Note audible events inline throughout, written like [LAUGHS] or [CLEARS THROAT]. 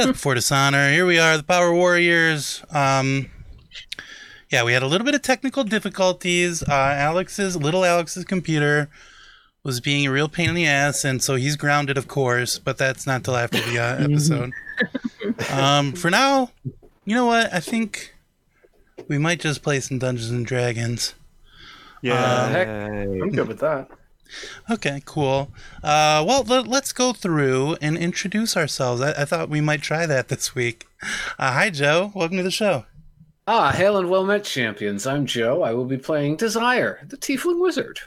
[LAUGHS] Death before dishonor. Here we are, the Power Warriors. Um, yeah, we had a little bit of technical difficulties. Uh, Alex's little Alex's computer was being a real pain in the ass, and so he's grounded, of course. But that's not till after the uh, episode. um, for now, you know what? I think we might just play some Dungeons and Dragons. Yeah. Heck, I'm good with that. Okay, cool. Uh, well, let, us go through and introduce ourselves. I, I, thought we might try that this week. Uh, hi, Joe. Welcome to the show. Ah, hail and well met, champions. I'm Joe. I will be playing Desire, the Tiefling Wizard.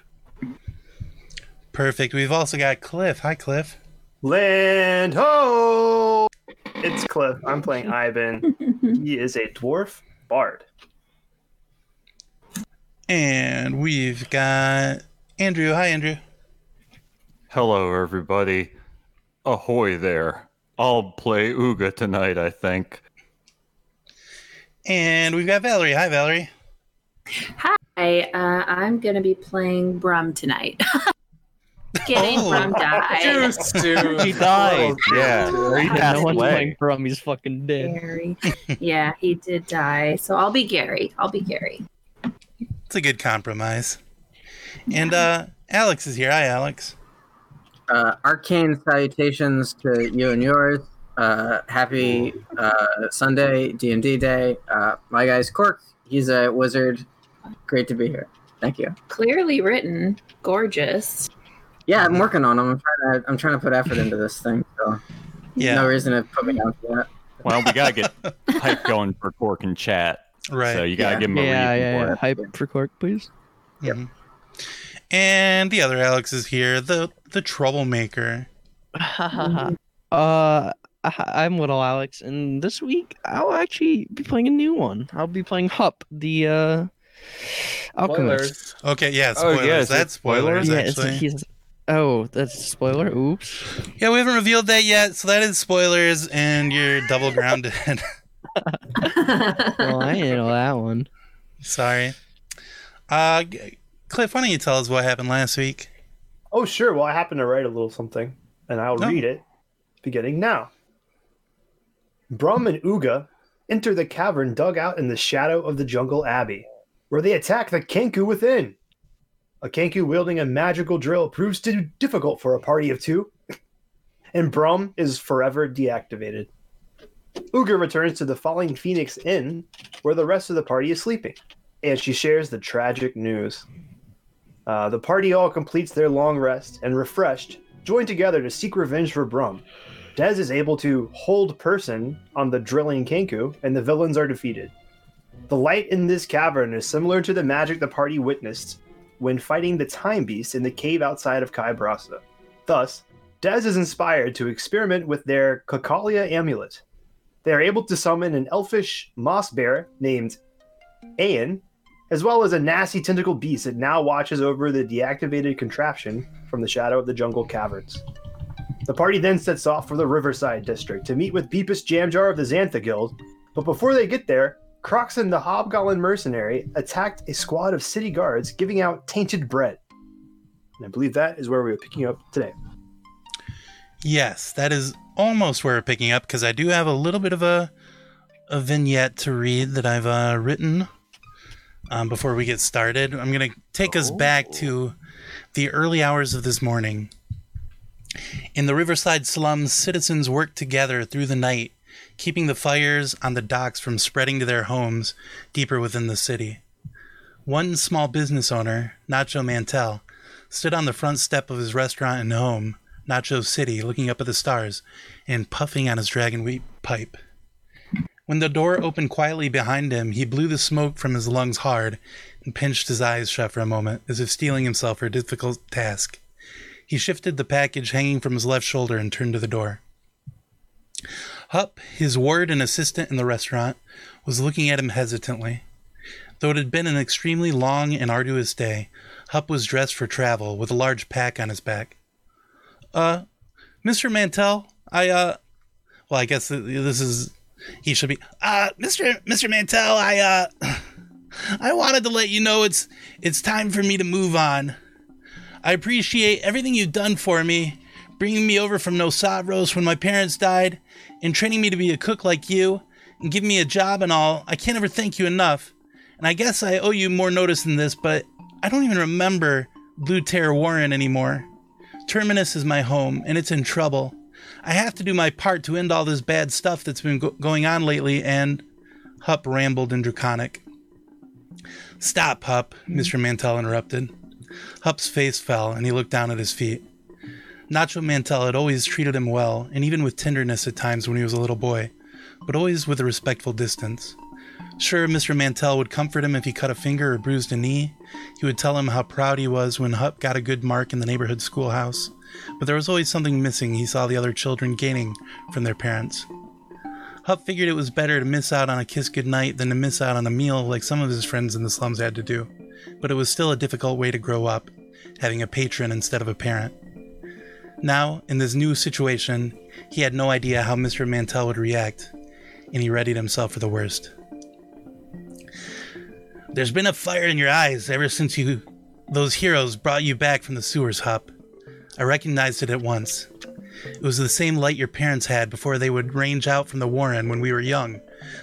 Perfect. We've also got Cliff. Hi, Cliff. Land ho! It's Cliff. I'm playing Ivan. he is a dwarf bard. And we've got Andrew. Hi, Andrew. Hello, everybody. Ahoy there. I'll play Uga tonight, I think. And we've got Valerie. Hi, Valerie. Hi, uh, I'm going to be playing Brum tonight. [LAUGHS] Kidding, oh. Brum died. he died. Yeah, he passed no one's away. playing Brum. He's fucking dead. Gary. yeah, he did die. So I'll be Gary. I'll be Gary. It's a good compromise. And uh, Alex is here. Hi, Alex. Uh, arcane salutations to you and yours. Uh, happy uh, Sunday D and D day. Uh, my guy's Cork. He's a wizard. Great to be here. Thank you. Clearly written, gorgeous. Yeah, I'm working on them. I'm trying to. I'm trying to put effort into this thing. So yeah, no reason to put me down for that. Well, we gotta get [LAUGHS] hype going for Cork and chat. Right. So you gotta Yeah. give him a Yeah, reason yeah, for yeah. Hype for Cork, please. Mhm. And the other Alex is here, the the troublemaker. [LAUGHS] uh, I- I'm little Alex, and this week I'll actually be playing a new one. I'll be playing Hup, the uh, alchemist. Okay, yeah, Oh, spoilers. yeah, is That's spoilers, Yeah, it's, actually. he's. Oh, that's a spoiler. Oops. Yeah, we haven't revealed that yet, so that is spoilers, and you're double grounded. [LAUGHS] Well, I didn't know that one. Sorry. Uh, G- Cliff, why don't you tell us what happened last week? Oh, sure. Well, I happen to write a little something, and I'll Oh. read it beginning now. Brum and Uga enter the cavern dug out in the shadow of the jungle abbey, where they attack the Kenku within. A Kenku wielding a magical drill proves too difficult for a party of two, [LAUGHS] and Brum is forever deactivated. Uga returns to the Falling Phoenix Inn, where the rest of the party is sleeping, and she shares the tragic news. Uh, the party all completes their long rest and, refreshed, join together to seek revenge for Brum. Dez is able to hold person on the drilling Kenku, and the villains are defeated. The light in this cavern is similar to the magic the party witnessed when fighting the Time Beast in the cave outside of Kai Brasa. Thus, Dez is inspired to experiment with their Kakalia amulet. They are able to summon an elfish moss bear named Aeon, as well as a nasty tentacle beast that now watches over the deactivated contraption from the shadow of the jungle caverns. The party then sets off for the Riverside district to meet with Beepus Jamjar of the Xantha Guild, but before they get there, Croxon the Hobgoblin mercenary attacked a squad of city guards giving out tainted bread. And I believe that is where we are picking up today. Yes, that is almost where we're picking up because I do have a little bit of a a vignette to read that I've uh, written um, before we get started. I'm going to take us back to the early hours of this morning. In the Riverside slums, citizens worked together through the night, keeping the fires on the docks from spreading to their homes deeper within the city. One small business owner, Nacho Mantel, stood on the front step of his restaurant and home, Nacho City, looking up at the stars and puffing on his dragon wheat pipe. When the door opened quietly behind him, he blew the smoke from his lungs hard and pinched his eyes shut for a moment, as if steeling himself for a difficult task. He shifted the package hanging from his left shoulder and turned to the door. Hup, his ward and assistant in the restaurant, was looking at him hesitantly. Though it had been an extremely long and arduous day, Hup was dressed for travel with a large pack on his back. Uh, Mr. Mantell, I, uh, well, I guess this is, he should be, uh, Mr. Mr. Mantell, I, uh, [SIGHS] I wanted to let you know it's, it's time for me to move on. I appreciate everything you've done for me, bringing me over from Nosavros when my parents died, and training me to be a cook like you, and giving me a job and all. I can't ever thank you enough. And I guess I owe you more notice than this, but I don't even remember Blue Terror Warren anymore. Terminus is my home, and it's in trouble. I have to do my part to end all this bad stuff that's been go- going on lately, and. Hup rambled in Draconic. Stop, Hup, Mr. Mantell interrupted. Hup's face fell, and he looked down at his feet. Nacho Mantell had always treated him well, and even with tenderness at times when he was a little boy, but always with a respectful distance. Sure, Mr. Mantell would comfort him if he cut a finger or bruised a knee. He would tell him how proud he was when Hup got a good mark in the neighborhood schoolhouse. But there was always something missing he saw the other children gaining from their parents. Hup figured it was better to miss out on a kiss goodnight than to miss out on a meal like some of his friends in the slums had to do. But it was still a difficult way to grow up, having a patron instead of a parent. Now, in this new situation, he had no idea how Mr. Mantell would react, and he readied himself for the worst. There's been a fire in your eyes ever since you those heroes brought you back from the sewers, Hup. I recognized it at once. It was the same light your parents had before they would range out from the Warren when we were young,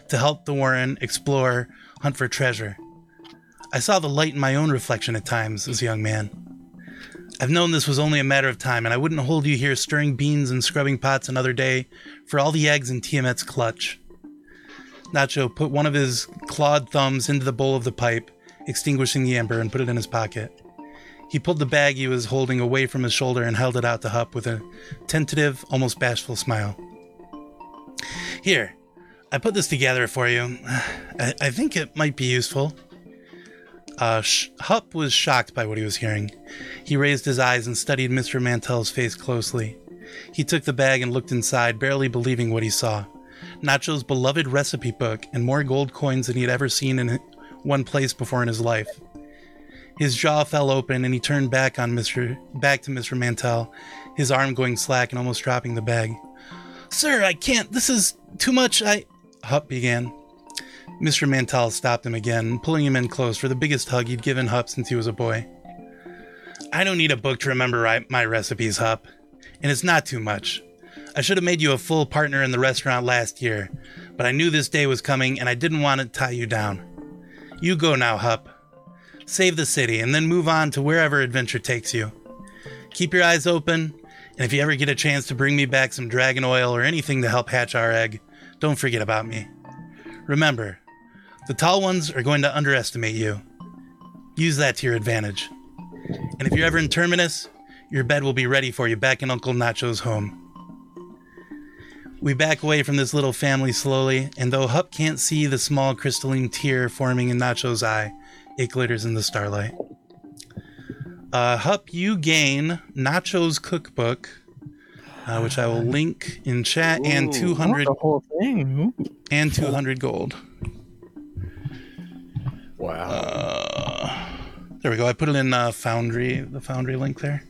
to help the Warren explore, hunt for treasure. I saw the light in my own reflection at times as a young man. I've known this was only a matter of time, and I wouldn't hold you here stirring beans and scrubbing pots another day for all the eggs in Tiamat's clutch. Nacho put one of his clawed thumbs into the bowl of the pipe, extinguishing the ember, and put it in his pocket. He pulled the bag he was holding away from his shoulder and held it out to Hup with a tentative, almost bashful smile. Here, I put this together for you. [SIGHS] I, I think it might be useful. Uh, Sh- Hup was shocked by what he was hearing. He raised his eyes and studied Mr. Mantell's face closely. He took the bag and looked inside, barely believing what he saw. Nacho's beloved recipe book and more gold coins than he had ever seen in one place before in his life. His jaw fell open and he turned back on Mr. back to Mr. Mantell, his arm going slack and almost dropping the bag. Sir, I can't. This is too much. I. Hup began. Mr. Mantell stopped him again, pulling him in close for the biggest hug he'd given Hup since he was a boy. I don't need a book to remember my recipes, Hup, and it's not too much. I should have made you a full partner in the restaurant last year, but I knew this day was coming and I didn't want to tie you down. You go now, Hup. Save the city and then move on to wherever adventure takes you. Keep your eyes open, and if you ever get a chance to bring me back some dragon oil or anything to help hatch our egg, don't forget about me. Remember, the tall ones are going to underestimate you. Use that to your advantage. And if you're ever in Terminus, your bed will be ready for you back in Uncle Nacho's home. We back away from this little family slowly, and though Hup can't see the small crystalline tear forming in Nacho's eye, it glitters in the starlight. Uh, Hup, you gain Nacho's cookbook, uh, which I will link in chat, and Ooh, 200 the whole thing. and 200 gold. Wow. Uh, there we go. I put it in uh, Foundry, the Foundry link there.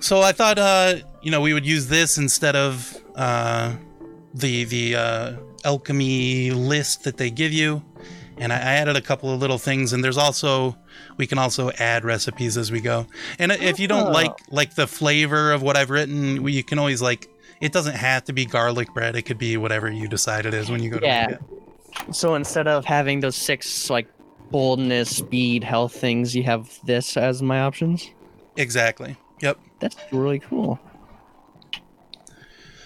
So I thought, uh, you know, we would use this instead of uh, the the uh, alchemy list that they give you, and I, added a couple of little things. And there's also we can also add recipes as we go. And if you don't Oh. like like the flavor of what I've written, we- you can always like. It doesn't have to be garlic bread. It could be whatever you decide it is when you go to Yeah. So instead of having those six like boldness, speed, health things, you have this as my options. Exactly. Yep. That's really cool.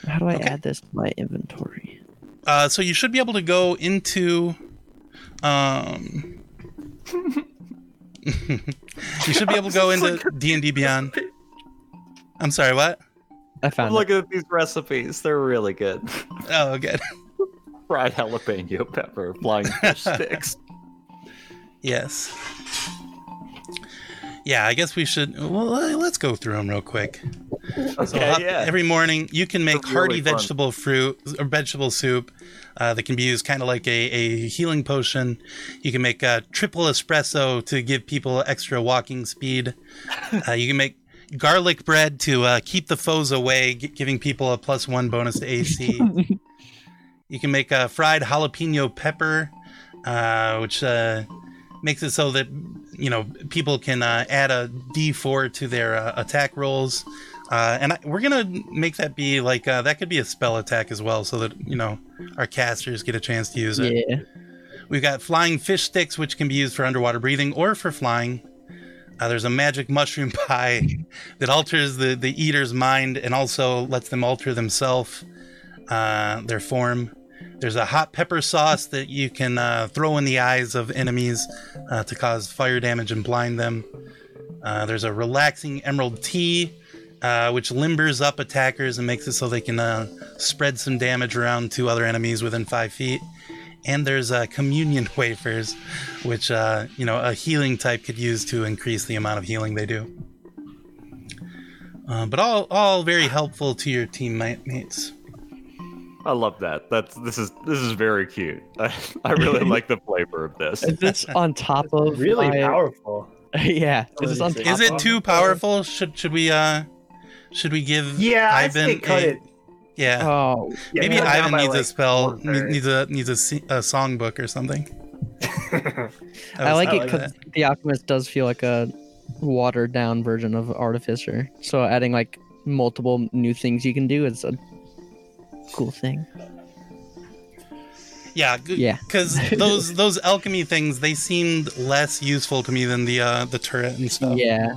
How do I Okay. add this to my inventory? Uh, so you should be able to go into, um, [LAUGHS] you should be able to go into D and D Beyond. I'm sorry, what? I found Look at these recipes. They're really good. Oh, good. [LAUGHS] Fried jalapeno pepper, flying fish [LAUGHS] sticks. Yes. Yeah, I guess we should. Well, uh, let's go through them real quick. So Okay, hop- yeah. every morning you can make They're hearty really fun. vegetable fruit or vegetable soup uh, that can be used kind of like a, a healing potion. You can make a triple espresso to give people extra walking speed. Uh, you can make garlic bread to uh, keep the foes away, gi- giving people a plus one bonus to AC. [LAUGHS] you can make a fried jalapeno pepper, uh, which uh, makes it so that you know, people can uh, add a D4 to their uh, attack rolls. Uh, and I, we're gonna make that be like uh, that could be a spell attack as well, so that you know our casters get a chance to use it. Yeah. We've got flying fish sticks, which can be used for underwater breathing or for flying. Uh, there's a magic mushroom [LAUGHS] pie that alters the, the eater's mind and also lets them alter themselves, uh, their form. There's a hot pepper sauce that you can uh, throw in the eyes of enemies uh, to cause fire damage and blind them. Uh, there's a relaxing emerald tea, uh, which limbers up attackers and makes it so they can uh, spread some damage around to other enemies within five feet. And there's uh, communion [LAUGHS] wafers, which uh, you know a healing type could use to increase the amount of healing they do. Uh, but all all very helpful to your teammates. I love that. That's this is this is very cute. I, [LAUGHS] I really [LAUGHS] like the flavor of this. Is this on top of Really my- powerful. yeah. Is this on Is top Is it of- too powerful? Should should we uh should we give Yeah, I Ivan say cut a- it. yeah Oh, Yeah, maybe cut it down Ivan by, needs a spell one third. needs a needs a, a songbook or something. [LAUGHS] I like it that. because the alchemist does feel like a watered down version of artificer. So adding like multiple new things you can do is a cool thing. Yeah, Yeah. [LAUGHS] Because those those alchemy things they seemed less useful to me than the uh, the turret and stuff. Yeah.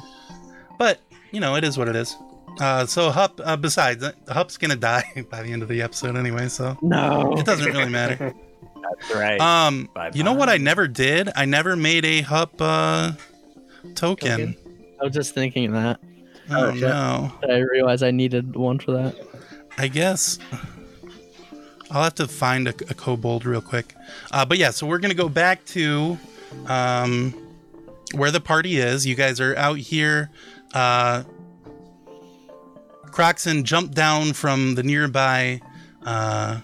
But you know, it is what it is. Uh, so Hup. Uh, besides, uh, Hup's gonna [LAUGHS] die by the end of the episode anyway, so No. it doesn't really matter. [LAUGHS] That's right. Um, Bye-bye. you know what? I never did. I never made a Hup uh, token. I was just thinking that. Oh, Oh, no! I realized I needed one for that. I guess I'll have to find a, a kobold real quick. Uh, but yeah, so we're gonna go back to um, where the party is. You guys are out here. Uh, Croxon jumped down from the nearby uh,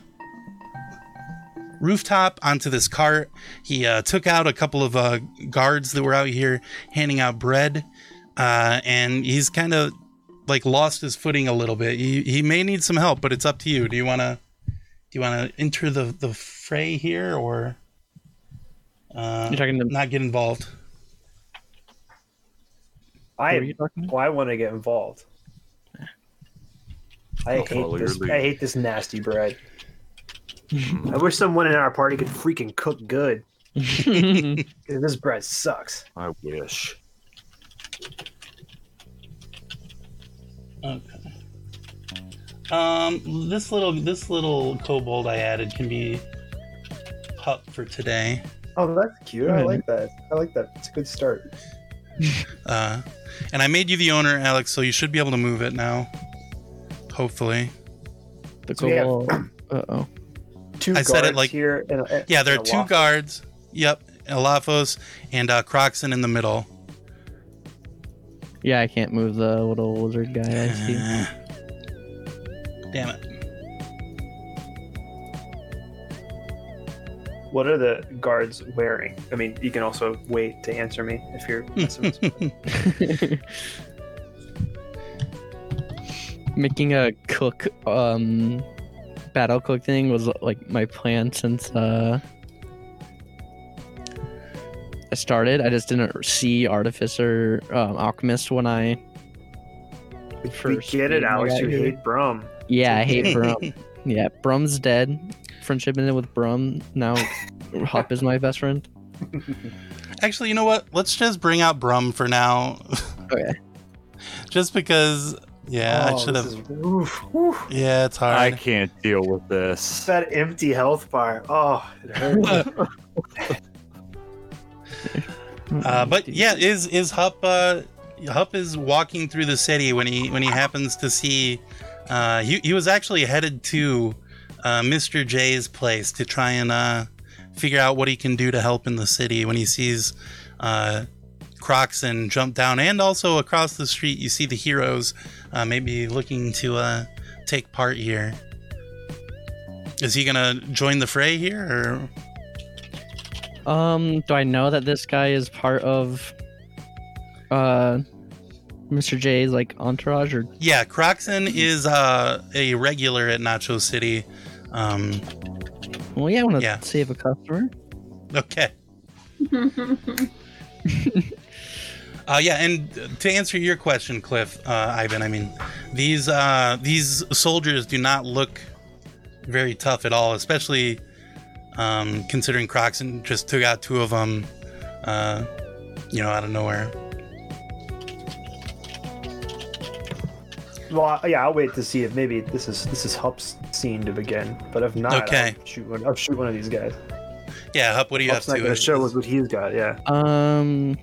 rooftop onto this cart. He uh, took out a couple of uh, guards that were out here handing out bread, uh, and he's kind of like lost his footing a little bit. He he may need some help, but it's up to you. Do you want to do you want to enter the the fray here or uh, You're talking to not get involved? I you talking about? well, I want to get involved. I hate this. I hate this nasty bread. I wish someone in our party could freaking cook good. [LAUGHS] [LAUGHS] This bread sucks. I wish. Okay. Um, this little this little kobold I added can be pup for today. Oh, that's cute. I like that. I like that. It's a good start. Uh, and I made you the owner, Alex, so you should be able to move it now. Hopefully. the So goal. Uh oh. Two I guards said it like- here. And a, Yeah, there are and a two waffle. guards. Yep, Elafos and uh, Croxon in the middle. Yeah, I can't move the little wizard guy. I see. Damn it. What are the guards wearing? I mean, you can also wait to answer me if you're. [LAUGHS] [LAUGHS] Making a cook um battle cook thing was like my plan since uh I started. I just didn't see artificer um, alchemist when I we First get it, game I Alex. You here. hate Brum. yeah, I hate [LAUGHS] Brum. yeah, Brum's dead. Friendship ended with Brum. Now Hop is my best friend. Actually, you know what? Let's just bring out Brum for now. Okay. [LAUGHS] just because, yeah, I Oh, should this have. is- oof, oof. Yeah, it's hard. I can't deal with this. That empty health bar. Oh, it hurts. [LAUGHS] [LAUGHS] Uh, but yeah, is is Hup? Uh, Hup is walking through the city when he when he happens to see. Uh, he he was actually headed to uh, Mr. J's place to try and uh, figure out what he can do to help in the city. When he sees uh, Croxon jump down, and also across the street, you see the heroes uh, maybe looking to uh, take part here. Is he gonna join the fray here, or Um, do I know that this guy is part of uh Mr. J's like entourage or Yeah, Croxon is uh, a regular at Nacho City. Um, well yeah, I want to Yeah. save a customer. okay. [LAUGHS] Uh, yeah, and to answer your question, Cliff, uh, Ivan, I mean, these uh, these soldiers do not look very tough at all, especially um, considering Croxon just took out two of them, uh, you know, out of nowhere. Well, yeah, I'll wait to see if maybe this is this is Hup's scene to begin. But if not, Okay. I'll shoot one. I'll shoot one of these guys. Yeah, Hup, what do you Hup's not have gonna to? show us what he's got. Yeah. Um,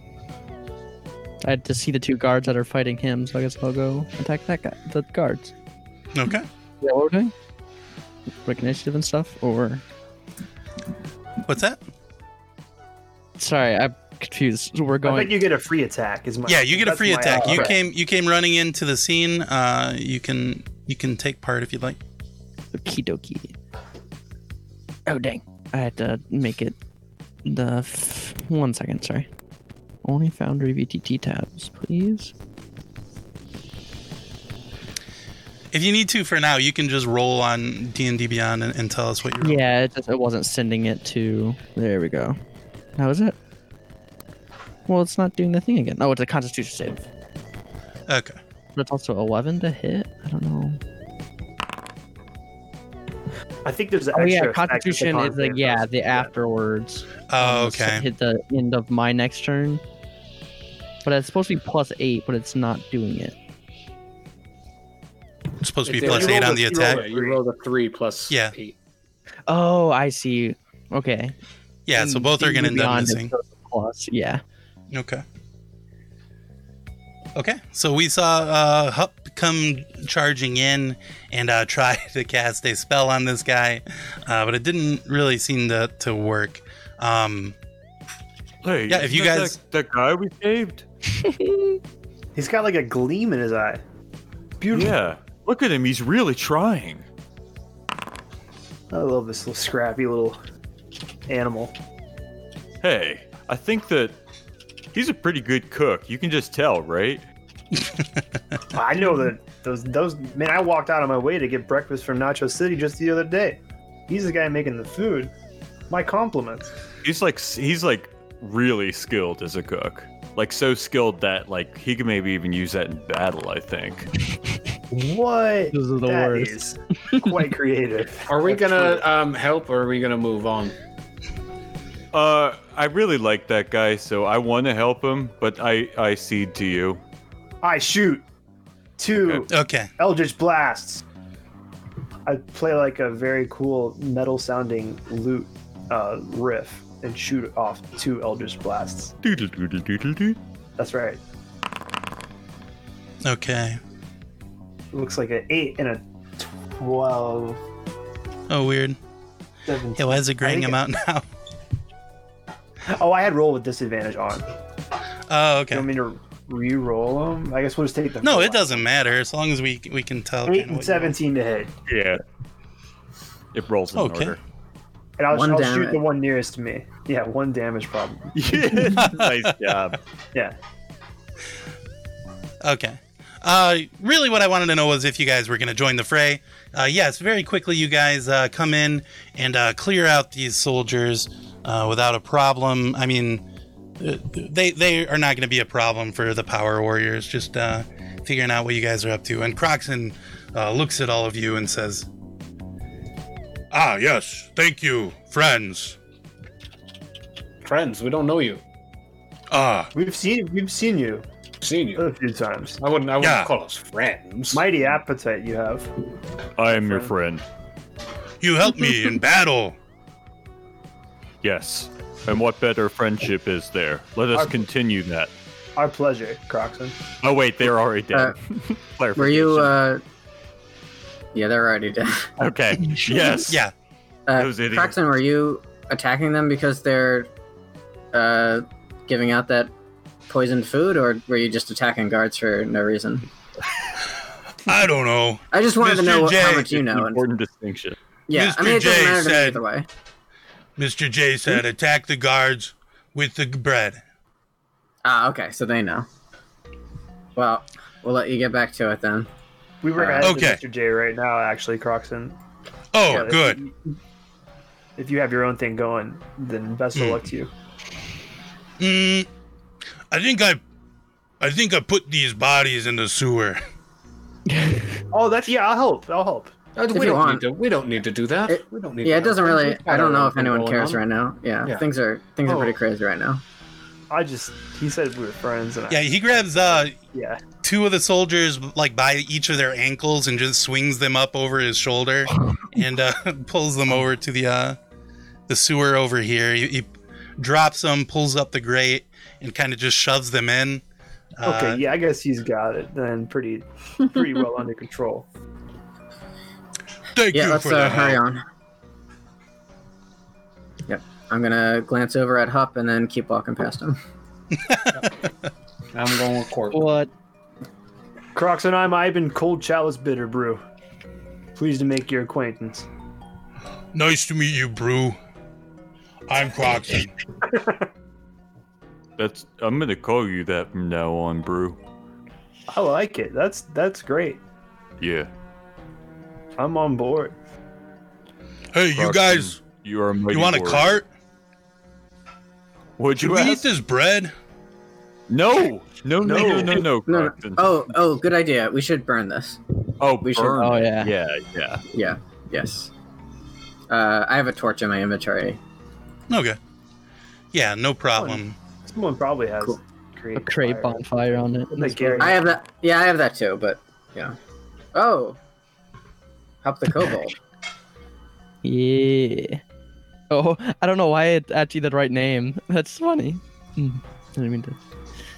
I had to see the two guards that are fighting him, so I guess I'll go attack that guy, the guards. Okay. Yeah, what we're doing? Quick initiative and stuff, or What's that? sorry, I'm confused. We're going. I going. think you get a free attack. Is my Yeah, you get a free my- attack. You came you came running into the scene. Uh, you can you can take part if you'd like. Okie dokie. Oh dang! I had to make it the f- one second. Sorry. Only Foundry VTT tabs, please. If you need to for now, you can just roll on D and D Beyond and, and tell us what you're. Yeah, it, just, it wasn't sending it to. There we go. How is it? Well, it's not doing the thing again. Oh, it's a Constitution save, Okay. but it's also 11 to hit. I don't know. I think there's an Oh extra yeah, effect with the Constitution is the con yeah the afterwards. Oh, um, okay. Hit the end of my next turn. But it's supposed to be plus eight, but it's not doing it. It's supposed to be It- eight on the- the you roll attack. You roll the three plus Yeah. eight. Oh, I see. Okay. Yeah, so both are going to end up missing. Plus, yeah. Okay. Okay, so we saw uh, Hup come charging in and uh, [LAUGHS] try to cast a spell on this guy, uh, but it didn't really seem to, to work. Um, Hey, Yeah, if you guys- that, that guy we saved. [LAUGHS] He's got like a gleam in his eye. Beautiful. Yeah, look at him. He's really trying. I love this little scrappy little animal. Hey, I think that he's a pretty good cook. You can just tell, right? [LAUGHS] I know that those those man. I walked out on my way to get breakfast from Nacho City just the other day. He's the guy making the food. My compliments. He's like he's like really skilled as a cook. Like so skilled that like he could maybe even use that in battle. I think. [LAUGHS] What? Those are the That worst. is quite creative. [LAUGHS] Are we That's gonna true. um, help or are we gonna move on? Uh, I really like that guy, so I want to help him, but I I cede to you. I shoot two okay, Eldritch blasts. I play like a very cool metal sounding lute uh, riff and shoot off two Eldritch blasts. That's right. okay. Looks like an 8 and a 12. Oh, weird. 17. Yeah, why is it graying think him out now? Oh, I had roll with disadvantage on. Oh, okay. You okay. want me to re-roll them? I guess we'll just take the No, it one. doesn't matter as long as we we can tell. Eight and seventeen to hit, Yeah. It rolls in Okay. order. And I'll, One I'll shoot damage. the one nearest to me. Yeah, one damage problem. [LAUGHS] Nice job. Yeah, Okay. Uh, really, what I wanted to know was if you guys were going to join the fray. Uh, yes, very quickly, you guys uh, come in and uh, clear out these soldiers uh, without a problem. I mean, uh, they they are not going to be a problem for the Power Warriors. Just uh, figuring out what you guys are up to. And Croxon uh, looks at all of you and says, "Ah, yes, thank you, friends. Friends, we don't know you. Ah, we've seen we've seen you Seen you. a few times. I wouldn't. I wouldn't Yeah. call us friends. Mighty appetite you have. I am your friend. you helped me in battle. Yes. And what better friendship is there? Let us Our- continue that. Our pleasure, Croxon. Oh wait, they're already dead. Uh, [LAUGHS] Were you? uh Yeah, they're already dead. [LAUGHS] okay. Yes. Yeah, Uh, Those idiots. Croxon, were you attacking them because they're uh, giving out that poisoned food, or were you just attacking guards for no reason? [LAUGHS] I don't know. I just wanted to know J, how much you It's an know. And, important distinction. yeah, I mean, Mr. it doesn't J matter to me said- either way. Mr. J said, attack the guards with the bread. Ah, okay, so they know. Well, we'll let you get back to it then. We were Uh, headed Okay. to Mr. J right now, actually, Croxon. Oh, Yeah, if good. you- If you have your own thing going, then best of Hmm. luck to you. Mm, I think I I think I put these bodies in the sewer. [LAUGHS] Oh, that's yeah. I'll help. I'll help. Uh, we don't want. need to. We don't need to do that. It- we don't need. Yeah, to it doesn't really. I don't know if anyone cares on. right now. Yeah, Yeah. things are things are Oh. pretty crazy right now. I just he said we were friends, and I, Yeah, he grabs uh yeah. Two of the soldiers like by each of their ankles and just swings them up over his shoulder [LAUGHS] and uh, [LAUGHS] pulls them over to the uh, the sewer over here. He, he drops them, pulls up the grate, and kind of just shoves them in. Okay, Uh, yeah, I guess he's got it then pretty pretty well under control. Thank Yeah, you let's for uh, that. hurry on. Yep, I'm gonna glance over at Hup and then keep walking past him. [LAUGHS] I'm going with Court. What? Croxon I'm Ivan Cold Chalice Bitter Brew. Pleased to make your acquaintance. Nice to meet you, Brew. I'm Croxon. [LAUGHS] That's I'm gonna call you that from now on, Brew. I like it. That's that's great. Yeah. I'm on board. Hey, you guys, You are you want a cart? Would Should you we eat this bread? No, no, no, no, no, no, No, no. Croxon. Oh, oh, good idea. We should burn this. oh, we should- oh, yeah. yeah, yeah. Yeah. Yes. Uh, I have a torch in my inventory. Okay. Yeah, no problem. Someone probably has Cool. create A crate fire. bonfire on it. Like Gary. I have that. Yeah, I have that too. But yeah. Oh. Hup the kobold. [LAUGHS] Yeah. Oh, I don't know why it actually the right name. [LAUGHS] That's funny. Hmm. I didn't mean to.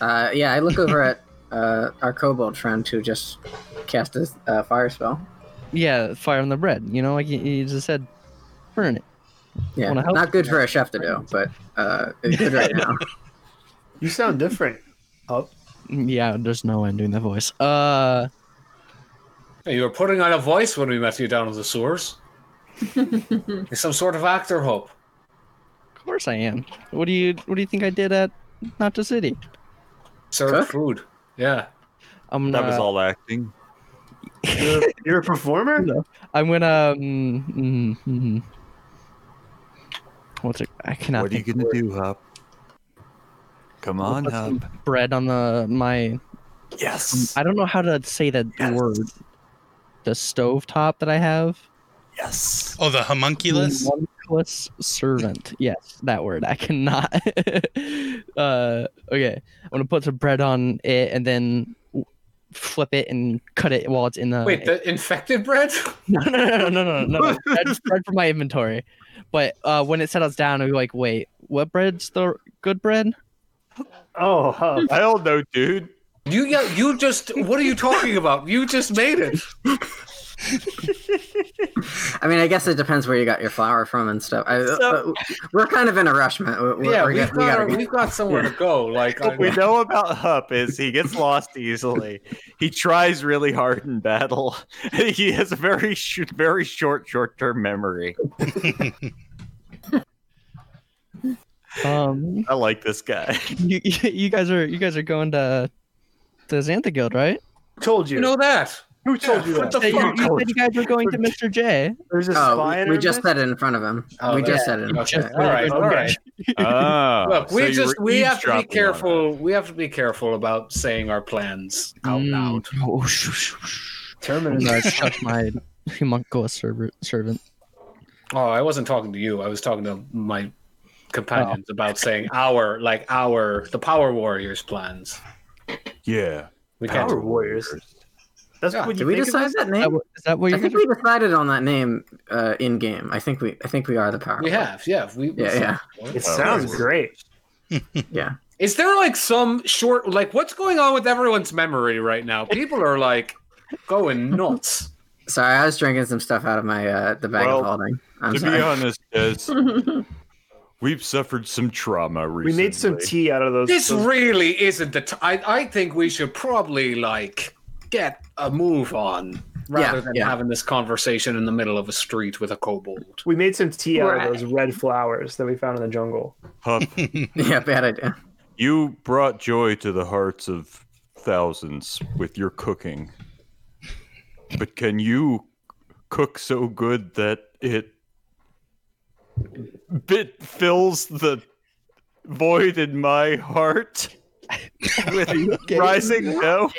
Uh, yeah, I look over at uh, our kobold friend who just cast a uh, fire spell. Yeah, fire on the bread. You know, like you, you just said, burn it. Yeah, help? not good for a chef to do, but uh, it's good right now. [LAUGHS] You sound different. Oh, Yeah, there's no way I'm doing that voice. Uh, Hey, you were putting on a voice when we met you down in the sewers. [LAUGHS] You're some sort of actor, Hope. of course I am. What do you What do you think I did at Not the City? Serve Cook? food. Yeah. I'm That was all acting. you're, you're a performer? [LAUGHS] No. I'm gonna. Mm, mm, mm, what's it? I cannot. What are you gonna do, Hop? Come on, Put some Hop. bread on the my. Yes. I don't know how to say that Yes. word. The stove top that I have. Yes. Oh, the homunculus? Homunculus servant. Yes, that word. I cannot. [LAUGHS] uh, okay, I'm gonna put some bread on it and then flip it and cut it while it's in the. Wait, the infected bread? [LAUGHS] no, no, no, no, no, no, no. no. That's [LAUGHS] bread for my inventory. But uh, when it settles down, I'll be like, wait, what bread's the good bread? Oh, huh. I don't know, dude. You yeah, you just what are you talking about? You just made it. [LAUGHS] I mean, I guess it depends where you got your flour from and stuff. I, uh, we're kind of in a rush, man. We're, yeah, we're, we've get- got, gotta our- get- we've got somewhere to go. Like What [LAUGHS] we know about Hup is he gets lost easily. He tries really hard in battle. [LAUGHS] He has a very sh- very short short term memory. Um, I like this guy. you, you guys are you guys are going to the Xantha Guild, right? Told you. you know that. Who told you what the you, fuck? you said you guys were going to Mr. J. There's a Oh, spy in we, we just said it in front of him. Oh, we just said it. in Okay, front all right, all Okay. right. Ah, Look, we so you just we have to be careful. We have to be careful about saying our plans out Mm. loud. Oh, [LAUGHS] shh, shh, shh. Terminus. I'm touch my homunculus server, servant. Oh, I wasn't talking to you. I was talking to my companions about saying our like our the Power Warriors plans. Yeah. We Power can't. Warriors. That's Yeah. what Did you we decide of us? that Is that name? what, is that what I think guys we decided on that name uh, in game. I think we I think we are the power. We have, yeah. We, we Yeah, yeah. It Oh, sounds great. [LAUGHS] Yeah. Is there like some short like what's going on with everyone's memory right now? People are like going nuts. Sorry, I was drinking some stuff out of my uh, the bag Well, of holding. I'm to sorry. be honest, Des, [LAUGHS] we've suffered some trauma recently. We recently. made some tea out of those. This those- really isn't the t- I I think we should probably like get a move on rather Yeah, than yeah. having this conversation in the middle of a street with a kobold. we made some tea out Right. of those red flowers that we found in the jungle. Hup, [LAUGHS] [LAUGHS] yeah, bad idea. you brought joy to the hearts of thousands with your cooking. But can you cook so good that it bit fills the void in my heart? [LAUGHS] with rising no.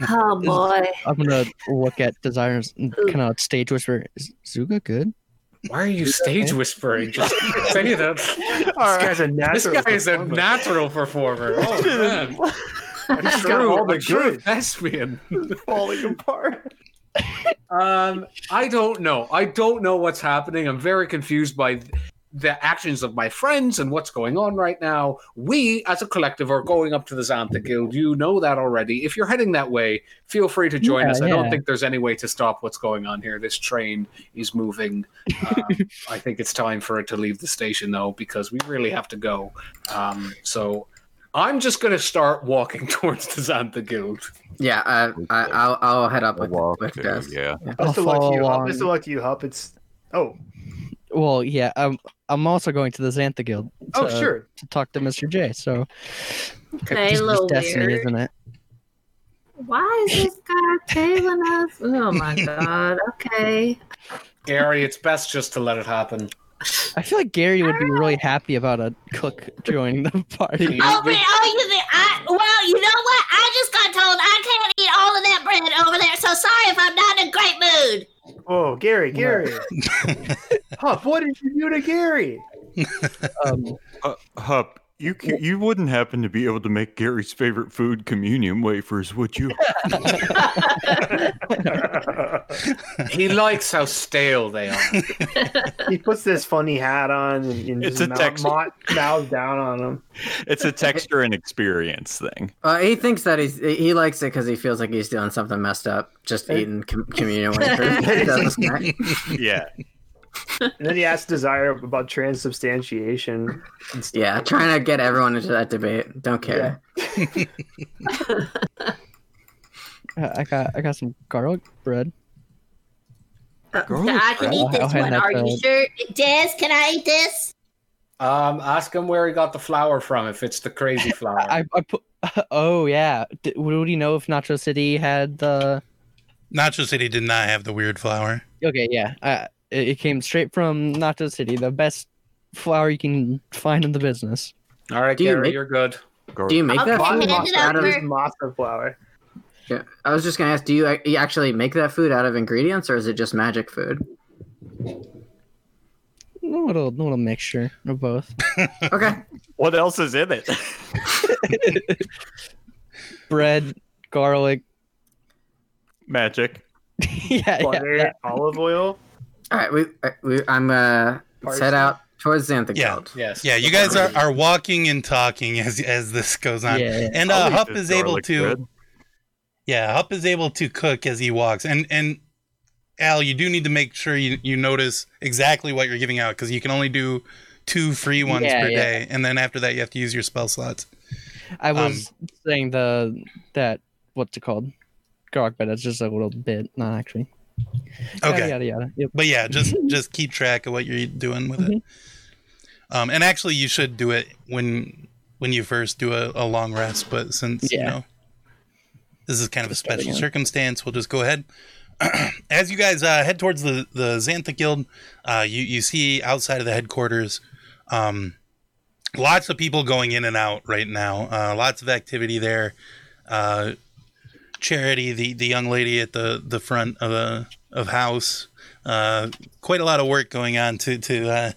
Jeez. Oh boy. I'm gonna look at Desires and kind of stage whisper. Is Zuga good? Why are you stage whispering? Just say that. [LAUGHS] This guy's a natural. This natural. guy is a natural performer. Oh man, [LAUGHS] He's got true. all the a true thespian. falling apart. Um, I don't know. I don't know what's happening. I'm very confused by th- the actions of my friends and what's going on right now. We, as a collective, are going up to the Xantha Guild. You know that already. If you're heading that way, feel free to join Yeah, us. I don't think there's any way to stop what's going on here. This train is moving. Um, [LAUGHS] I think it's time for it to leave the station, though, because we really have to go. Um, so. I'm just going to start walking [LAUGHS] towards the Xantha Guild. Yeah, uh, I, I'll I'll head up with, Walk with to, Des. yeah. I'll Best of luck follow to you, Hup. along. Best of luck to you, Hup. It's oh Well, yeah. I'm I'm also going to the Xantha Guild. oh sure. To talk to Mr. J. So Okay, a just, little just destiny, weird. isn't it? Why is this guy tailing us? Oh my [LAUGHS] god. Okay. Gary, it's best just to let it happen. I feel like Gary would be really ah. happy about a cook joining the party. Oh, but, oh, you think I? Well, you know what? I just got told I can't eat all of that bread over there. So sorry if I'm not in a great mood. Oh, Gary, Gary. [LAUGHS] Hup, what did you do to Gary? Um, Uh, Hup, you c- you wouldn't happen to be able to make Gary's favorite food, communion wafers, would you? [LAUGHS] He likes how stale they are. [LAUGHS] he puts this funny hat on and, and It's just a mouth, text- mouth, mouth down on them. [LAUGHS] It's a texture and experience thing. Uh, he thinks that he's he likes it because he feels like he's doing something messed up, just eating com- communion wafers. He does a snack. Yeah. [LAUGHS] And then he asks Desire about transubstantiation. and stuff. yeah, trying to get everyone into that debate. Don't care. [LAUGHS] I got I got some garlic bread. Garlic I can bread? eat I'll this hand one. Are to- you sure? Des, can I eat this? Um, ask him where he got the flour from. If it's the crazy [LAUGHS] flour, I, I put. Oh yeah. D- would you know if Nacho City had the? Nacho City did not have the weird flour. Okay, yeah. Uh, it, it came straight from Nacho City, the best flour you can find in the business. all right, Do you Gary, make- you're good. Do you make that food out of? over. This masa flour. Yeah, I was just gonna ask. Do you, you actually make that food out of ingredients, or is it just magic food? A little, little mixture of both. [LAUGHS] Okay. What else is in it? [LAUGHS] Bread, garlic. Magic. [LAUGHS] yeah, yeah, yeah. olive oil. All right. We, we I'm uh Parsley. set out towards Xantha Yeah. Guild. Yes. Yeah, you guys are, are walking and talking as as this goes on. Yeah, yeah. And uh, eat Hup is able to bread. Yeah, Hup is able to cook as he walks. And and Al, you do need to make sure you, you notice exactly what you're giving out because you can only do two free ones Yeah, per yeah. day, and then after that you have to use your spell slots. I Um, was saying the that what's it called? Garlic but It's just a little bit, not actually. Yada, Okay. Yada yada. Yep. But yeah, just [LAUGHS] just keep track of what you're doing with it. Um, and actually, you should do it when when you first do a, a long rest. But since you know this is kind of a special circumstance, we'll just go ahead. [CLEARS THROAT] As you guys uh, head towards the the Xantha Guild, uh, you you see outside of the headquarters, um, lots of people going in and out right now. Uh, lots of activity there. Uh, Charity, the, the young lady at the, the front of a of house, uh, quite a lot of work going on to to uh,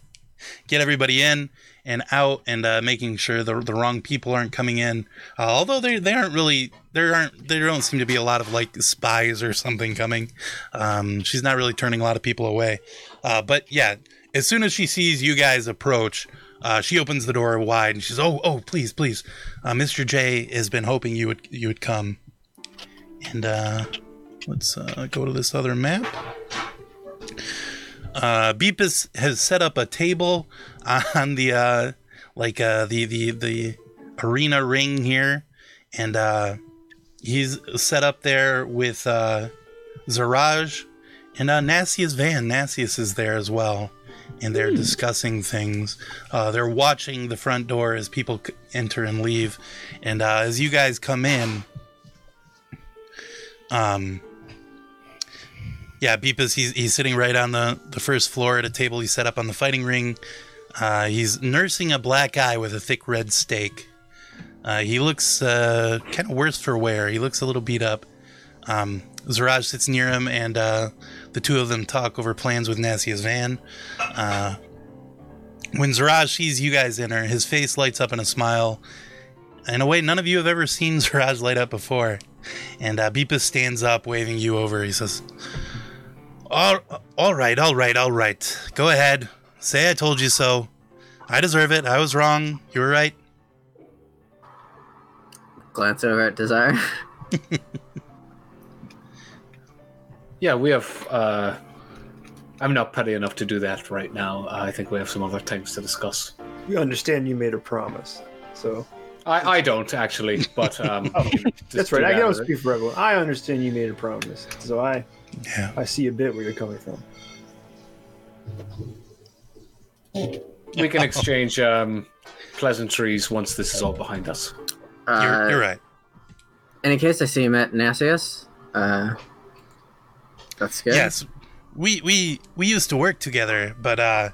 get everybody in and out and uh, making sure the, the wrong people aren't coming in. Uh, although they they aren't really there aren't there don't seem to be a lot of like spies or something coming. Um, she's not really turning a lot of people away. Uh, but yeah, as soon as she sees you guys approach. Uh, she opens the door wide and she's, "Oh, oh, please, please, uh, Mr. J has been hoping you would you would come." And uh, let's uh, go to this other map. Uh, Beepus has set up a table on the uh, like uh, the the the arena ring here, and uh, he's set up there with uh, Zaraj and uh, Nasius Van. Nasius is there as well, and they're discussing things. Uh, they're watching the front door as people enter and leave, and uh, as you guys come in. Um, yeah, Beepus, he's, he's sitting right on the, the first floor at a table he set up on the fighting ring. Uh, he's nursing a black eye with a thick red steak. Uh, he looks uh, kind of worse for wear. He looks a little beat up. Um, Zaraj sits near him, and uh, the two of them talk over plans with Nasia's van. Uh, when Zaraj sees you guys enter, his face lights up in a smile. In a way, none of you have ever seen [LAUGHS] Zaraj light up before. And uh, Beepus stands up, waving you over. He says, all, all right, all right, all right. Go ahead. Say I told you so. I deserve it. I was wrong. You were right. Glance over at Desire. [LAUGHS] Yeah, we have. Uh, I'm not petty enough to do that right now. I think we have some other things to discuss. We understand you made a promise, so I, I don't actually, but um, [LAUGHS] Oh, we can just that's right. I that, can right? speak for everyone. I understand you made a promise, so I Yeah. I see a bit where you're coming from. We can exchange um, pleasantries once this is all behind us. Uh, You're, you're right. And in case I see him at Nassius, uh, that's good. Yes, we we we used to work together, but uh,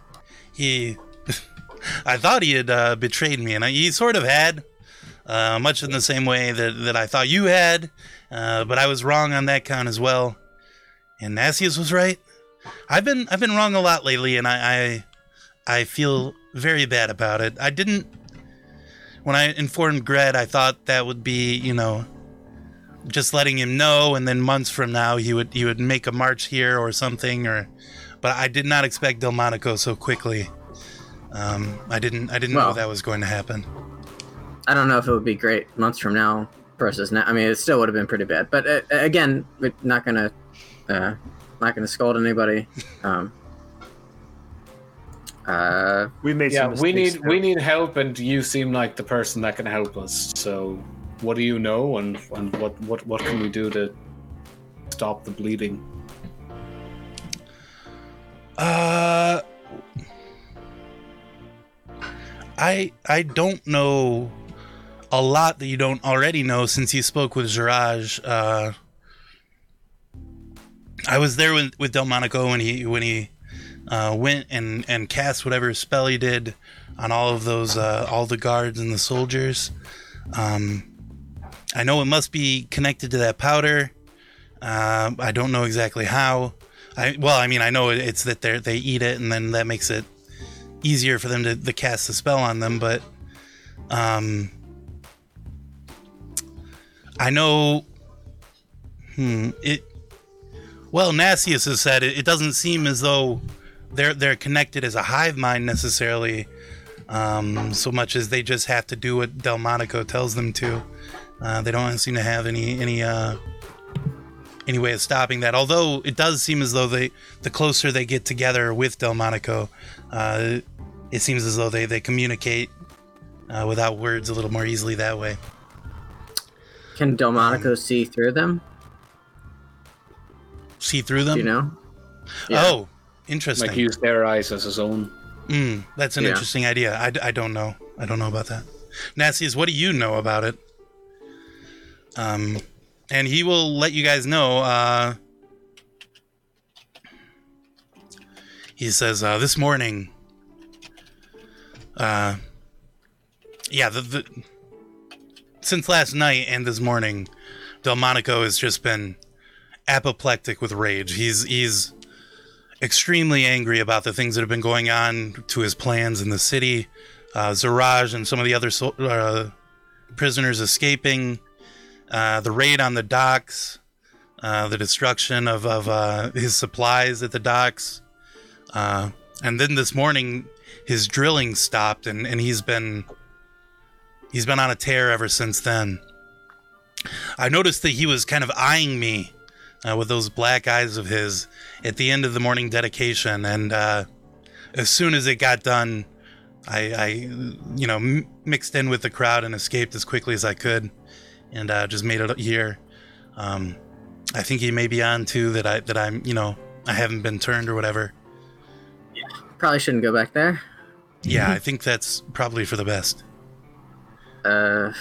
he, [LAUGHS] I thought he had uh, betrayed me, and he sort of had, uh, much in the same way that that I thought you had, uh, but I was wrong on that count as well, and Nassius was right. I've been I've been wrong a lot lately, and I I, I feel very bad about it. I didn't. When I informed Gred, I thought that would be, you know, just letting him know and then months from now he would he would make a march here or something or but I did not expect Delmonico so quickly. Um, I didn't I didn't know that was going to happen. I don't know if it would be great months from now versus now. I mean, it still would have been pretty bad. But uh, again, we're not gonna, uh, not gonna scold anybody. [LAUGHS] Um, uh, We made Yeah, some we mistakes need we need help, and you seem like the person that can help us. So, what do you know, and and what what what can we do to stop the bleeding? Uh I I don't know a lot that you don't already know since you spoke with Zaraj. Uh I was there with, with Delmonico when he when he uh, went and, and cast whatever spell he did on all of those uh, all the guards and the soldiers. Um, I know it must be connected to that powder. Uh, I don't know exactly how. I well, I mean, I know it's that they they eat it, and then that makes it easier for them to, to cast the spell on them. But um, I know. Hmm. It. Well, Nassius has said it, it doesn't seem as though they're they're connected as a hive mind necessarily, um, so much as they just have to do what Delmonico tells them to. Uh, they don't seem to have any any uh, any way of stopping that. Although it does seem as though they, the closer they get together with Delmonico, uh, it seems as though they they communicate uh, without words a little more easily that way. Can Delmonico see through them? See through Do them. you know? Oh, interesting. Like use their eyes as his own. Mm, that's an Yeah. interesting idea. I, I don't know. I don't know about that. Nassius, what do you know about it? Um, and he will let you guys know. Uh, he says uh, this morning. Uh, yeah, the, the since last night and this morning, Delmonico has just been apoplectic with rage. He's he's extremely angry about the things that have been going on to his plans in the city. Uh, Zaraj and some of the other uh, prisoners escaping, uh, the raid on the docks, uh, the destruction of, of uh, his supplies at the docks. Uh, and then this morning, his drilling stopped, and, and he's been he's been on a tear ever since then. I noticed that he was kind of eyeing me uh, with those black eyes of his at the end of the morning dedication, and uh, as soon as it got done, I, I you know, m- mixed in with the crowd and escaped as quickly as I could, and uh, just made it here. Um, I think he may be on too that I that I'm you know I haven't been turned or whatever. Probably shouldn't go back there. Yeah, I think that's probably for the best. Uh,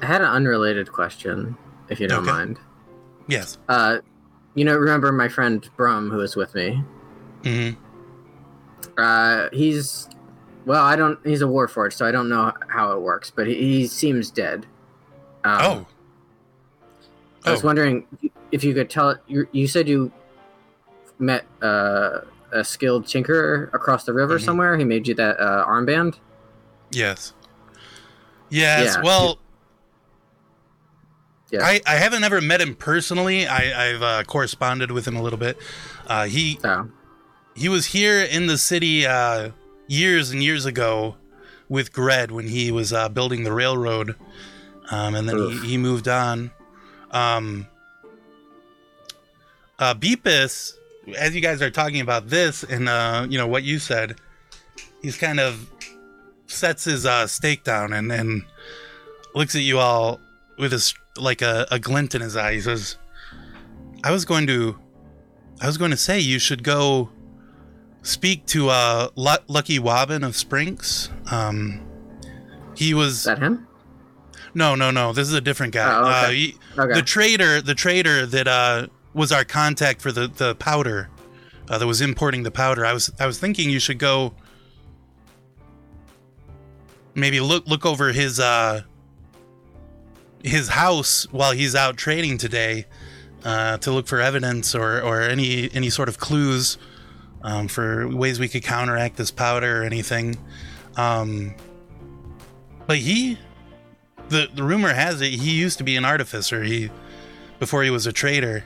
I had an unrelated question, if you don't Okay. mind. Yes. Uh, you know, remember my friend Brum who was with me? hmm Uh, he's well, I don't. He's a warforged, so I don't know how it works, but he, he seems dead. Um, oh. I was Oh. wondering if you could tell. You, you said you met uh, a skilled tinkerer across the river Mhm. somewhere. He made you that uh, armband. Yes. Yes. Yeah. Well, Yeah. I, I haven't ever met him personally. I, I've uh, corresponded with him a little bit. Uh, he So he was here in the city uh, years and years ago with Gred when he was uh, building the railroad, um, and then he, he moved on. Um, uh, Beepus, as you guys are talking about this and uh, you know what you said, he's kind of sets his uh, stake down and and looks at you all with his like a, a glint in his eye. He says, "I was going to, I was going to say you should go." speak to uh Lu- Lucky Wobbin of Sprinks. Um he was is that him? no no no this is a different guy. Oh, okay. Uh he, Okay. the trader the trader that uh was our contact for the the powder uh, that was importing the powder. I was I was thinking you should go maybe look look over his uh his house while he's out trading today uh, to look for evidence or, or any any sort of clues um, for ways we could counteract this powder or anything. Um, but he, the the rumor has it, he used to be an artificer. He before he was a trader.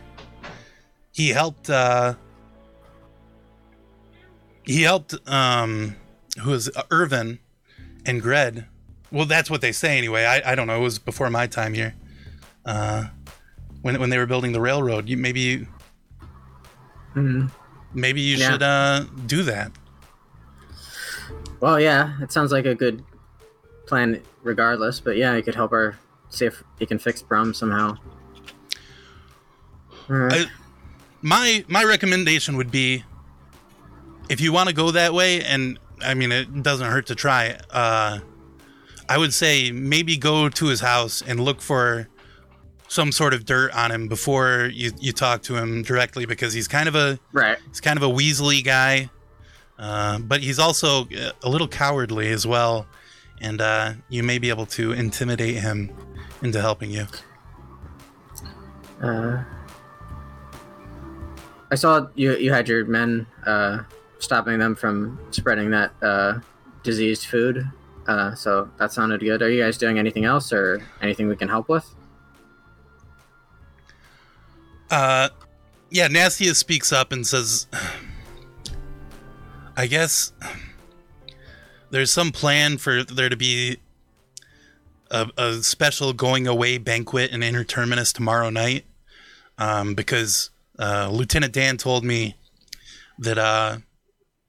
He helped. Uh, he helped. Um, who uh, Irvin and Gred. Well, that's what they say anyway. I, I don't know. It was before my time here. Uh, when when they were building the railroad, you maybe you, Mhm. maybe you Yeah. should uh, do that. Well, yeah, it sounds like a good plan, regardless. But yeah, you could help her see if he can fix Brum somehow. Right. I- my my recommendation would be if you want to go that way and i mean it doesn't hurt to try uh i would say maybe go to his house and look for some sort of dirt on him before you, you talk to him directly because he's kind of a right. he's kind of a weaselly guy uh, but he's also a little cowardly as well and uh, you may be able to intimidate him into helping you Uh, I saw you. You had your men uh, stopping them from spreading that uh, diseased food. Uh, so that sounded good. Are you guys doing anything else, or anything we can help with? Uh, yeah, Nastia speaks up and says, [SIGHS] I guess there's some plan for there to be a, a special going away banquet in Inner Terminus tomorrow night. Um, because uh, Lieutenant Dan told me that uh,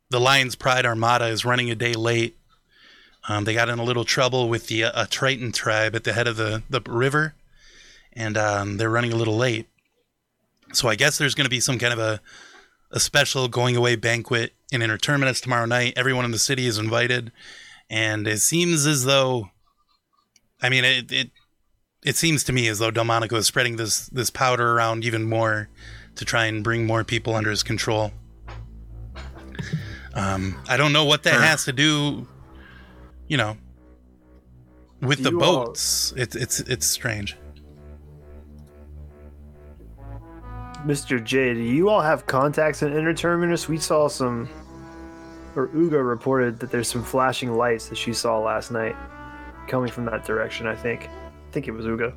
the Lion's Pride Armada is running a day late. Um, they got in a little trouble with the uh, Triton tribe at the head of the, the river, and um, they're running a little late. So I guess there's going to be some kind of a a special going away banquet in Inner Terminus tomorrow night. Everyone in the city is invited, and it seems as though, I mean, it it, it seems to me as though Delmonico is spreading this this powder around even more to try and bring more people under his control. Um, I don't know what that has to do, you know, with the all- boats. It's it's it's strange. Mr. J, do you all have contacts in Inner Terminus? We saw some, or Uga reported that there's some flashing lights that she saw last night coming from that direction, I think. I think it was Uga.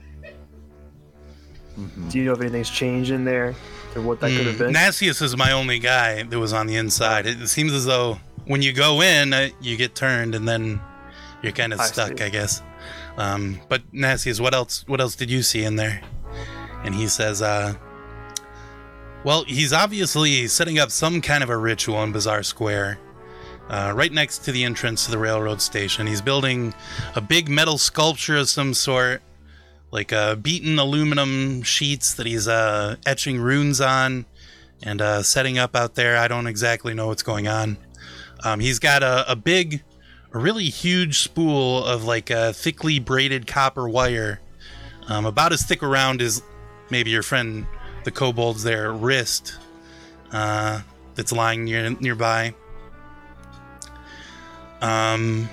Mhm. Do you know if anything's changed in there or what that could have Mm, been? Nastius is my only guy that was on the inside. It, seems as though when you go in, uh, you get turned, and then you're kind of stuck, see. I guess. Um, but Nastius, what else? What else did you see in there? And he says, uh, "Well, he's obviously setting up some kind of a ritual in Bazaar Square." Uh, right next to the entrance to the railroad station. He's building a big metal sculpture of some sort, like uh, beaten aluminum sheets that he's uh, etching runes on and uh, setting up out there. I don't exactly know what's going on. Um, he's got a, a big, a really huge spool of like a thickly braided copper wire, um, about as thick around as maybe your friend the kobold's there wrist, uh, that's lying near nearby. Um,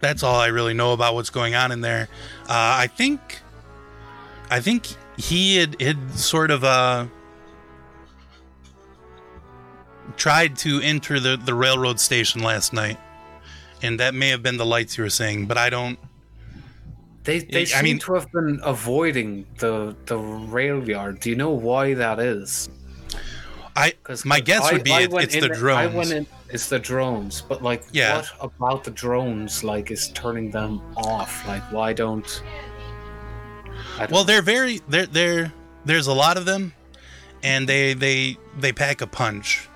that's all I really know about what's going on in there. Uh, I think, I think he had, had sort of uh, tried to enter the, the railroad station last night, and that may have been the lights you were saying, but I don't. They they I seem mean- to have been avoiding the the rail yard. Do you know why that is? I my guess I- would be I it, it's the drones. I went in. It's the drones, but like, Yeah. what about the drones? Like, is turning them off? Like, why don't? Don't Well, they're very they're they're there's a lot of them, and they they they pack a punch.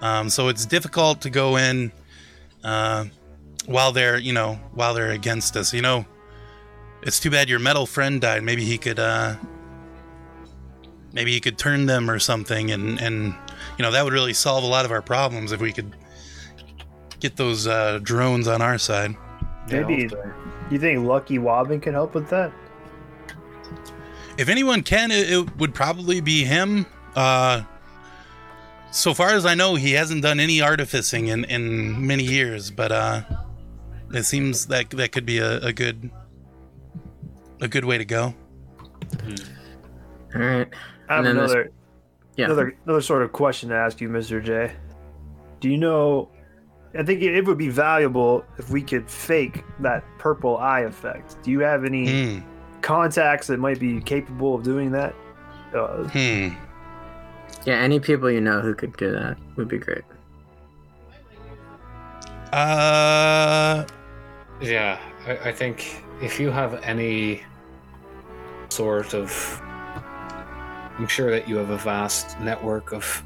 Um, so it's difficult to go in uh, while they're you know while they're against us. You know, it's too bad your metal friend died. Maybe he could uh, maybe he could turn them or something, and and you know that would really solve a lot of our problems if we could get those uh, drones on our side. Maybe okay. you think Lucky Wobbin can help with that? If anyone can, it, it would probably be him. Uh, so far as I know, he hasn't done any artificing in, in many years, but uh, it seems that that could be a, a good a good way to go. All right. I have And this- another Yeah. another another sort of question to ask you, Mr. J. Do you know? I think it, it would be valuable if we could fake that purple eye effect. Do you have any Hmm. contacts that might be capable of doing that? Uh, Hmm. Yeah, any people you know who could do that would be great. Uh. Yeah, I, I think if you have any sort of, I'm sure that you have a vast network of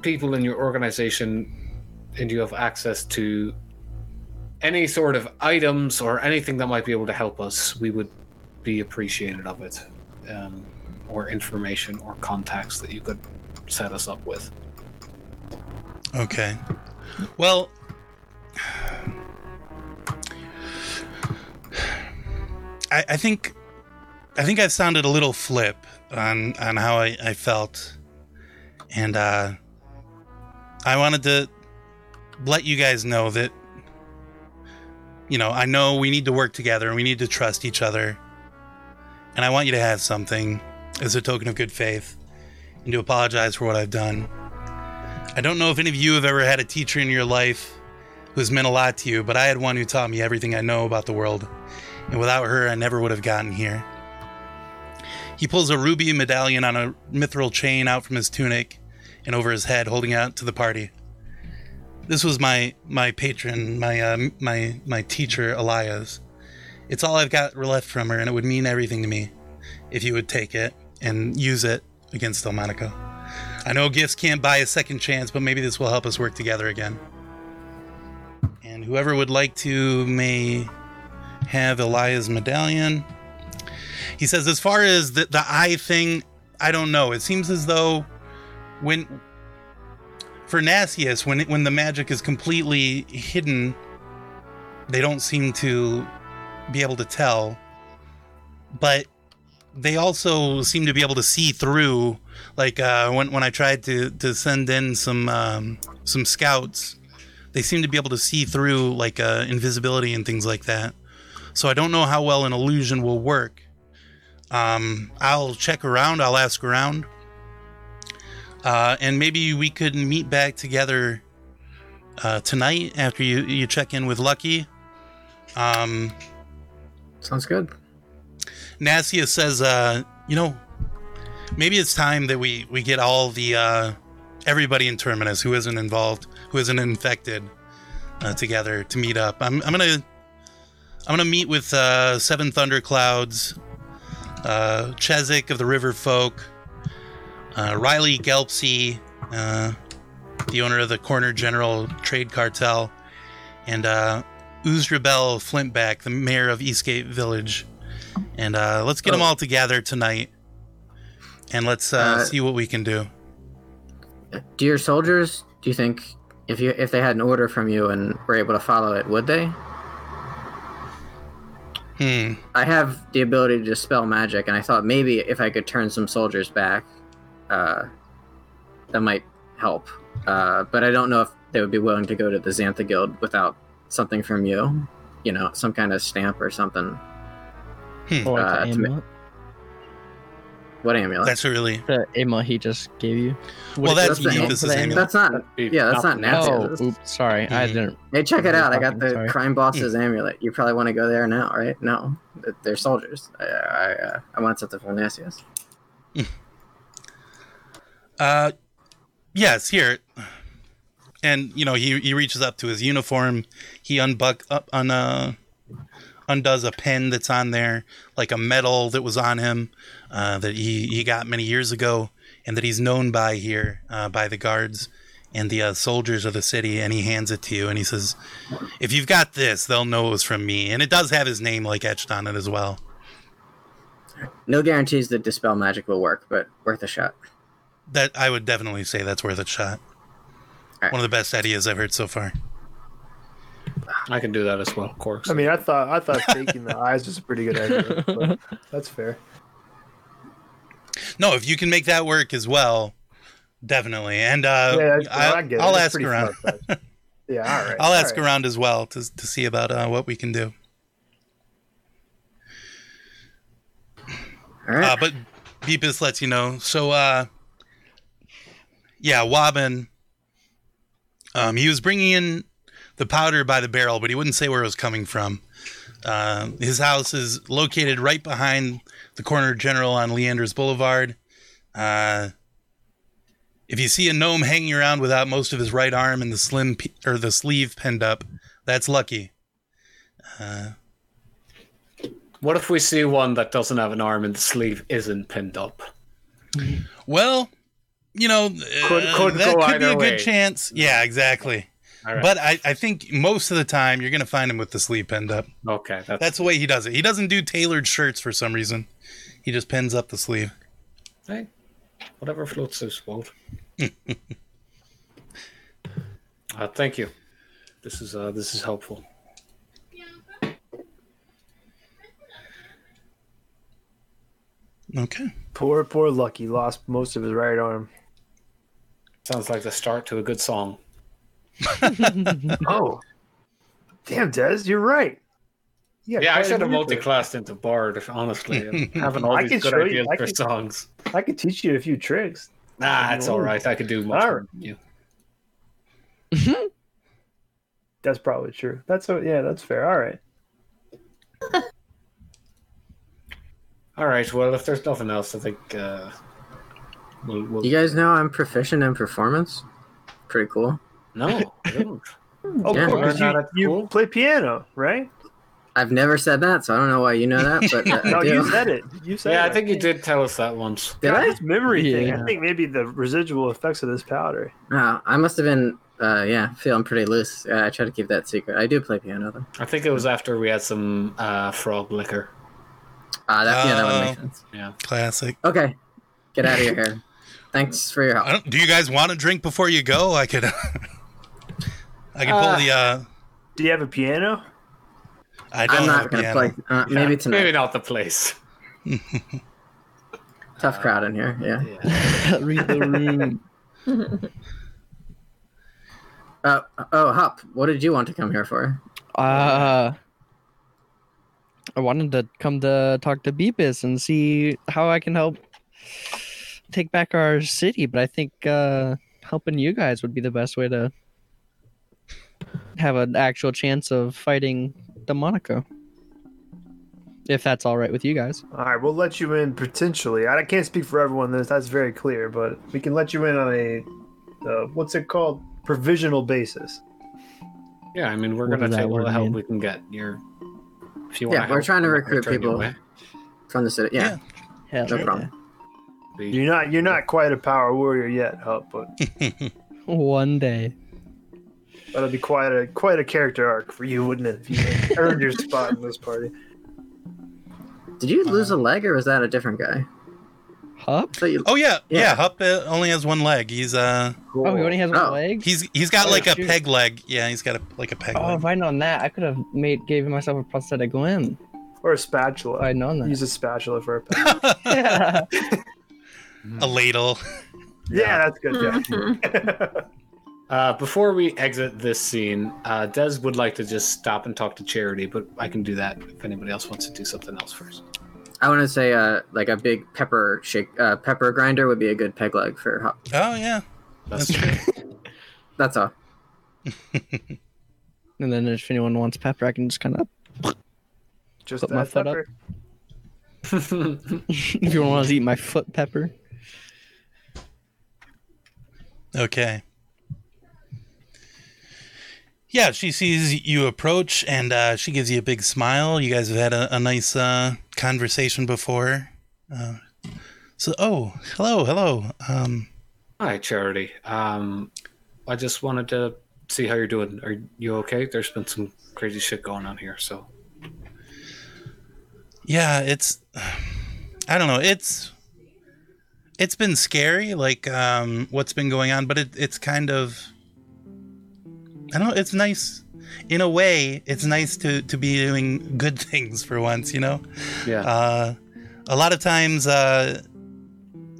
people in your organization, and you have access to any sort of items or anything that might be able to help us. We would be appreciated of it, um, or information or contacts that you could set us up with. Okay. Well. I, I think I think I've sounded a little flip on on how I, I felt. And uh I wanted to let you guys know that you know, I know we need to work together and we need to trust each other. And I want you to have something as a token of good faith and to apologize for what I've done. I don't know if any of you have ever had a teacher in your life who's meant a lot to you, but I had one who taught me everything I know about the world. And without her, I never would have gotten here. He pulls a ruby medallion on a mithril chain out from his tunic and over his head, holding out to the party. This was my my patron, my uh, my my teacher, Elias. It's all I've got left from her, and it would mean everything to me if you would take it and use it against Delmonico. I know gifts can't buy a second chance, but maybe this will help us work together again. And whoever would like to may have Elias' medallion. He says, as far as the, the eye thing, I don't know. It seems as though when for Nasius, when it, when the magic is completely hidden, they don't seem to be able to tell. But they also seem to be able to see through. Like uh, when when I tried to to send in some um, some scouts, they seem to be able to see through like uh, invisibility and things like that. So I don't know how well an illusion will work. Um, I'll check around. I'll ask around, uh, and maybe we could meet back together uh, tonight after you you check in with Lucky. Um, Sounds good. Nasia says, uh, you know, maybe it's time that we we get all the uh, everybody in Terminus who isn't involved, who isn't infected, uh, together to meet up. I'm I'm gonna I'm gonna meet with uh, Seven Thunderclouds, uh, Chezik of the River Folk, uh, Riley Gelpsy, uh, the owner of the Corner General Trade Cartel, and uh, Uzrabel Flintback, the mayor of Eastgate Village. And uh, let's get them Oh. all together tonight, and let's uh, Uh, see what we can do. Do your soldiers? Do you think if you if they had an order from you and were able to follow it, would they? Hmm. I have the ability to dispel magic, and I thought maybe if I could turn some soldiers back, uh, that might help. Uh, but I don't know if they would be willing to go to the Xantha Guild without something from you, you know, some kind of stamp or something. Or like Uh, the ma- What amulet? That's really The amulet he just gave you. well. That's that's the name Beepus' for the amulet. That's not. Yeah, that's not nothing. nasty. Oh, oops, sorry. I Mhm. didn't. Hey, check it out! I got the Sorry. crime boss's amulet. You probably want to go there now, right? No, they're soldiers. I I, uh, I want something from Nastius. Uh, yes, here. And you know, he he reaches up to his uniform. He unbuck up on uh undoes a pin that's on there, like a medal that was on him, uh, that he he got many years ago, and that he's known by here uh, by the guards and the uh, soldiers of the city. And he hands it to you, and he says, "If you've got this, they'll know it was from me." And it does have his name like etched on it as well. No guarantees that dispel magic will work, but worth a shot. That I would definitely say that's worth a shot. Alright. One of the best ideas I've heard so far. I can do that as well, Corks. I mean, I thought I thought faking the eyes was a pretty good idea. But that's fair. No, if you can make that work as well, definitely. And uh, yeah, that's, I, I will ask around. far-fetched. [LAUGHS] yeah, all right. I'll all ask right. around as well to to see about uh, what we can do. All right. Uh, but Beepus lets you know. So, uh, yeah, Wobbin. Um, he was bringing in the powder by the barrel, but he wouldn't say where it was coming from. Uh, his house is located right behind the corner general on Leander's Boulevard. Uh, if you see a gnome hanging around without most of his right arm and the slim pe- or the sleeve pinned up, that's lucky. Uh, what if we see one that doesn't have an arm and the sleeve isn't pinned up? Well, you know, Could- uh, that could be a way. good chance. Yeah, exactly. All right. But I, I think most of the time you're going to find him with the sleeve pinned up. okay, that's, That's the way he does it. He doesn't do tailored shirts for some reason. He just pins up the sleeve. hey, whatever floats his boat. [LAUGHS] uh, thank you. This is uh, this is helpful. Okay. Poor, poor Lucky lost most of his right arm. Sounds like the start to a good song. Oh, damn, Des, you're right. You got Yeah, I quite a should have ear for it. multi-classed into Bard, honestly. [LAUGHS] having all I these good show you- ideas for can- songs. I could teach you a few tricks. Nah, it's all right. I could do much All more right. than you. That's probably true. That's a, yeah, that's fair. All right. [LAUGHS] All right. Well, if there's nothing else, I think uh, we'll. we'll... you guys know I'm proficient in performance. Pretty cool. No, I don't. [LAUGHS] Oh, Yeah. cool, Learn 'cause that you, at you play piano, right? I've never said that, so I don't know why you know that. [LAUGHS] But uh, No, I do. you said it. You said yeah, it. I think you did tell us that once. Did I? This memory thing. Yeah. I think maybe the residual effects of this powder. No, I must have been. Uh, yeah, feeling pretty loose. Yeah, I try to keep that secret. I do play piano though. I think it was after we had some uh, frog liquor. Uh, that, yeah, that would make sense. Yeah. Classic. Okay, get out of your hair. Thanks for your help. I don't, do you guys want a drink before you go? I could. [LAUGHS] I could pull Uh, the. Uh, Do you have a piano? I don't I'm not gonna play. Uh, maybe tonight. Maybe not the place. [LAUGHS] Tough crowd in here. Yeah. [LAUGHS] Read the room. Uh, oh, Hup. What did you want to come here for? Uh, I wanted to come to talk to Beepus and see how I can help take back our city, but I think uh, helping you guys would be the best way to have an actual chance of fighting Delmonico. If that's all right with you guys. All right, we'll let you in potentially. I can't speak for everyone. This that's very clear, but we can let you in on a uh, what's it called? Provisional basis. Yeah, I mean, we're What gonna take all the help mean? we can get. You're, if you want Yeah, we're trying to recruit people from the city. Yeah, Hell no yeah. Problem. You're not you're not quite a power warrior yet, Hup, but [LAUGHS] One day. that'll be quite a quite a character arc for you, wouldn't it? If you [LAUGHS] earned your spot in this party. Did you lose a leg, or was that a different guy? Hup? I you- Oh yeah, yeah. Yeah. Hup uh, only has one leg. He's uh, Oh, he only has one Oh. leg? he's he's got Oh, like a peg leg. Yeah, he's got a like a peg Oh, leg. if I'd known that, I could have made gave myself a prosthetic limb. Or a spatula. I'd known that. Use a spatula for a [LAUGHS] pet. yeah. A ladle. [LAUGHS] yeah, that's good. Yeah. [LAUGHS] Uh, before we exit this scene, uh, Des would like to just stop and talk to Charity, but I can do that if anybody else wants to do something else first. I want to say, uh, like a big pepper shake, uh, pepper grinder would be a good peg leg for. Hup. Oh yeah, That's that's true. [LAUGHS] That's all. And then if anyone wants pepper, I can just kind of. Just Put my add foot up. pepper. if you want to eat my foot pepper. Okay. Yeah, she sees you approach and uh, she gives you a big smile. You guys have had a, a nice uh, conversation before. Uh, so, oh, hello, hello. Um, Hi, Charity. Um, I just wanted to see how you're doing. Are you okay? There's been some crazy shit going on here, so yeah, it's. I don't know. It's. It's been scary, like um, what's been going on, but it, it's kind of. I don't know. It's nice, in a way. It's nice to to be doing [LAUGHS] good things for once, you know. yeah. Uh, a lot of times, uh,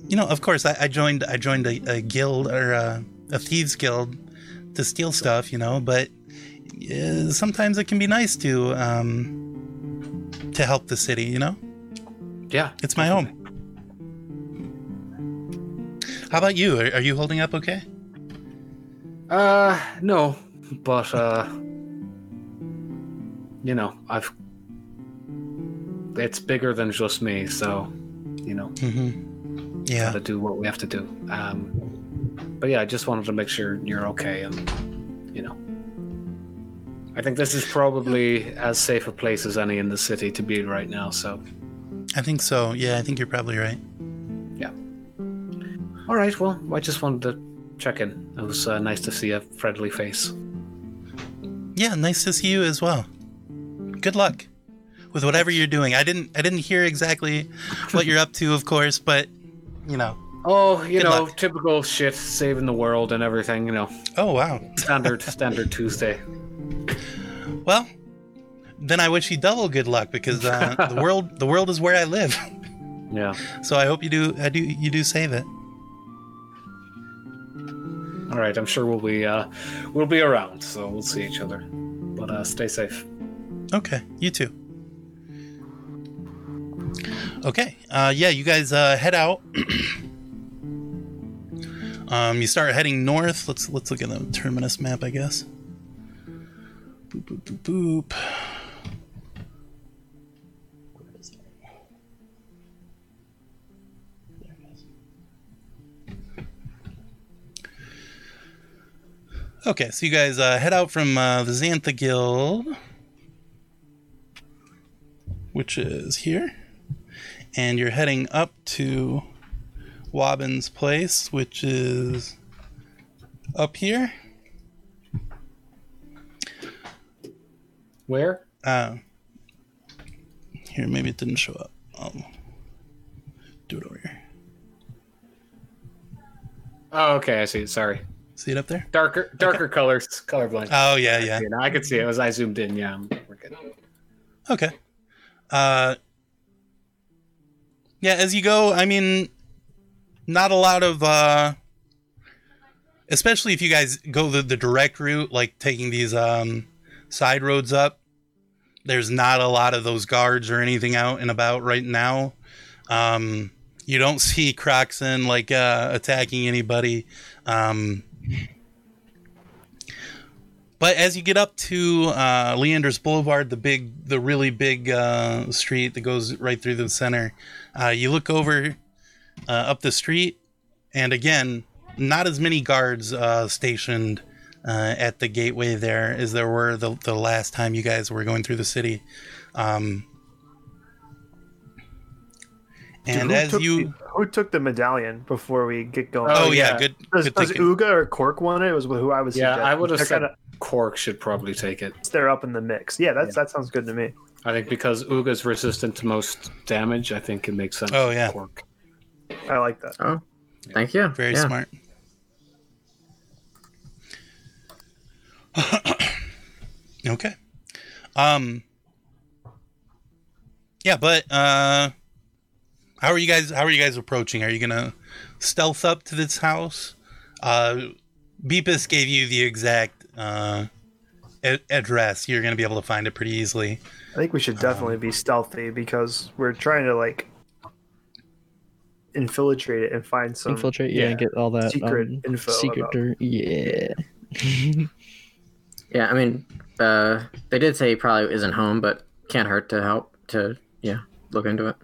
you know, of course, I, I joined I joined a, a guild or a, a thieves guild to steal stuff, you know, but uh, sometimes it can be nice to um, to help the city, you know. yeah. It's my home. How about you? Are, are you holding up okay? Uh, no, but uh, you know, I've. It's bigger than just me, so you know, Mm-hmm. Yeah. gotta do what we have to do. Um, but yeah, I just wanted to make sure you're okay, and you know, I think this is probably as safe a place as any in the city to be right now. So, I think so. Yeah, I think you're probably right. All right, well, I just wanted to check in. It was uh, nice to see a friendly face. Yeah, nice to see you as well. Good luck with whatever you're doing. I didn't I didn't hear exactly what you're up to, of course, but you know. Oh, you know, luck. typical shit, saving the world and everything. You know, Oh wow. standard [LAUGHS] standard Tuesday. Well, then I wish you double good luck because uh, the [LAUGHS] world the world is where I live. Yeah. So I hope you do I do you do save it. All right. I'm sure we'll be uh, we'll be around, so we'll see each other. But uh, stay safe. Okay, you too. Okay, uh, yeah, you guys uh, head out. [CLEARS THROAT] um, you start heading north. Let's let's look at the terminus map, I guess. Boop boop boop boop. Okay, so you guys uh, head out from uh, the Xantha Guild, which is here, and you're heading up to Wobbin's place, which is up here. Where? Uh, here, maybe it didn't show up. I'll do it over here. Oh, okay. I see it. Sorry. See it up there? Darker darker colors. Colorblind. Oh yeah, yeah. Yeah, I could see it. As I zoomed in. Yeah, we're good. Okay. Uh Yeah, as you go, I mean not a lot of uh especially if you guys go the, the direct route, like taking these um side roads up, there's not a lot of those guards or anything out and about right now. Um you don't see Croxon like uh attacking anybody. Um but as you get up to uh, Leander's Boulevard, the big, the really big uh, street that goes right through the center, uh, you look over uh, up the street, and again, not as many guards uh, stationed uh, at the gateway there as there were the, the last time you guys were going through the city. Um, and as you, who took the medallion before we get going? oh, Oh, yeah, yeah. good, does, good does. Uga or Cork want it? It was who I was. Yeah, I would have They're said kinda- Cork should probably take it. they're up in the mix. Yeah, that's that sounds good to me. I think because Uga's resistant to most damage, I think it makes sense. Oh, yeah. Cork. I like that. Oh, thank you. Very Yeah. smart. [COUGHS] okay. Um Yeah, but uh how are you guys how are you guys approaching? Are you going to stealth up to this house? Uh Beepus gave you the exact uh, a- address. You're going to be able to find it pretty easily. I think we should definitely be stealthy because we're trying to like infiltrate it and find some. Infiltrate, yeah, and yeah, get all that secret um, info Secret about- dirt, yeah. Yeah, I mean, uh, they did say he probably isn't home, but can't hurt to help to yeah look into it.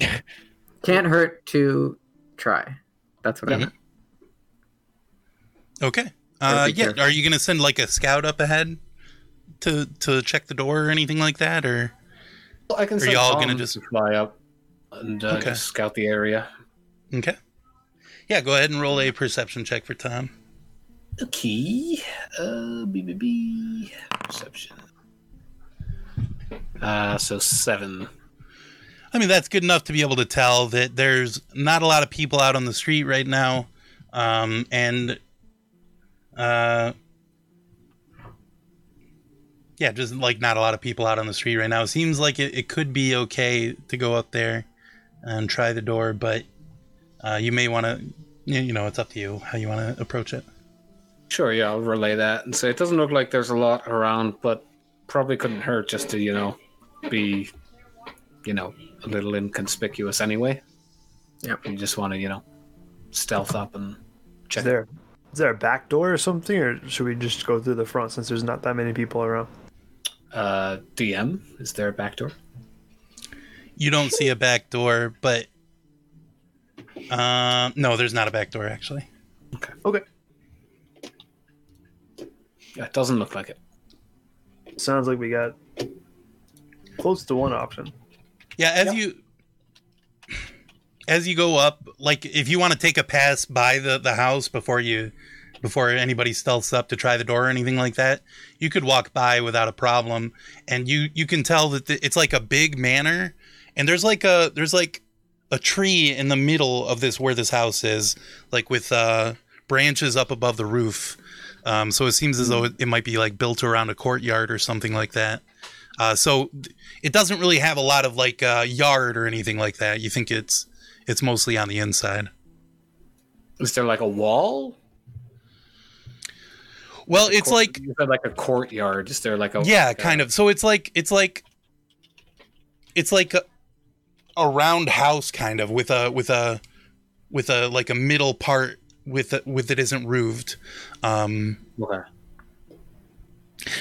[LAUGHS] can't hurt to try. That's what I Mhm. meant. Okay. Uh, yeah. careful. Are you going to send like a scout up ahead to to check the door or anything like that, or I can Are send y'all gonna just- fly up and uh, Okay. scout the area. okay? Yeah. Go ahead and roll a perception check for Tom. Okay. Uh, B B B. Perception. Uh, so seven. I mean, that's good enough to be able to tell that there's not a lot of people out on the street right now, um, and uh, yeah, just like not a lot of people out on the street right now. It seems like it, it could be okay to go up there and try the door, but uh, you may want to, you know, it's up to you how you want to approach it. Sure, yeah, I'll relay that and say it doesn't look like there's a lot around, but probably couldn't hurt just to, you know, be, you know, a little inconspicuous anyway. Yep. You just want to, you know, stealth up and Is check. there is there a back door or something, or should we just go through the front since there's not that many people around? Uh, DM, is there a back door? You don't see a back door, but uh, no, there's not a back door actually. Okay. Okay, Yeah, it doesn't look like it. sounds like we got close to one option. Yeah, as you as you go up, like if you want to take a pass by the the house before you before anybody stealths up to try the door or anything like that, you could walk by without a problem, and you you can tell that the, it's like a big manor, and there's like a there's like a tree in the middle of this where this house is, like with uh branches up above the roof. Um, so it seems as though it, it might be like built around a courtyard or something like that. Uh, so it doesn't really have a lot of like uh, yard or anything like that. You think it's it's mostly on the inside. Is there like a wall? Well, it's like You said like a courtyard. Is there like a yeah, like a- kind of. So it's like it's like it's like a, a round house kind of with a with a with a like a middle part with a, with it isn't roofed. Um, Okay.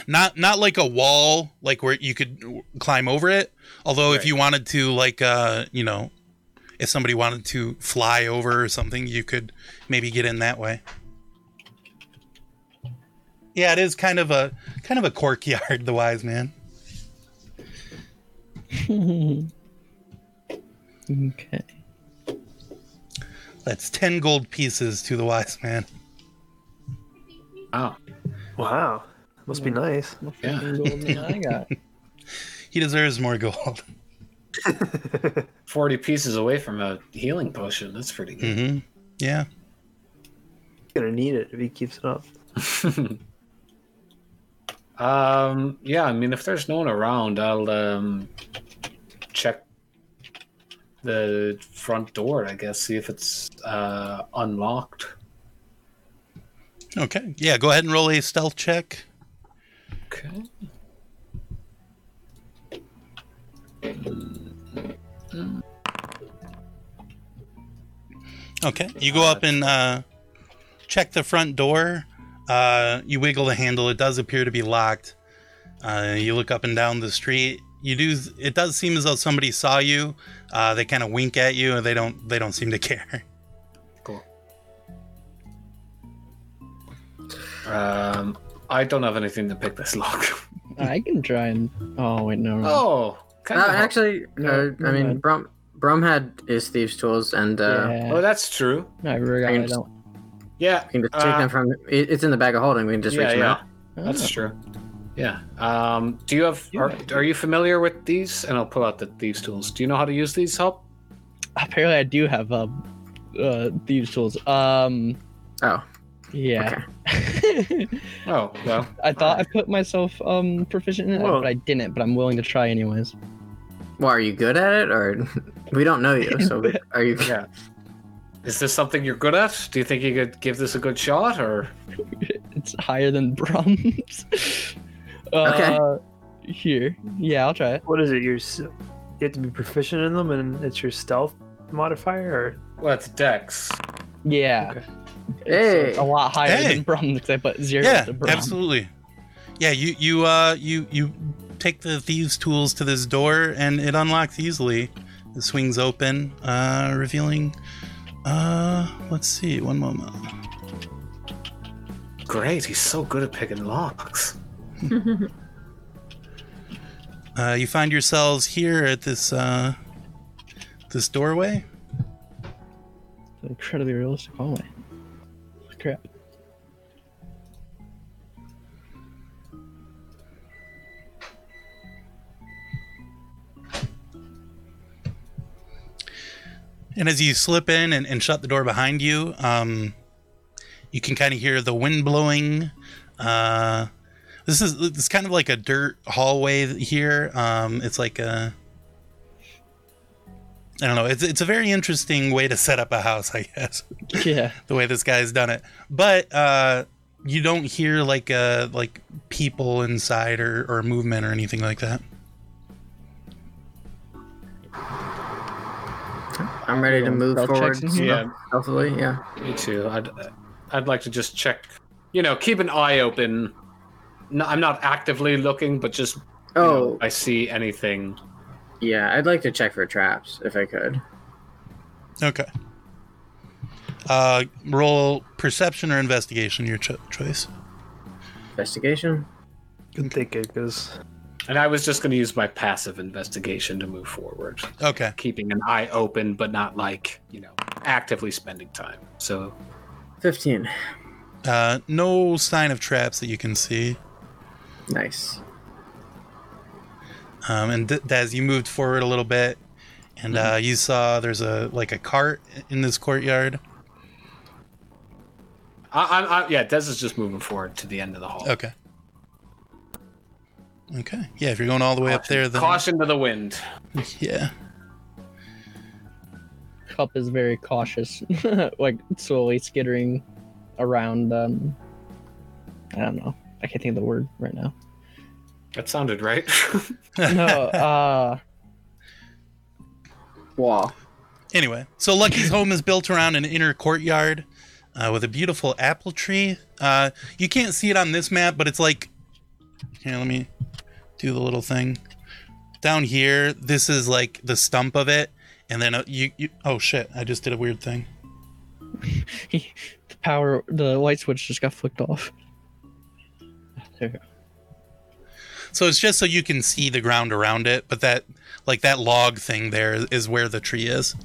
Not not like a wall like where you could climb over it. Although if you wanted to like uh you know if somebody wanted to fly over or something you could maybe get in that way. Yeah it is kind of a kind of a courtyard [LAUGHS] the wise man. Okay. that's 10 gold pieces to the wise man. Oh, Wow, must be nice. yeah. I got. [LAUGHS] he deserves more gold Forty pieces away from a healing potion. That's pretty good. hmm yeah Gonna need it if he keeps it up. [LAUGHS] Um, yeah, I mean, if there's no one around, I'll um, check the front door. I guess see if it's uh, unlocked. okay yeah go ahead and roll a stealth check Okay. Okay. You go up and uh, check the front door. Uh, you wiggle the handle. It does appear to be locked. Uh, you look up and down the street. You do. It does seem as though somebody saw you. Uh, they kind of wink at you, and they don't. They don't seem to [LAUGHS] care. Cool. Um, I don't have anything to pick this lock. [LAUGHS] I can try and. Oh wait, no. oh, kind Uh, of. actually, No, uh, I mean, mind. Brum, Brum had his thieves' tools, and uh, yeah. Oh, that's true. I forgot. I I can just- don't. Yeah. we can just take uh, them from. It's in the bag of holding. We can just yeah, reach them yeah. out. That's Oh. true. Yeah. Um, do you have? Are, are you familiar with these? And I'll pull out the thieves' tools. Do you know how to use these? Help. Apparently, I do have um, uh, thieves tools. Um, Oh, yeah. [LAUGHS] Oh well. I thought I put myself um proficient in it, Well- but I didn't. But I'm willing to try anyways. well, are you good at it, or [LAUGHS] we don't know you? So [LAUGHS] are you? Yeah. Is this something you're good at? Do you think you could give this a good shot, or It's higher than Brum's. Okay. Uh, here. Yeah, I'll try it. What is it? You're you have to be proficient in them, and it's your stealth modifier, or well, it's Dex? Yeah. Okay. Hey. A lot higher Hey. than Brum because I put zero Yeah, to Brum. absolutely. Yeah, you you uh you you take the thieves' tools to this door and it unlocks easily. It swings open, uh, revealing. Uh, let's see. One moment. Great, he's so good at picking locks. [LAUGHS] Uh, you find yourselves here at this uh this doorway. An Incredibly realistic hallway. Crap. And as you slip in and, and shut the door behind you, um, you can kind of hear the wind blowing. Uh, this is it's kind of like a dirt hallway here. Um, it's like a I don't know. It's it's a very interesting way to set up a house, I guess. [LAUGHS] Yeah. [LAUGHS] the way this guy's done it. But uh, you don't hear like uh like people inside or, or movement or anything like that. I'm ready to move forward checks? Yeah, stealthily. Yeah. me too. I'd I'd like to just check. You know, keep an eye open. No, I'm not actively looking, but just you Oh, know, I see anything. Yeah. I'd like to check for traps if I could. Okay. Uh, roll perception or investigation, your cho- choice. Investigation. good thinking, because And I was just going to use my passive investigation to move forward, Okay. keeping an eye open, but not like you know actively spending time. So Fifteen. Uh, no sign of traps that you can see. Nice. Um, and th- as you moved forward a little bit, and uh, you saw there's a like a cart in this courtyard. I, I, I yeah, Des is just moving forward to the end of the hall. Okay. Okay. Yeah, if you're going all the way up there, then Caution to the wind. [LAUGHS] yeah. Cup is very cautious, [LAUGHS] like slowly skittering around. Um, I don't know. I can't think of the word right now. That sounded right. [LAUGHS] No, uh, Wall. Anyway, so Lucky's home is built around an inner courtyard uh, with a beautiful apple tree. Uh, you can't see it on this map, but it's like here. Let me do the little thing down here. This is like the stump of it, and then uh, you, you. Oh shit! I just did a weird thing. [LAUGHS] the power, the light switch just got flicked off. There we go. So it's just so you can see the ground around it, but that like that log thing there is where the tree is.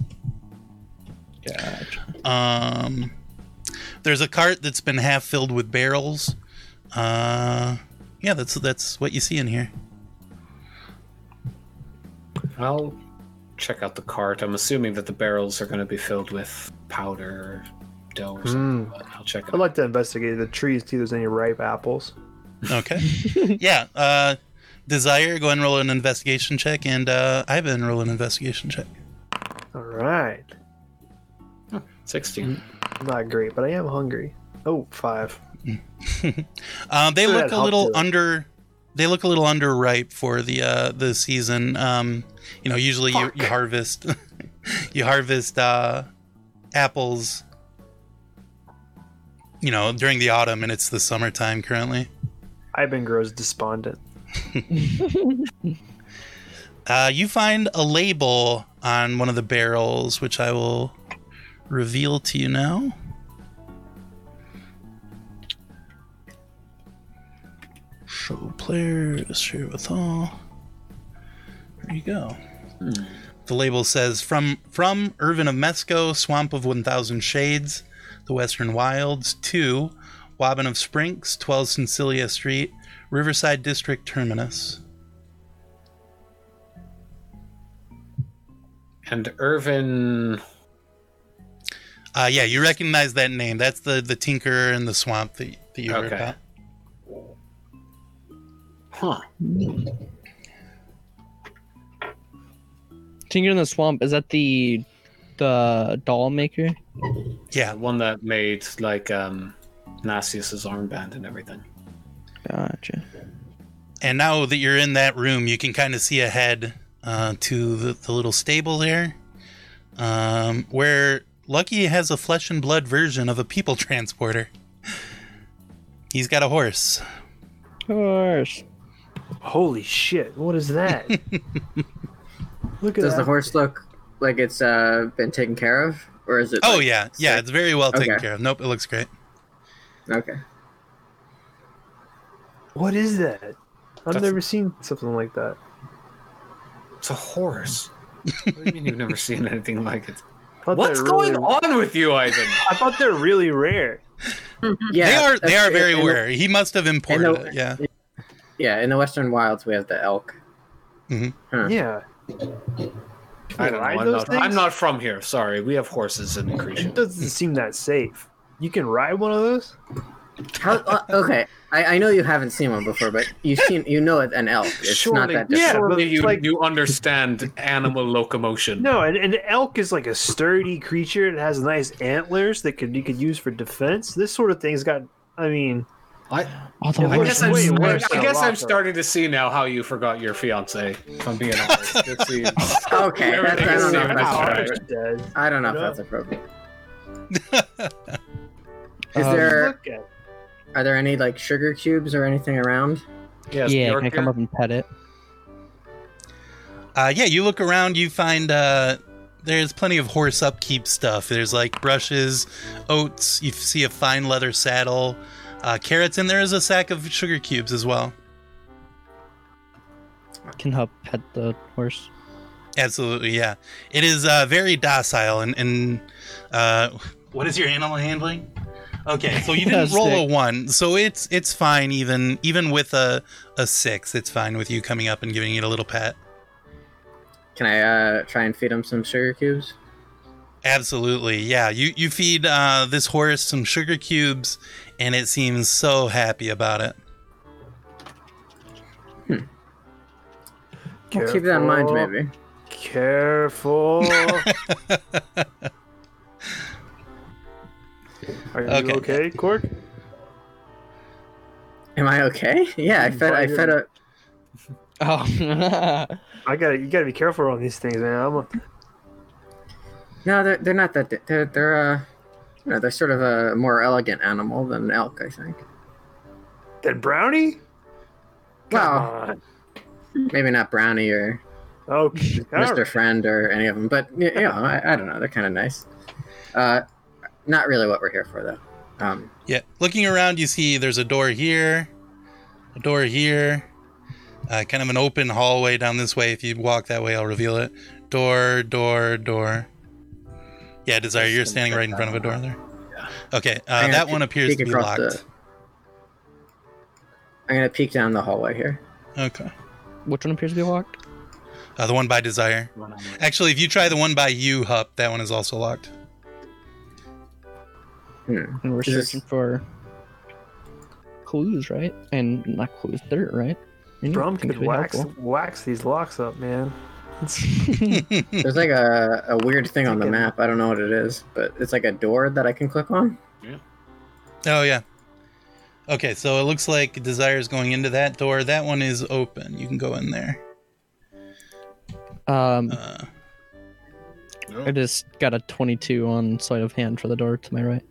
Gotcha. Um, there's a cart that's been half filled with barrels. Uh, yeah, that's that's what you see in here. I'll check out the cart. I'm assuming that the barrels are going to be filled with powder, or dough, or something. Mm. But I'll check. I'd It. like to investigate the trees, see if there's any ripe apples. Okay. yeah. Uh, Desire, go ahead and roll an investigation check, and uh, Ivan roll an investigation check. All right. Sixteen. Not great, but I am hungry. Oh, five. Uh, [LAUGHS] they Sure, look a little under. They look a little underripe for the uh, the season. Um, you know, usually you, you harvest [LAUGHS] you harvest uh, apples. You know, during the autumn, and it's the summertime currently. Ivan grows despondent. [LAUGHS] Uh, you find a label on one of the barrels, which I will reveal to you now. Show players, share with all. There you go. The label says from from Irvin of Mesco, Swamp of 1000 Shades, The Western Wilds, to Wobbin of Sprinks, 12 Cincilia Street, Riverside District Terminus. And Irvin. Uh, yeah, you recognize that name. That's the the tinker in the swamp that, that you heard Okay. about. Huh. Tinker in the Swamp is that the the doll maker. Yeah. The one that made like um Nasius's armband and everything. Gotcha. And now that you're in that room, you can kind of see ahead uh, to the, the little stable there, um, where Lucky has a flesh and blood version of a people [LAUGHS] transporter. He's got a horse. Horse. Holy shit! What is that? [LAUGHS] Look at Does that. the horse look like it's uh, been taken care of, or is it? Oh like, yeah, yeah, it's very well taken Okay. care of. Nope, it looks great. Okay. What is that? I've That's- never seen something like that. It's a horse. what do you mean you've never seen anything like it? I thought What's they're going really- on with you, Ivan? [LAUGHS] I thought they're really rare. [LAUGHS] Yeah, they are they that's- are very in the- rare. He must have imported know- it. Yeah. Yeah, in the Western wilds we have the elk. Mm-hmm. Huh. Yeah. I don't know. ride I'm those not. I'm not from here. Sorry. We have horses in It Accretion. doesn't seem that safe. You can ride one of those? How, uh, okay, I, I know you haven't seen one before, but you've seen you know it's an elk. It's Surely- not that yeah, different. but Surely you, like- you understand animal locomotion. No, and an elk is like a sturdy creature. It has nice antlers that could you could use for defense. This sort of thing's got. I mean, I, I guess, I'm, way I, I guess I'm starting to see now how you forgot your fiance. If I'm being honest, [LAUGHS] it seems Okay, that's, I don't know if that's right. right. I don't know if that's appropriate. [LAUGHS] Is Um, there Look at are there any like sugar cubes or anything around? yes. yeah, Bjork can I come here? up and pet it? Uh, yeah, you look around, you find uh, there's plenty of horse upkeep stuff. There's like brushes, oats. You see a fine leather saddle, uh, carrots, and there is a sack of sugar cubes as well. Can help pet the horse. Absolutely, yeah. It is uh, very docile and, and uh, what is your animal handling? Okay, so you [LAUGHS] didn't roll a one, so it's it's fine even even with a a six. It's fine with you coming up and giving it a little pat. Can I uh, try and feed him some sugar cubes? Absolutely, yeah. You you feed uh, this horse some sugar cubes, and it seems so happy about it. I'll keep that in mind, maybe. Careful. [LAUGHS] Are you Okay. okay, Cork? Am I okay? Yeah, I fed. I fed a. Oh, [LAUGHS] I gotta, you gotta be careful on these things, man. I'm a, No, they're they're not that. They're they're uh, you know, they're sort of a more elegant animal than an elk, I think. then Brownie. Come Well, on. maybe not Brownie or Okay. all Mr. Friend or any of them, but y- you know, I, I don't know. They're kind of nice. Uh, not really what we're here for, though. Um, Yeah, looking around, you see there's a door here, a door here, uh, kind of an open hallway down this way. If you walk that way, I'll reveal it. Door, door, door. Yeah, Desire, you're standing right in front of a door there. Okay, uh, that pe- one appears to be locked. the- I'm gonna peek down the hallway here. Okay, which one appears to be locked? uh, the one by Desire. Actually, if you try the one by you, Hup, that one is also locked. Hmm. And we're Is this- searching for clues, right? And not clues, dirt, right? You know, Brum could wax, helpful. wax these locks up, man. [LAUGHS] There's like a, a weird thing on the map. I don't know what it is, but it's like a door that I can click on. Yeah. Oh yeah. Okay, so it looks like Desire is going into that door. That one is open. You can go in there. Um, Uh, I just got a 22 on sleight of hand for the door to my right.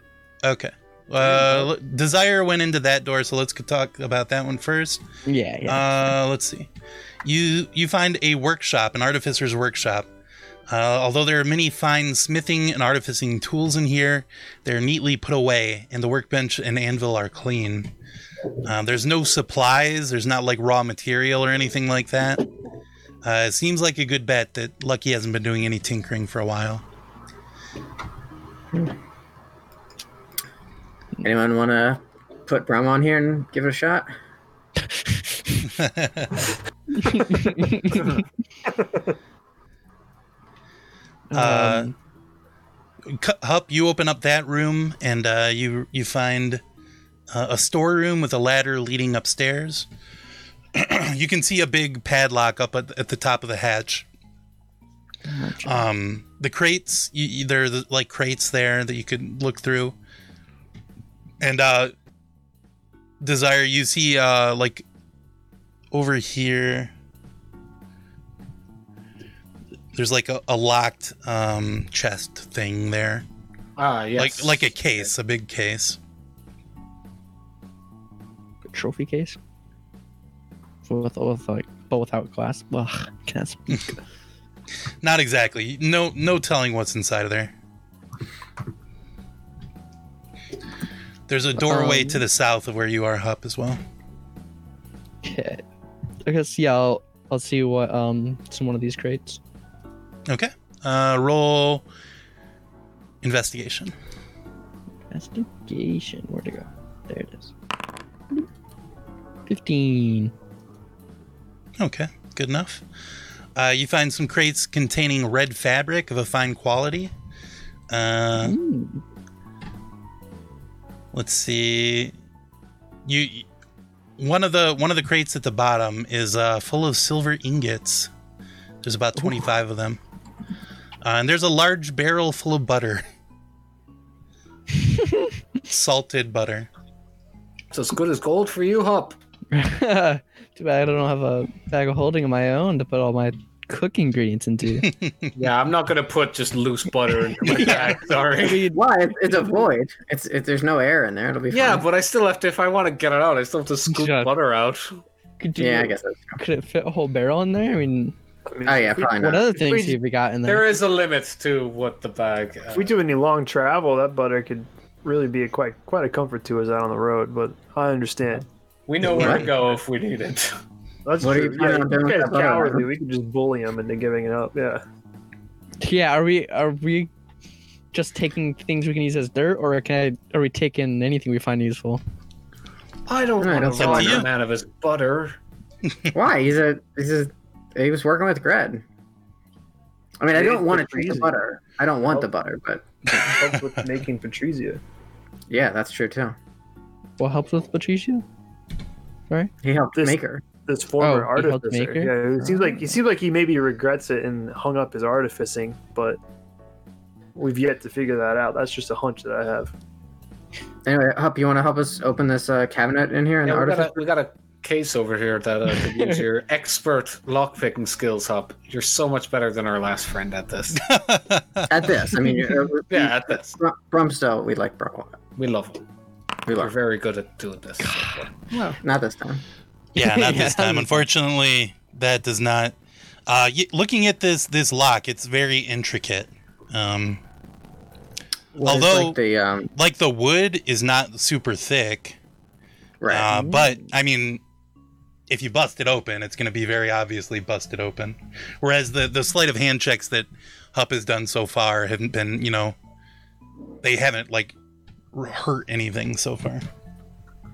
Okay. Uh, Desire went into that door, so let's talk about that one first. Yeah, yeah. Uh, let's see. You you find a workshop, an artificer's workshop. Uh, although there are many fine smithing and artificing tools in here, they're neatly put away, and the workbench and anvil are clean. Uh, there's no supplies. There's not like raw material or anything like that. Uh, it seems like a good bet that Lucky hasn't been doing any tinkering for a while. Anyone want to put Brum on here and give it a shot? [LAUGHS] Uh, Hup, you open up that room and uh, you you find uh, a storeroom with a ladder leading upstairs. [CLEARS THROAT] you can see a big padlock up at, at the top of the hatch. Um, the crates, you, you, there are the, like crates there that you could look through. And uh, Desire, you see uh, like over here. There's like a, a locked um, chest thing there, Ah, yes. like like a case, a big case. A trophy case. With, with like, but without glass. Ugh, can't speak. [LAUGHS] Not exactly. No, no telling what's inside of there. There's a doorway Um, to the south of where you are, Hup, as well. Okay. I guess yeah. I'll I'll see what um some one of these crates. Okay. Uh, roll investigation. Investigation. Where to go? There it is. Fifteen. Okay, good enough. Uh, you find some crates containing red fabric of a fine quality. Uh, Ooh. Let's see. You one of the one of the crates at the bottom is uh, full of silver ingots. There's about 25 of them. Uh, and there's a large barrel full of butter. [LAUGHS] Salted butter. It's as good as gold for you, Hup. [LAUGHS] Too bad I don't have a bag of holding of my own to put all my cooking ingredients into. [LAUGHS] Yeah, I'm not gonna put just loose butter into my [LAUGHS] bag. I Sorry. mean, Why? It's, it's a void. It's it, there's no air in there. It'll be fine. Yeah, but I still have to. If I want to get it out, I still have to scoop Shut- butter out. could you, yeah, I guess that's could it fit a whole barrel in there? I mean, I mean, Oh yeah, if we, probably what other If we- things have we got in there? There is a limit to what the bag. Uh, if we do any long travel, that butter could really be a quite quite a comfort to us out on the road. But I understand. we know where to go if we need it. [LAUGHS] That's What are true. you yeah, doing you guys that butter? cowardly. We could just bully them into giving it up. Yeah. Yeah, are we are we just taking things we can use as dirt, or can I, are we taking anything we find useful? I don't Alright, want that's to up rob to a of his butter. [LAUGHS] Why? He's a he's a he was working with Gred. I mean, I don't want to it's the butter. I don't want the butter, but Helps with [LAUGHS] making Patrizia. yeah, that's true too. What helps with Patricia? Right? He helped This- make her. This former Oh, he helped artificer. make? Yeah, it seems like it seems like he maybe regrets it and hung up his artificing, but we've yet to figure that out. That's just a hunch that I have. Anyway, Hup, you want to help us open this uh, cabinet in here in Yeah, the we, got a, we got a case over here that uh, could use your [LAUGHS] expert lockpicking skills, Hup. You're so much better than our last friend at this. [LAUGHS] At this, I mean, uh, yeah, at this. Br- Brumstow, we like Brum. We love him. We We're love. very good at doing this. Well, not this time. Yeah, [LAUGHS] not Yeah. this time. Unfortunately, that does not. Uh, y- looking at this this lock, it's very intricate. Um, Well, Although- like the um, like the wood is not super thick, right. uh, but I mean, if you bust it open, it's going to be very obviously busted open. Whereas the the sleight of hand checks that Hup has done so far haven't been, you know, they haven't like hurt anything so far.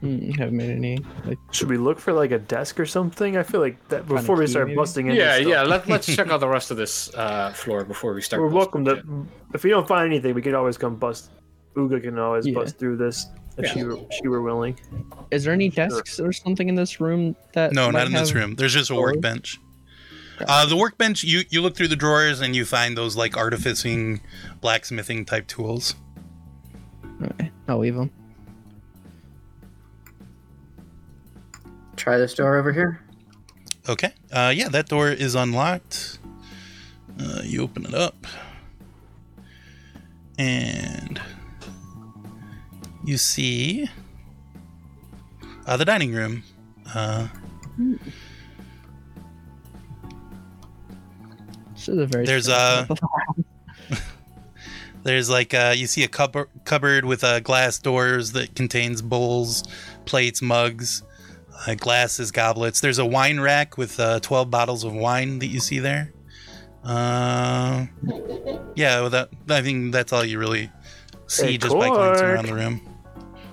Hmm, haven't made any like Should we look for like a desk or something? I feel like that before we start maybe? busting in. Yeah, yeah. Let, let's [LAUGHS] check out the rest of this uh, floor before we start. We're welcome shit. to. If we don't find anything, we can always come bust. Uga can always Yeah. bust through this if Yeah. she were, she were willing. Is there any desks or something in this room that No, not in this room. There's just a storage? workbench. Uh, the workbench, you you look through the drawers and you find those like artificing, blacksmithing type tools. Okay, I'll leave them. Try this door over here. Okay. Uh, yeah, that door is unlocked. Uh, you open it up, and you see uh, the dining room. Uh, This is a very There's strange- [LAUGHS] There's like uh, you see a cupboard cupboard with uh, glass doors that contains bowls, plates, mugs, uh, glasses, goblets. There's a wine rack with uh, 12 bottles of wine that you see there. Uh, yeah, well, that I think that's all you really see Hey, just by glancing around the room.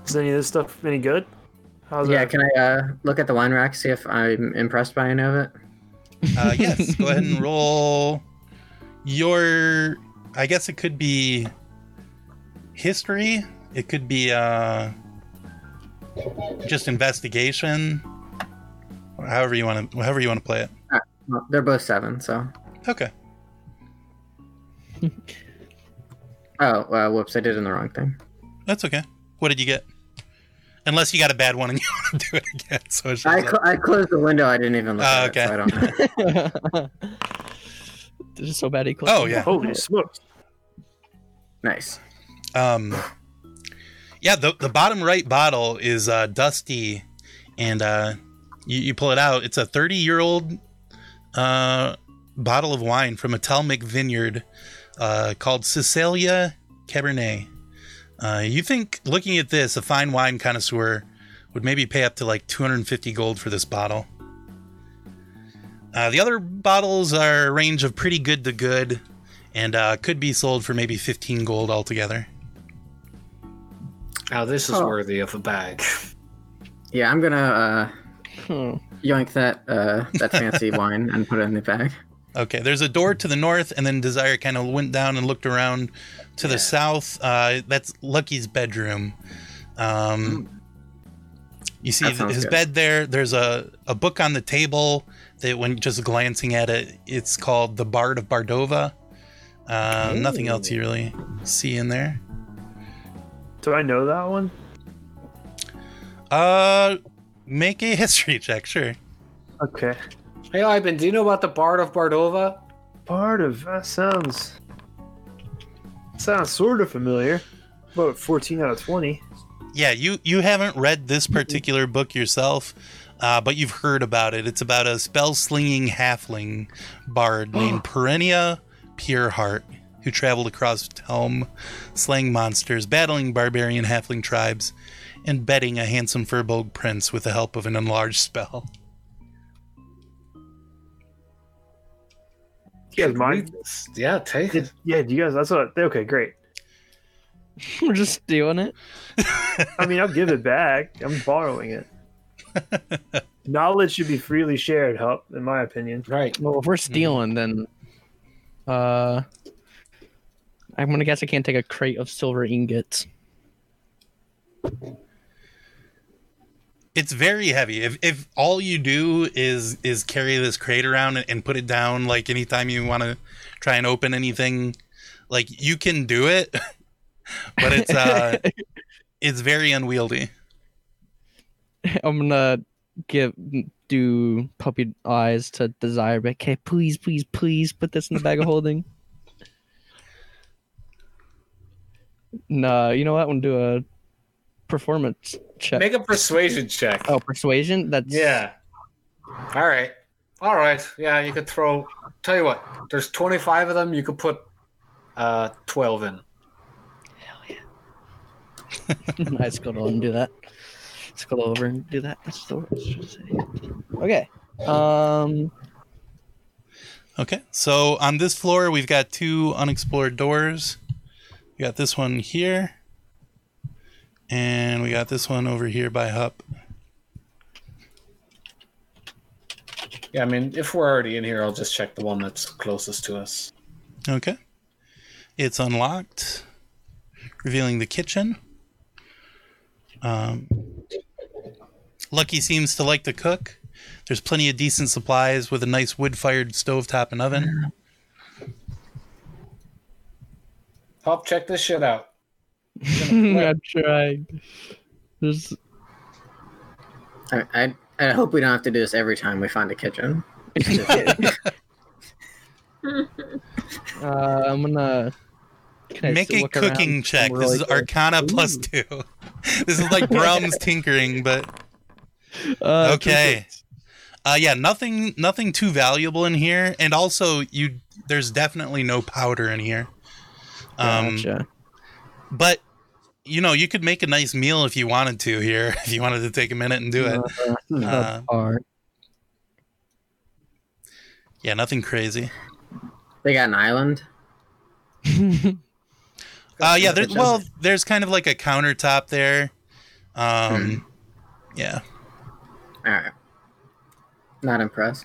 Is any of this stuff any good? How's Yeah, that? can I uh, look at the wine rack, see if I'm impressed by any of it? Uh, [LAUGHS] yes, go ahead and roll your. I guess it could be history. It could be uh, just investigation. However you want to, however you want to play it. Well, they're both seven, so Okay. [LAUGHS] Oh, uh, whoops! I did in the wrong thing. That's okay. What did you get? Unless you got a bad one and [LAUGHS] you want to do it again. So it I, cl- I closed the window. I didn't even look. Oh, at it, so I don't know. [LAUGHS] this is so bad he closed Oh yeah. Holy smokes! Nice. Um, yeah, the the bottom right bottle is uh, dusty, and uh, you, you pull it out. It's a 30 year old uh, bottle of wine from a Telmic vineyard uh, called Cecilia Cabernet. Uh, you think looking at this, a fine wine connoisseur would maybe pay up to like 250 gold for this bottle. Uh, the other bottles are a range of pretty good to good, and could be sold for maybe 15 gold altogether. Now this is Oh. worthy of a bag. [LAUGHS] Yeah, I'm gonna uh, Hmm. yoink that uh, that fancy [LAUGHS] wine and put it in the bag. Okay, there's a door to the north, and then Desire kind of went down and looked around to the south. Uh, that's Lucky's bedroom. Um, you see That th- sounds his good. bed there. There's a, a book on the table that, when just glancing at it, it's called The Bard of Bardova. Uh, nothing else you really see in there. Do I know that one? Uh, make a history [LAUGHS] check, sure. Okay. Hey, Ivan, do you know about the Bard of Bardova? Part of that sounds sounds sort of familiar. About 14 out of 20. Yeah, you you haven't read this particular book yourself, uh, but you've heard about it. It's about a spell slinging halfling bard [GASPS] named Perennia Pureheart who traveled across Helm, slaying monsters, battling barbarian halfling tribes, and betting a handsome furbolg prince with the help of an enlarged spell. You guys mind? Yeah, take it. Yeah, do you guys? That's what. Okay, great. [LAUGHS] We're just stealing it. I mean, I'll give it back. I'm borrowing it. [LAUGHS] Knowledge should be freely shared, Hup, in my opinion. Right. Well, if we're stealing, then uh, I'm gonna guess I can't take a crate of silver ingots. It's very heavy. If if all you do is is carry this crate around and, and put it down, like anytime you want to try and open anything, like you can do it, [LAUGHS] but it's uh [LAUGHS] it's very unwieldy. I'm gonna give do puppy eyes to desire, but okay, please, please, please put this in the bag of holding. No, you know what? I'm gonna do a performance check. Make a persuasion check. oh, persuasion. That's Yeah. All right. All right. Yeah, you could throw. Tell you what, there's 25 of them. You could put uh 12 in. Hell Let's go over and do that. Let's go over and do that. That's the word. Okay. Um. Okay, so on this floor we've got two unexplored doors. We got this one here, and we got this one over here by Hup. Yeah, I mean, if we're already in here, I'll just check the one that's closest to us. Okay. It's unlocked, revealing the kitchen. Um, Lucky seems to like to cook. There's plenty of decent supplies with a nice wood fired stovetop and oven. Hup, check this shit out. [LAUGHS] I tried. There's. I, I I hope we don't have to do this every time we find a kitchen. Uh, I'm gonna. Can Make a look around cooking check. and This really is Arcana plus two. [LAUGHS] this is like Brum's [LAUGHS] tinkering, but? Uh, okay. Uh, yeah, nothing, nothing too valuable in here, and also you, there's definitely no powder in here. Um, Gotcha. but you know, you could make a nice meal if you wanted to here. [LAUGHS] If you wanted to take a minute and do it. Uh, Uh, yeah, nothing crazy. They got an island. [LAUGHS] Uh, yeah, there's well, there's kind of like a countertop there. Um, yeah. All right. Not impressed.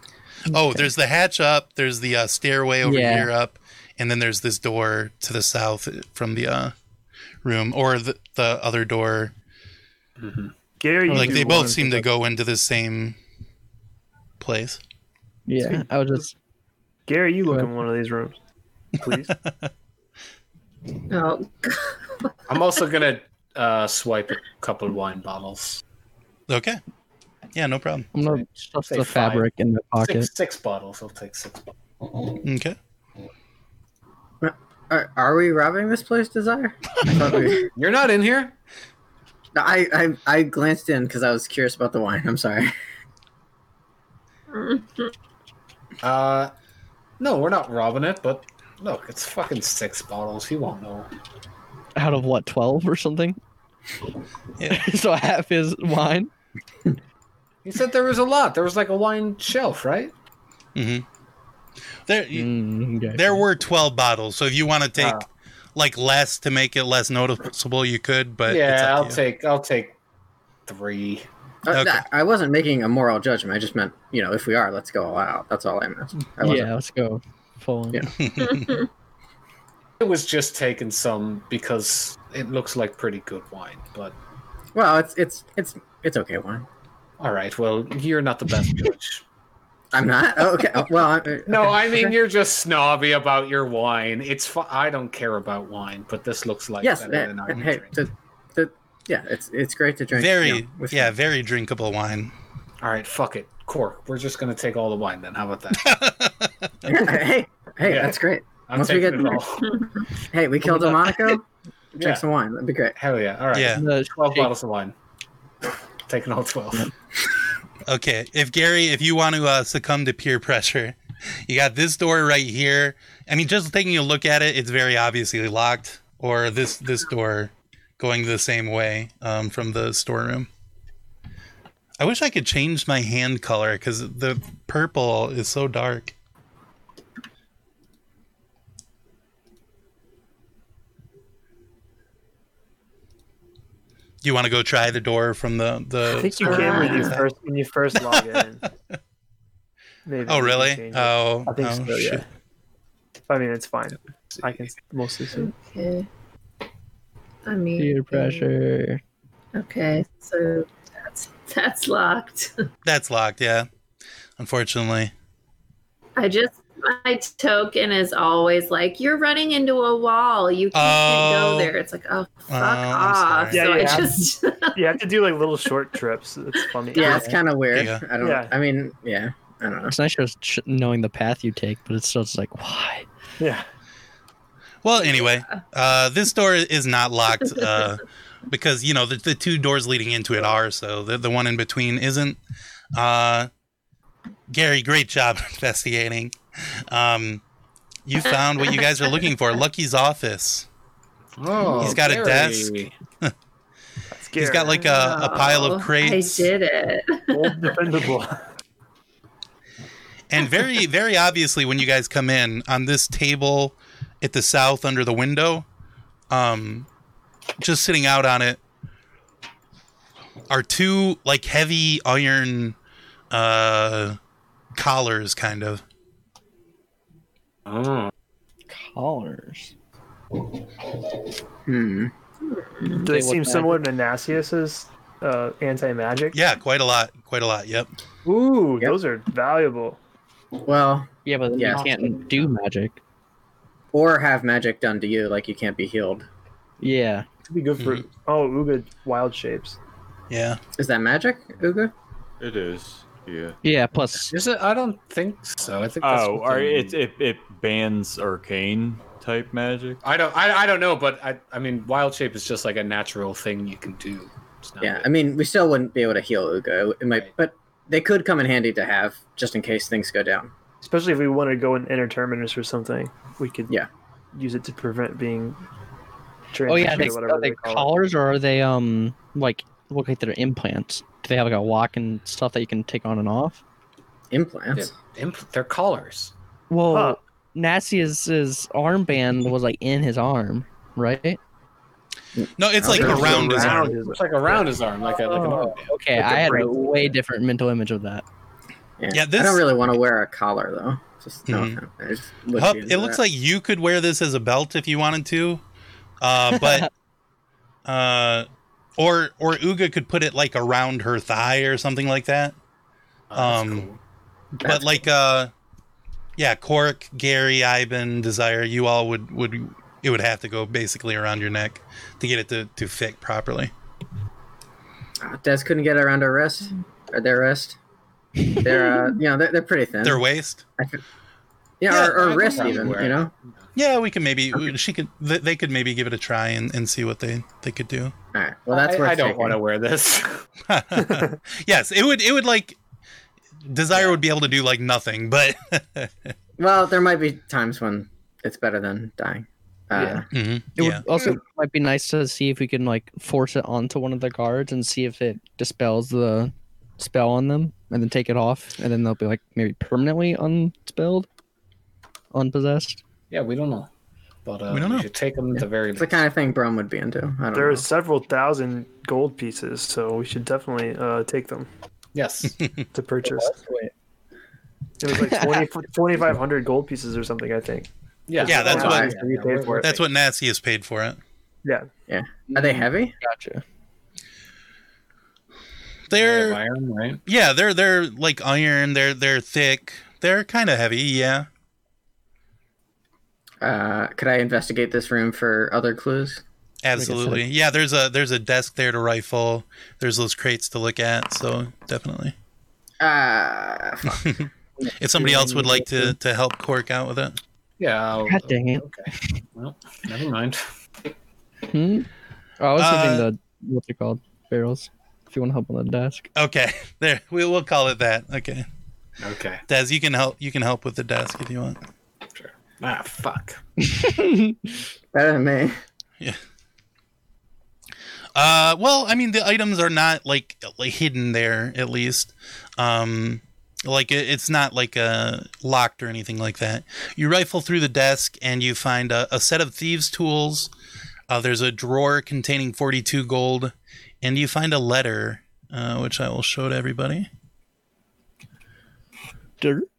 Oh, there's the hatch up. There's the uh, stairway over Yeah. here up, and then there's this door to the south from the uh, room, or the, the other door. Gary, Like they both seem pick to up- go into the same place. Yeah, I was just. Gary, you look in one of these rooms, please. [LAUGHS] Oh, I'm also gonna uh, swipe a couple wine bottles. Okay. Yeah, no problem. I'm gonna stuff Say the five. fabric in the pocket. Six, six bottles. I'll take six. bottles. Okay. Are, are we robbing this place, Desire? We- [LAUGHS] You're not in here. No, I, I I glanced in because I was curious about the wine. I'm sorry. [LAUGHS] Uh, no, we're not robbing it. But look, it's fucking six bottles. He won't know. Out of what, twelve or something? Yeah. [LAUGHS] so half is wine. He said there was a lot. There was like a wine shelf, right? Mm-hmm. There, Mm, okay. there were twelve bottles. So if you want to take Ah. like less to make it less noticeable, you could. But yeah, up I'll take. I'll take three. Uh, Okay. that- I wasn't making a moral judgment. I just meant, you know, if we are, let's go all out. That's all I meant. I yeah, let's go full on. Yeah. [LAUGHS] It was just taking some because it looks like pretty good wine. But Well, it's it's it's it's okay wine. all right, well, you're not the best judge. I'm not. Oh, okay. Oh, well, I, uh, No, okay. I mean you're just snobby about your wine. It's fu- I don't care about wine, but this looks like yes. better eh, than I'm eh, hey, drinking. the, the, yeah, it's it's great to drink. very, you know, with yeah, friends. very drinkable wine. All right, fuck it, Cork. We're just gonna take all the wine then. How about that? [LAUGHS] hey, hey, Yeah. that's great. I'm Once we taking get- it [LAUGHS] all. Hey, we killed a Monaco. Drink Yeah. some wine. That'd be great. Hell yeah! All right, Yeah. Twelve shake- bottles of wine. Taking all twelve. [LAUGHS] Okay, if Gary, if you want to uh, succumb to peer pressure, you got this door right here. I mean, just taking a look at it, it's very obviously locked. Or this this door going the same way um, from the storeroom. I wish I could change my hand color because the purple is so dark. Do you want to go try the door from the the? I think you can when you ah. first when you first log in. [LAUGHS] Maybe Oh really? Oh, I think oh, so. shit. Yeah. I mean, it's fine. I can mostly see. okay. I mean, peer pressure. Okay, so that's that's locked. [LAUGHS] That's locked, yeah. Unfortunately. I just my token is always like you're running into a wall. You can't Oh. go there. It's like oh fuck I'm off. Yeah, so I you have- just [LAUGHS] You have to do like little short trips. It's funny. Yeah, it's kind of weird. Yeah. I don't. Yeah. I mean, yeah, I don't know. It's nice just knowing the path you take, but it's still just like why? Yeah. Well, anyway, uh, this door is not locked [LAUGHS] uh, because you know the, the two doors leading into it are, so the the one in between isn't. Uh, Gary, great job [LAUGHS] investigating. Um, you found what you guys are looking for. Lucky's office. Oh, He's got a desk. He's got like a, a pile Oh, of crates. I did it. old dependable. And very, very obviously, when you guys come in on this table at the south under the window, um, just sitting out on it are two like heavy iron uh, collars, kind of. Oh. Collars. Hmm. Do they They seem similar to Nasius's uh, anti-magic? Yeah, quite a lot, quite a lot. Yep. Ooh, Yep. those are valuable. Well, Yeah, but Yeah. you can't do magic. or have magic done to you, like you can't be healed. Yeah. It could be good for oh Uga wild shapes. Yeah. Is that magic, Uga? It is. Yeah. Yeah. Plus, Is it? I don't think so. I think. That's Oh, what or it, it it bans arcane type magic. I don't. I, I don't know, but I. I mean, wild shape is just like a natural thing you can do. It's not Yeah. I mean, we still wouldn't be able to heal Uga. It might, Right. but they could come in handy to have just in case things go down. Especially if we want to go in inner terminus or something, we could Yeah. use it to prevent being. oh yeah, transitioned they, are they call it. collars or are they um like look like they're implants? Do they have like a lock and stuff that you can take on and off? Implants. Imp- they're collars. Well, Huh. Nassi's his armband was like in his arm, right? No, it's like Okay. around his arm. his- It's like around his arm, like a like an Oh, arm. okay, Like a I had a bracelet. way different mental image of that. Yeah. Yeah, I don't really want to wear a collar though. Just no Mhm. offense. I just wouldn't Hup, be into it looks like you could wear this as a belt if you wanted to, uh, but [LAUGHS] uh, or or Uga could put it like around her thigh or something like that. Oh, that's Um, cool. but That's- like uh, yeah, Cork, Gary, Ivan, Desire, you all would would it would have to go basically around your neck to get it to, to fit properly. Uh, Des couldn't get around our wrist or their wrist. They're uh, you know they're, they're pretty thin. Their waist. Could- yeah, Yeah, or, or wrist even. wear You know. Yeah, we could maybe she could they could maybe give it a try and, and see what they, they could do. All right. Well, that's I, worth I don't want to wear this. [LAUGHS] yes, it would it would like Desire would be able to do like nothing, but [LAUGHS] Well, there might be times when it's better than dying. Uh, Yeah. Mhm, It yeah. would also might be nice to see if we can like force it onto one of the guards and see if it dispels the spell on them, and then take it off, and then they'll be like maybe permanently unspelled, unpossessed. yeah, we don't know. But uh, We don't know. should take them at the very It's the kind of thing Brum would be into. I don't There know. are several thousand gold pieces, so we should definitely uh, take them Yes. [LAUGHS] to purchase. It was like 20 [LAUGHS] 2,500 gold pieces or something, I think. Yeah. Yeah, that's what- That's what you paid for it. That's what Nasty has paid for it. Yeah. Yeah. Are they heavy? Gotcha. They're iron, right? yeah, they're they're like iron, they're they're thick. They're kind of heavy, yeah. Uh, could I investigate this room for other clues? Absolutely. Yeah, there's a there's a desk there to rifle. There's those crates to look at, so definitely. Uh. [LAUGHS] If somebody else would like to to help Cork out with it. Yeah. I'll- God dang it. Okay. Well, never mind. Hmm? Oh, I was Uh, thinking the what's it called barrels. If you want to help on the desk. Okay. [LAUGHS] There. We will call it that. Okay. Okay. Des, you can help you can help with the desk if you want. Sure. Ah, fuck. [LAUGHS] better than me. Uh, well, I mean, the items are not like like hidden there. At least, um, like it, it's not like uh, locked or anything like that. You rifle through the desk and you find a, a set of thieves' tools. Uh, there's a drawer containing 42 gold, and you find a letter, uh, which I will show to everybody. Dirt.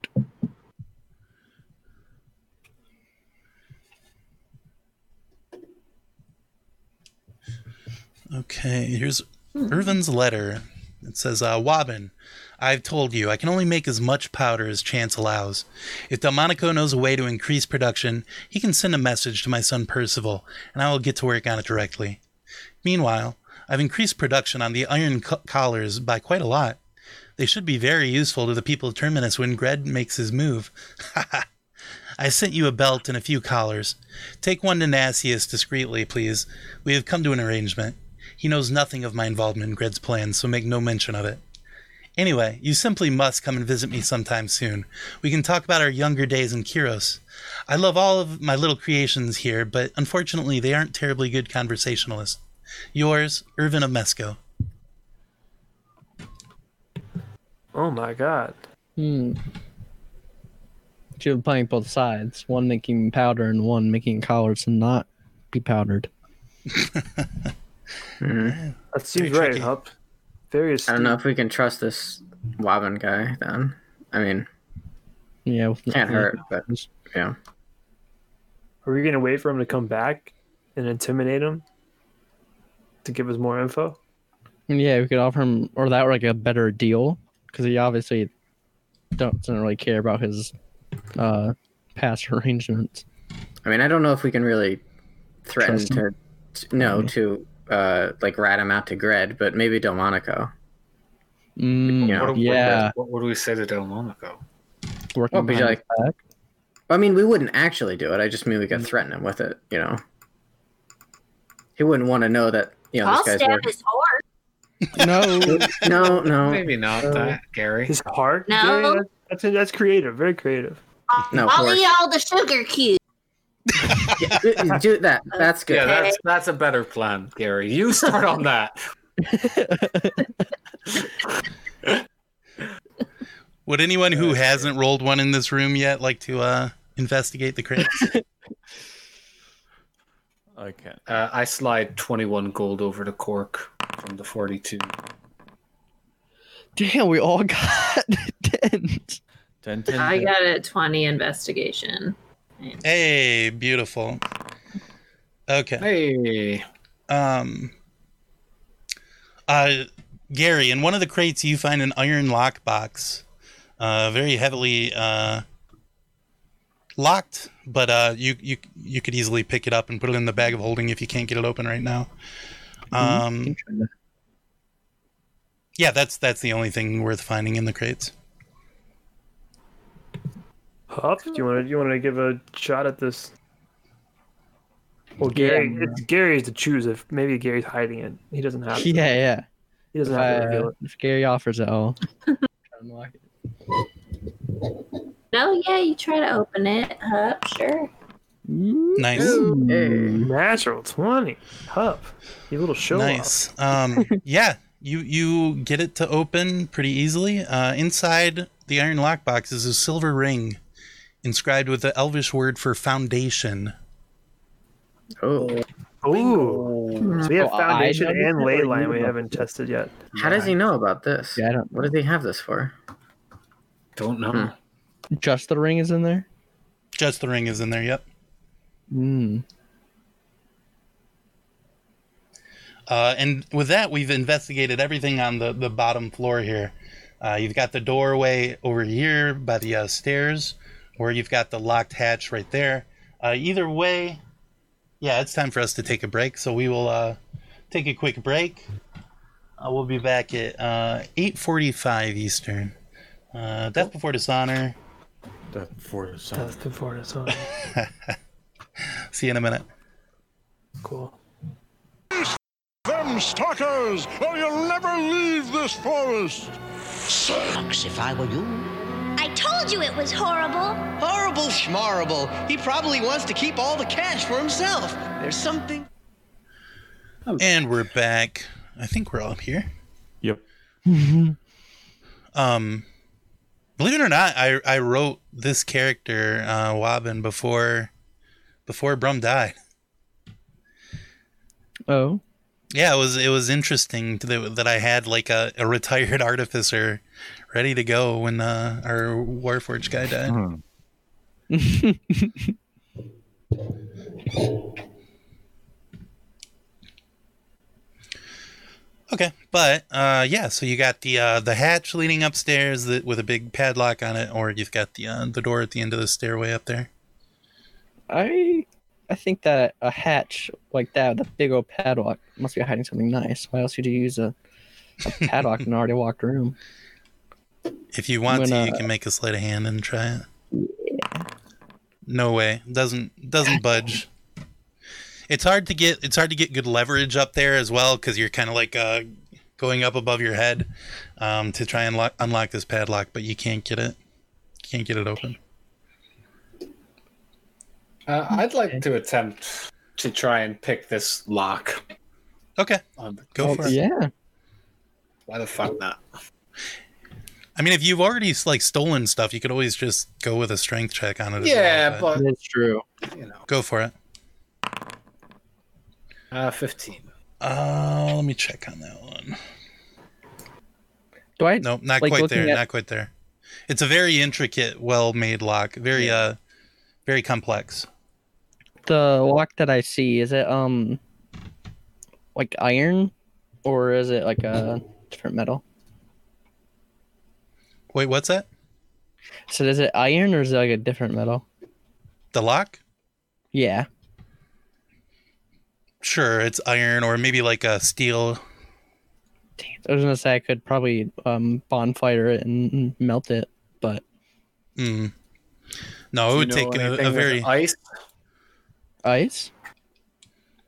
Okay, here's Irvin's letter. It says, uh, Wobbin, I've told you, I can only make as much powder as chance allows. If Delmonico knows a way to increase production, he can send a message to my son Percival, and I will get to work on it directly. Meanwhile, I've increased production on the iron co- collars by quite a lot. They should be very useful to the people of Terminus when Gred makes his move. Ha! [LAUGHS] I sent you a belt and a few collars. Take one to Nasius discreetly, please. We have come to an arrangement. He knows nothing of my involvement in Gred's plans, so make no mention of it. Anyway, you simply must come and visit me sometime soon. We can talk about our younger days in Kiros. I love all of my little creations here, but unfortunately they aren't terribly good conversationalists. Yours, Irvin of Mesco. Oh my god. Hmm. You're playing both sides. One making powder and one making collars and not be powdered. [LAUGHS] Mhm. That seems Very right, tricky. Hup. Very I don't know if we can trust this Wobbin guy. Then, I mean, Yeah. with can't hurt, but yeah. Are we gonna wait for him to come back and intimidate him to give us more info? Yeah, we could offer him, or that were like a better deal, because he obviously don't, doesn't really care about his uh, past [LAUGHS] arrangements. I mean, I don't know if we can really threaten to, to no to uh like rat him out to Gred, but maybe Delmonico. Mm, Yeah. What, yeah, What, what would we say to Delmonico? working Well, but behind like- back. I mean, we wouldn't actually do it. I just mean we could threaten him with it. You know, he wouldn't want to know that. You know, I'll this guy's stab working. his horse. [LAUGHS] [LAUGHS] No, No, no, Maybe not that, Gary. His heart? No. Yeah, that's that's creative. Very creative. No, I'll horse. eat all the sugar cubes. Yeah, do that. That's good. Yeah, that's that's a better plan, Gary. You start on that. [LAUGHS] Would anyone who hasn't rolled one in this room yet like to uh, investigate the crates? I can't. Uh, I slide twenty-one gold over to Cork from the forty-two. damn, we all [LAUGHS] got [LAUGHS] dents. 10, 10, I got a 20 investigation. Hey, beautiful. Okay. Hey, um uh Gary, in one of the crates you find an iron lockbox. Uh very heavily uh locked, but uh, you you you could easily pick it up and put it in the bag of holding if you can't get it open right now. Um, yeah, that's that's the only thing worth finding in the crates. Hup, do you want to you want to give a shot at this? Well, Gary, it's Gary is to choose if maybe Gary's hiding it. He doesn't have. To. Yeah, yeah. He doesn't If, have to reveal uh, it. if Gary offers it, I'll [LAUGHS] unlock it. No, yeah, you try to open it up, sure. Nice, Natural twenty. Hup, you little show off. nice. Um, [LAUGHS] yeah, you you get it to open pretty easily. Uh, inside the iron lockbox is a silver ring inscribed with the Elvish word for foundation. Oh, Ooh, so we have Oh, foundation know this and or ley line we haven't tested yet. how does he know about this? Yeah, I don't. What does he have this for? Don't know. Hmm. Just the ring is in there. Just the ring is in there. Yep. Hmm. Uh, and with that, we've investigated everything on the, the bottom floor here. Uh, you've got the doorway over here by the uh, stairs, or you've got the locked hatch right there. Uh, either way, yeah, it's time for us to take a break. So we will uh, take a quick break. Uh, we'll be back at uh, 8.45 Eastern. Uh, Death Before Dishonor. That before the sun. That's before this on. [LAUGHS] See you in a minute. Cool. Them stalkers, or you'll never leave this forest. Shucks, if I were you. I told you it was horrible. Horrible schmorrible. He probably wants to keep all the cash for himself. There's something. And we're back. I think we're all up here. Yep. [LAUGHS] Um, believe it or not, I I wrote this character, uh, Wabin, before before Brum died. Oh. Yeah, it was it was interesting that, that I had like a, a retired [LAUGHS] artificer ready to go when uh, our Warforged guy died. [LAUGHS] Okay, but uh, yeah, so you got the uh, the hatch leading upstairs that, with a big padlock on it, or you've got the uh, the door at the end of the stairway up there. I I think that a hatch like that, with a big old padlock, must be hiding something nice. Why else would you use a, a padlock [LAUGHS] in an already locked room? If you want to, When, you uh, can make a sleight of hand and try it. No way, doesn't doesn't budge. It's hard to get it's hard to get good leverage up there as well because you're kind of like uh, going up above your head um, to try and lock, unlock this padlock, but you can't get it. Can't get it open. Uh, I'd like to attempt to try and pick this lock. Okay, On the, go for it. Yeah. why the fuck not? I mean, if you've already like stolen stuff, you could always just go with a strength check on it. Yeah, well, but That's true. you know, go for it. uh, fifteen. Uh, let me check on that one. Do I No, not like, quite there. at- Not quite there. It's a very intricate, well-made lock. Very, uh, very complex. the lock that I see, is it um like iron or is it like a different metal? Wait, what's that? So is it iron or is it like a different metal? The lock? Yeah. Sure, it's iron or maybe like a steel. I was gonna say I could probably um bonfire it and and melt it, but Mm. No, it Do you would take a, a very. ice. ice?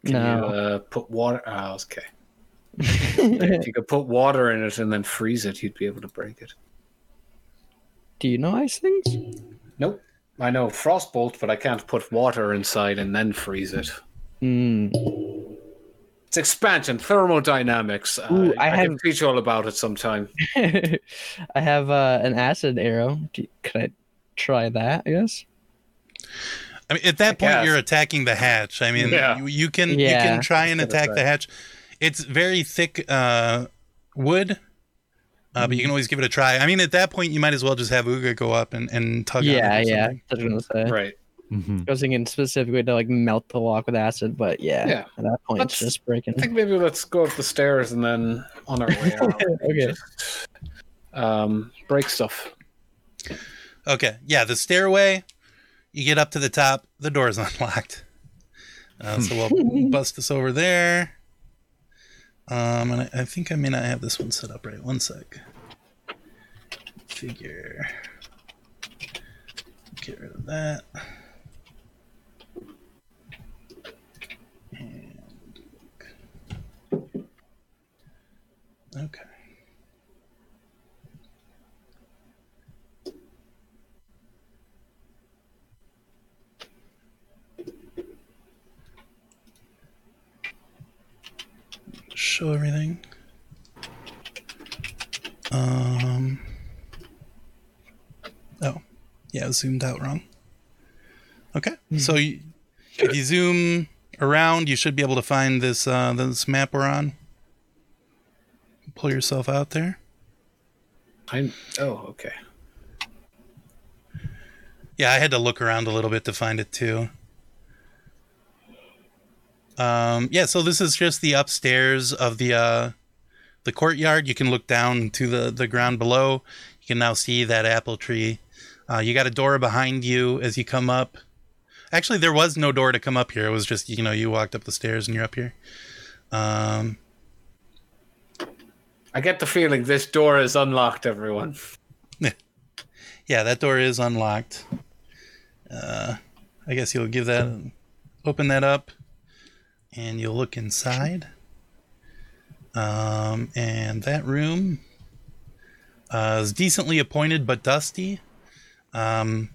Can no. you uh, put water? Oh, okay. [LAUGHS] if you could put water in it and then freeze it, you'd be able to break it. Do you know ice things? Nope. I know frostbolt, but I can't put water inside and then freeze it. Hmm. It's expansion, thermodynamics. Uh, Ooh, I I, can teach you all about it sometime. [LAUGHS] I have uh, an acid arrow. Do, could I try that? I guess. I mean, at that point, guess. you're attacking the hatch. I mean, Yeah. you, you can you can try and That's what I attack the hatch. It's very thick uh, wood, uh, but you can always give it a try. I mean, at that point, you might as well just have Uga go up and, and tug on it. Yeah, or yeah. something. I was gonna say. Right. I was thinking specifically to like melt the lock with acid, but yeah, Yeah. at that point Let's- it's just breaking. I think maybe let's go up the stairs and then on our way out, [LAUGHS] Okay. just, um, break stuff. Okay, yeah, the stairway. You get up to the top, the door's [LAUGHS] unlocked. Uh, so we'll [LAUGHS] bust this over there. Um, and I, I think I may not have this one set up right. One sec. Figure. Get rid of that. And okay. Show everything. Um. Oh, yeah, zoomed out wrong. Okay, so you, if you zoom around, you should be able to find this uh, this map we're on. Pull yourself out there. I'm. Oh, okay. Yeah, I had to look around a little bit to find it too. Um, yeah, so this is just the upstairs of the uh, the courtyard. You can look down to the the ground below. You can now see that apple tree. Uh, you got a door behind you as you come up. Actually, there was no door to come up here. It was just you know you walked up the stairs and you're up here. Um, I get the feeling this door is unlocked, everyone. [LAUGHS] [LAUGHS] yeah, that door is unlocked. Uh, I guess you'll give that, open that up, and you'll look inside. Um, and that room uh, is decently appointed but dusty. Um,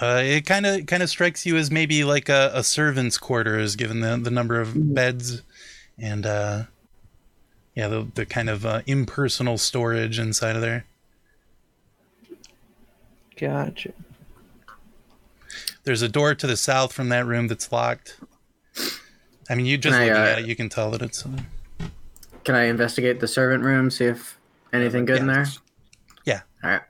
uh, it kind of kind of strikes you as maybe like a, a servant's quarters, given the the number of beds and uh, yeah, the the kind of uh, impersonal storage inside of there. Gotcha. There's a door to the south from that room that's locked. I mean, you just Can I, looking uh, at it, you can tell that it's. Uh, Can I investigate the servant room, see if anything good in there? Yeah. All right.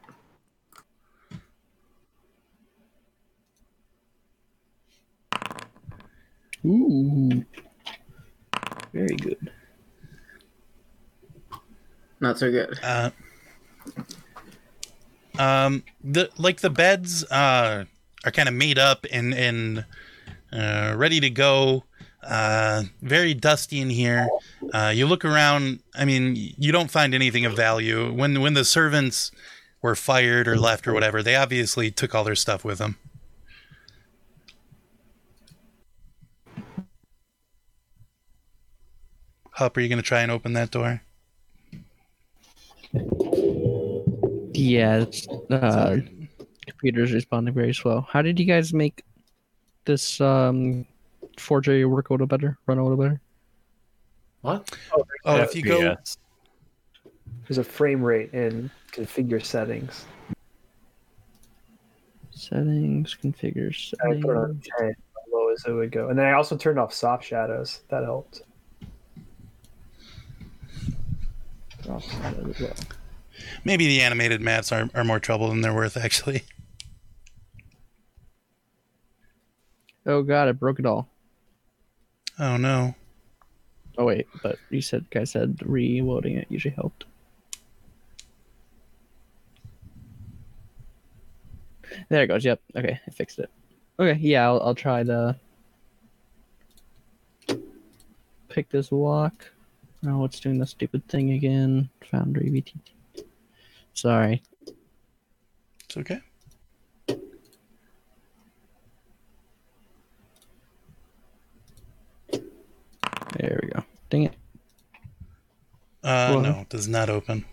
Ooh. Very good. Not so good. Uh, um, the like the beds uh are kind of made up and and uh, ready to go. Uh, very dusty in here. Uh, you look around. I mean, you don't find anything of value. When when the servants were fired or left or whatever, they obviously took all their stuff with them. Hup, are you going to try and open that door? Yeah, uh, computer's responding very slow. How did you guys make this um, forgery work a little better, run a little better? What? Oh, if you go, FPS. There's a frame rate in configure settings. Settings, configure settings. I put it on settings. 10, low as it would go. And then I also turned off soft shadows. That helped. Oh, that as well. maybe the animated maps are, are more trouble than they're worth, actually. [LAUGHS] Oh god, I broke it all. Oh no. Oh wait, but you said guys said reloading it usually helped. There it goes. Yep. Okay, I fixed it. Okay, yeah, I'll I'll try to pick this lock. Oh, it's doing the stupid thing again. Foundry VTT. Sorry. It's okay. There we go. Dang it. Uh, Well- no, it does not open.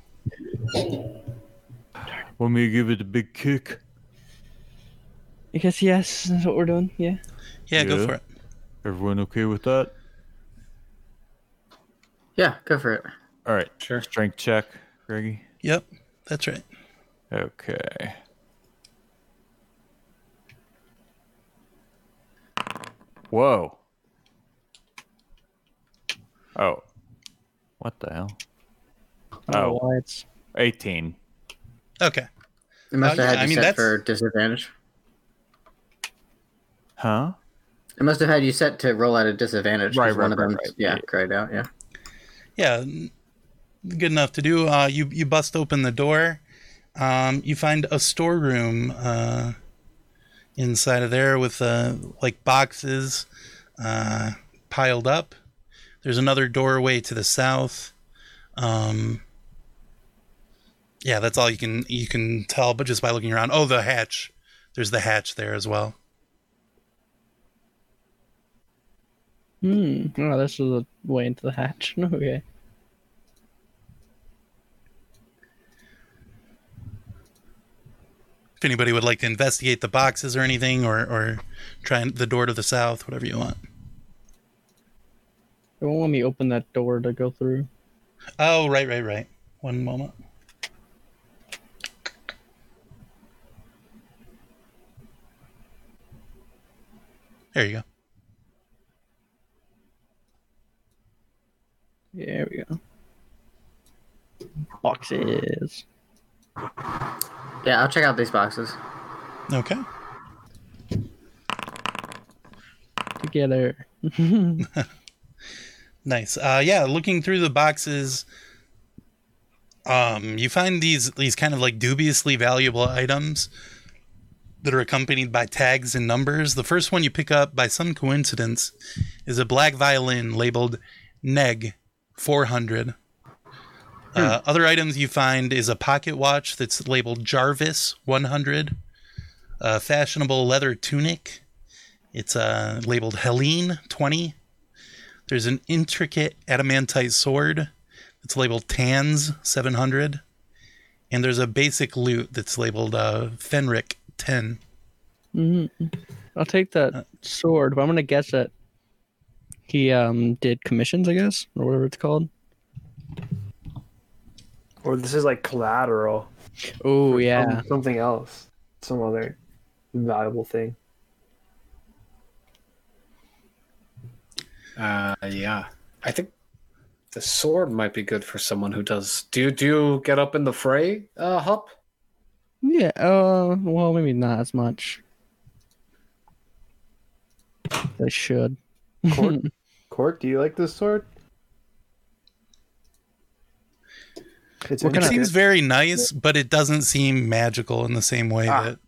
Want me to give it a big kick? I guess yes, that's what we're doing. Yeah. Yeah, go for it. Everyone okay with that? Yeah, go for it. All right. Sure. Strength check, Greggy. Yep, that's right. Okay. Whoa. Oh. What the hell? I Oh, why it's 18. Okay. It must Uh, have yeah, had I you mean, set that's- for disadvantage. Huh? It must have had you set to roll at a disadvantage. 'cause Right, one right, of them, right, right. yeah, Yeah. grayed out. Yeah. Yeah, n- good enough to do. Uh, you you bust open the door. um, you find a storeroom uh, inside of there with uh, like boxes uh, piled up. There's another doorway to the south. Um, yeah, that's all you can you can tell, but just by looking around. Oh, the hatch. There's the hatch there as well. Hmm. Oh, this is a way into the hatch. [LAUGHS] Okay. If anybody would like to investigate the boxes or anything, or or try the door to the south, whatever you want. It won't let me open that door to go through. Oh, right, right, right. One moment. There you go. There we go. Boxes. Yeah, I'll check out these boxes. Okay. Together. [LAUGHS] [LAUGHS] Nice. Uh, yeah, looking through the boxes, um, you find these these kind of like dubiously valuable items that are accompanied by tags and numbers. The first one you pick up by some coincidence is a black violin labeled Neg 400. Uh, other items you find is a pocket watch that's labeled Jarvis 100, a fashionable leather tunic. It's uh, labeled Helene 20. There's an intricate adamantite sword that's labeled Tans 700. And there's a basic loot that's labeled uh, Fenric 10. hmm I'll take that sword, but I'm gonna guess that he um did commissions, I guess, or whatever it's called. Or this is like collateral. Oh yeah. some- something else. Some other valuable thing. Uh, yeah. I think the sword might be good for someone who does. Do you do you get up in the fray, uh, Hup? Yeah. Uh. Well, maybe not as much. They should. Court, [LAUGHS] Court, do you like this sword? It's It seems very nice, but it doesn't seem magical in the same way that.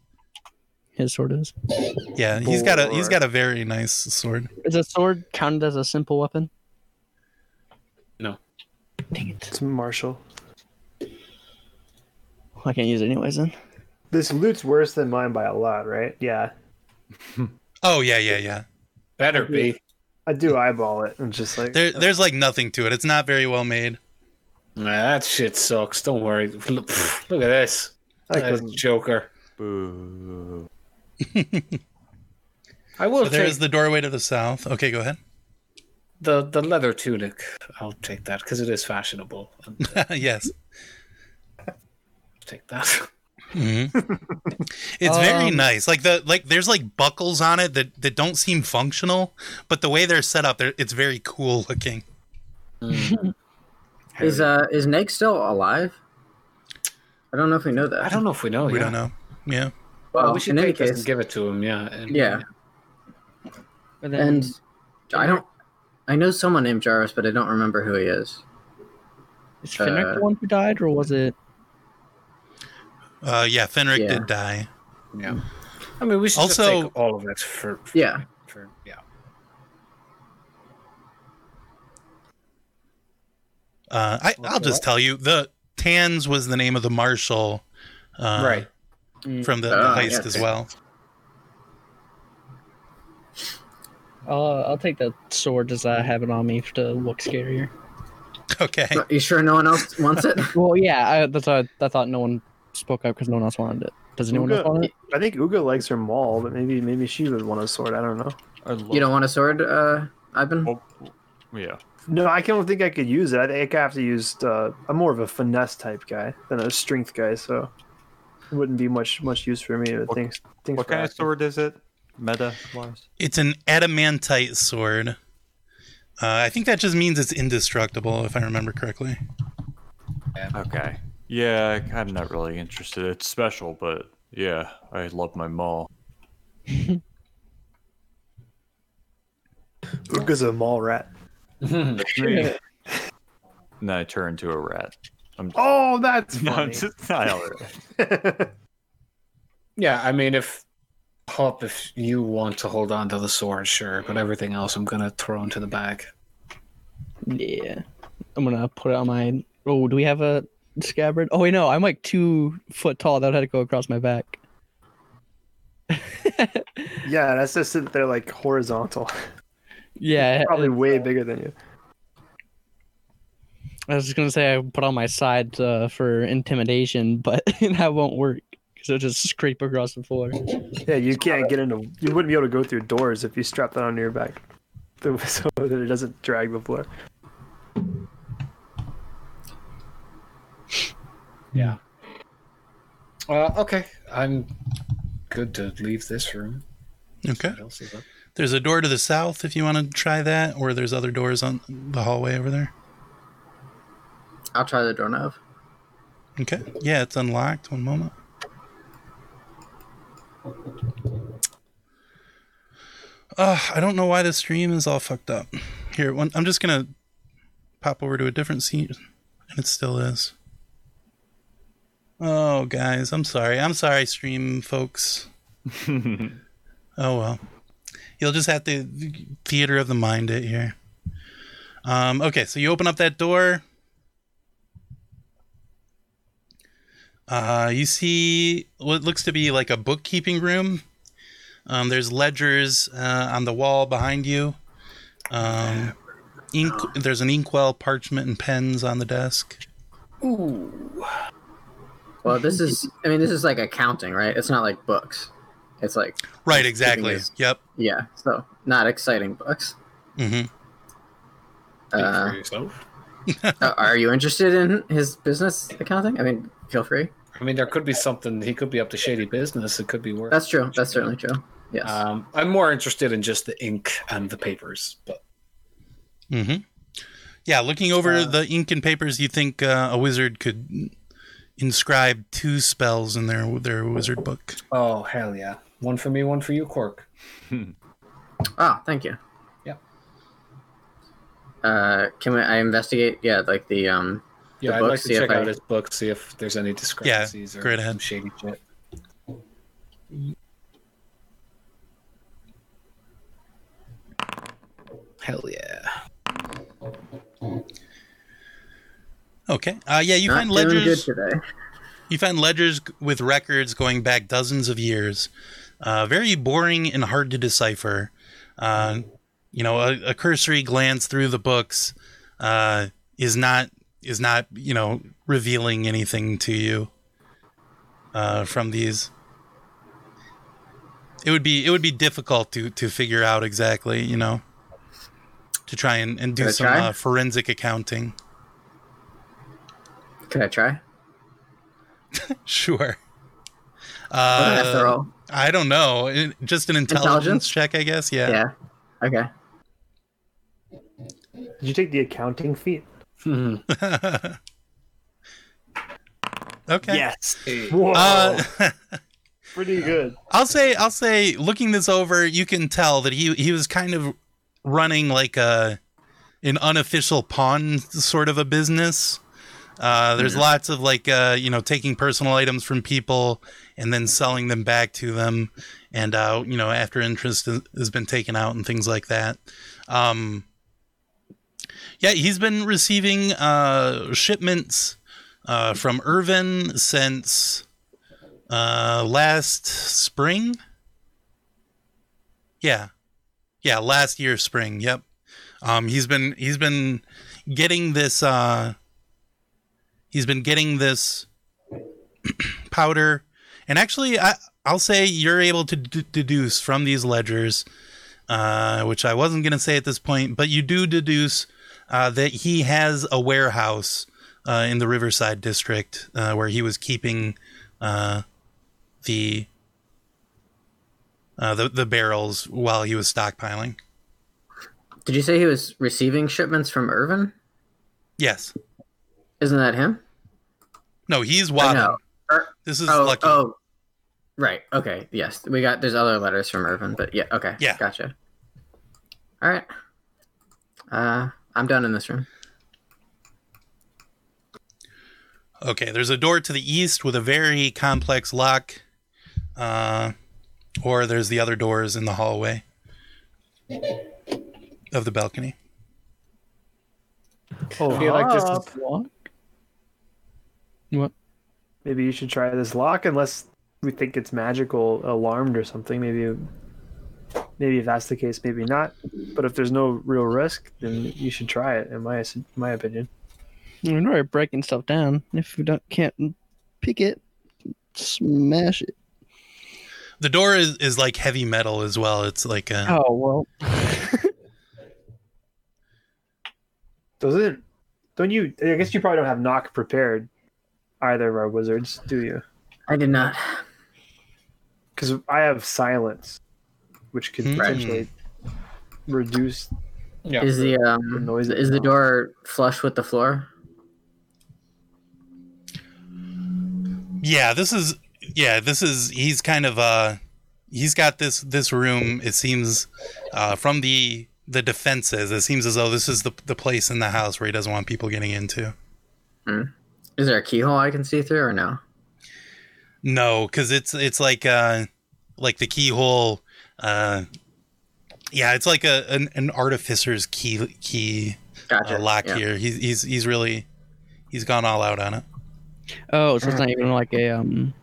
His sword is. Yeah, he's got a he's got a very nice sword. Is a sword counted as a simple weapon? No. Dang it. It's martial. I can't use it anyways then. This loot's worse than mine by a lot, right? Yeah. [LAUGHS] Oh yeah, yeah, yeah. Better be. I do eyeball it and just like There, uh, there's like nothing to it. It's not very well made. Nah, that shit sucks. Don't worry. Look, look at this. I That's couldn't- Joker. Boo. [LAUGHS] I will But there take is the doorway to the south. Okay, go ahead. the the leather tunic. I'll take that because it is fashionable. [LAUGHS] yes. Take that. hmm [LAUGHS] it's very Um, nice. Like the like there's like buckles on it that that don't seem functional, but the way they're set up, they're, it's very cool looking. Is uh is Neg still alive? I don't know if we know that. I don't know if we know. we yeah. don't know. Yeah. Well, Well, we should in any case- give it to him. Yeah. And, Yeah, But then, and I don't. I know someone named Jarvis, but I don't remember who he is. is Finnick uh, the one who died, or was it? Uh, yeah, Fenric Yeah. did die. Yeah. I mean, we should Also- just take all of it for. for Yeah. For, yeah. Uh, I, I'll just tell you the Tans was the name of the marshal, uh, Right. From the, the Oh, heist yes. as well. Uh, I'll take the sword as I have it on me to look scarier. Okay. But You sure no one else wants it? [LAUGHS] Well, yeah, I, that's why I thought no one spoke up because no one else wanted it. Does anyone else want it? I think Uga likes her maul, but maybe maybe she would want a sword. I don't know. Love You don't want a sword, uh, Ivan? Oh, yeah. No, I don't think I could use it. I think I have to use. Uh, I'm more of a finesse type guy than a strength guy, so it wouldn't be much much use for me. But What- thanks, thanks What for kind of sword is it? Meta wise? It's an adamantite sword. Uh, I think that just means it's indestructible, if I remember correctly. Okay. Yeah, I'm not really interested. It's special, but yeah, I love my maul. Uga's a mall rat. [LAUGHS] That's. And then I turn into a rat. I'm Oh, that's [LAUGHS] No, funny. it's it's not all right. [LAUGHS] Yeah, I mean, if Hop, if you want to hold on to the sword, sure, but everything else I'm gonna throw into the bag. Yeah. I'm gonna put it on my. Oh, do we have a scabbard? Oh wait, no. I'm like two foot tall. That would have to go across my back. [LAUGHS] Yeah, that's just sit there like horizontal. Yeah, Probably way bigger than you. I was just gonna say I put on my side uh, for intimidation, [LAUGHS] but that won't work because it'll just scrape across the floor. Yeah, you can't get into. You wouldn't be able to go through doors if you strap that onto your back, so [LAUGHS] so that it doesn't drag the floor. Yeah. Uh, okay, I'm good to leave this room. Okay. What else is up? There's a door to the south if you want to try that, or there's other doors on the hallway over there. I'll try the doorknob. Okay. Yeah, it's unlocked. One moment. Uh, I don't know why the stream is all fucked up. Here, one, I'm just gonna pop over to a different scene, and it still is. Oh, guys, I'm sorry. I'm sorry, stream folks. [LAUGHS] oh well, you'll just have to theater of the mind it here. Um, okay, so you open up that door. Uh, you see what looks to be like a bookkeeping room. Um, there's ledgers uh, on the wall behind you. Um, ink. There's an inkwell, parchment, and pens on the desk. Ooh. Well, this is. I mean, this is like accounting, right? It's not like books. It's like. Right. Exactly. this- Yep. Yeah. So not exciting books. Mm-hmm. Uh, for yourself. [LAUGHS] uh, are you interested in his business accounting? I mean, feel free. I mean, there could be something. He could be up to shady business. It could be worth. That's true. That's certainly true. Yes. Um, I'm more interested in just the ink and the papers, but Mm-hmm. Yeah, looking over the ink and papers, you think uh, a wizard could inscribe two spells in their their wizard book. oh hell yeah, one for me, one for you, Cork. [LAUGHS] ah, thank you. Yeah. Uh, can we, I investigate? Yeah, like the um. Yeah, the I'd book, like to see if check I- out his book, see if there's any discrepancies or go right ahead. some shady shit. Hell yeah. Okay. Uh, yeah, you Not find ledgers. good today. You find ledgers with records going back dozens of years. Uh, very boring and hard to decipher. Uh, you know, a, a cursory glance through the books uh, is not is not you know revealing anything to you uh, from these. It would be it would be difficult to to figure out exactly you know to try and, and do Can some uh, forensic accounting. Could I try? [LAUGHS] Sure. What do I Uh. I don't know. It- Just an intelligence, Intelligence? check, I guess. Yeah. Yeah. Okay. Did you take the accounting feat? [LAUGHS] okay. Yes. Whoa. Uh, [LAUGHS] Pretty good. I'll say, I'll say, looking this over, you can tell that he he was kind of running like a an unofficial pawn sort of a business. Uh, there's Mhm. lots of like uh, you know taking personal items from people and then selling them back to them, and uh, you know after interest has- has been taken out and things like that. Um, yeah, he's been receiving uh, shipments uh, from Irvin since uh, last spring. Yeah, yeah, last year spring. Yep. Um, he's been he's been getting this. Uh, he's been getting this [CLEARS THROAT] powder, and actually, I I'll say you're able to d- deduce from these ledgers, uh, which I wasn't gonna say at this point, but you do deduce uh, that he has a warehouse uh, in the Riverside district uh, where he was keeping uh, the uh, the the barrels while he was stockpiling. Did you say he was receiving shipments from Irvin? Yes. Isn't that him? No, he's Or Wadden. This is oh, Lucky. Oh, right. Okay. Yes, we got. There's other letters from Irvin, but yeah. Okay. Yeah. Gotcha. All right. Uh, I'm done in this room. Okay, there's a door to the east with a very complex lock. Uh, or there's the other doors in the hallway of the balcony. Oh, I feel like this Up. is What? Maybe you should try this lock, unless we think it's magical, alarmed or something. Maybe, maybe if that's the case, maybe not. But if there's no real risk, then you should try it. In my my opinion. We're not breaking stuff down. If we don't can't pick it, smash it. The door is, is like heavy metal as well. It's like a, Oh well. [LAUGHS] Doesn't? Don't you? I guess you probably don't have knock prepared. Either of our wizards, do you? I did not. Because I have silence, which could Hmm. potentially reduce. Yeah. Is the um noise is the door flush with the floor? yeah. This is yeah. This is he's kind of uh he's got this this room. It seems uh from the the defenses. It seems as though this is the the place in the house where he doesn't want people getting into. Is there a keyhole I can see through or no? No, because it's it's like uh like the keyhole. Uh, yeah, it's like a an, an artificer's key key Gotcha. uh, lock yeah. here. He's he's he's really he's gone all out on it. Oh, so it's not even like a um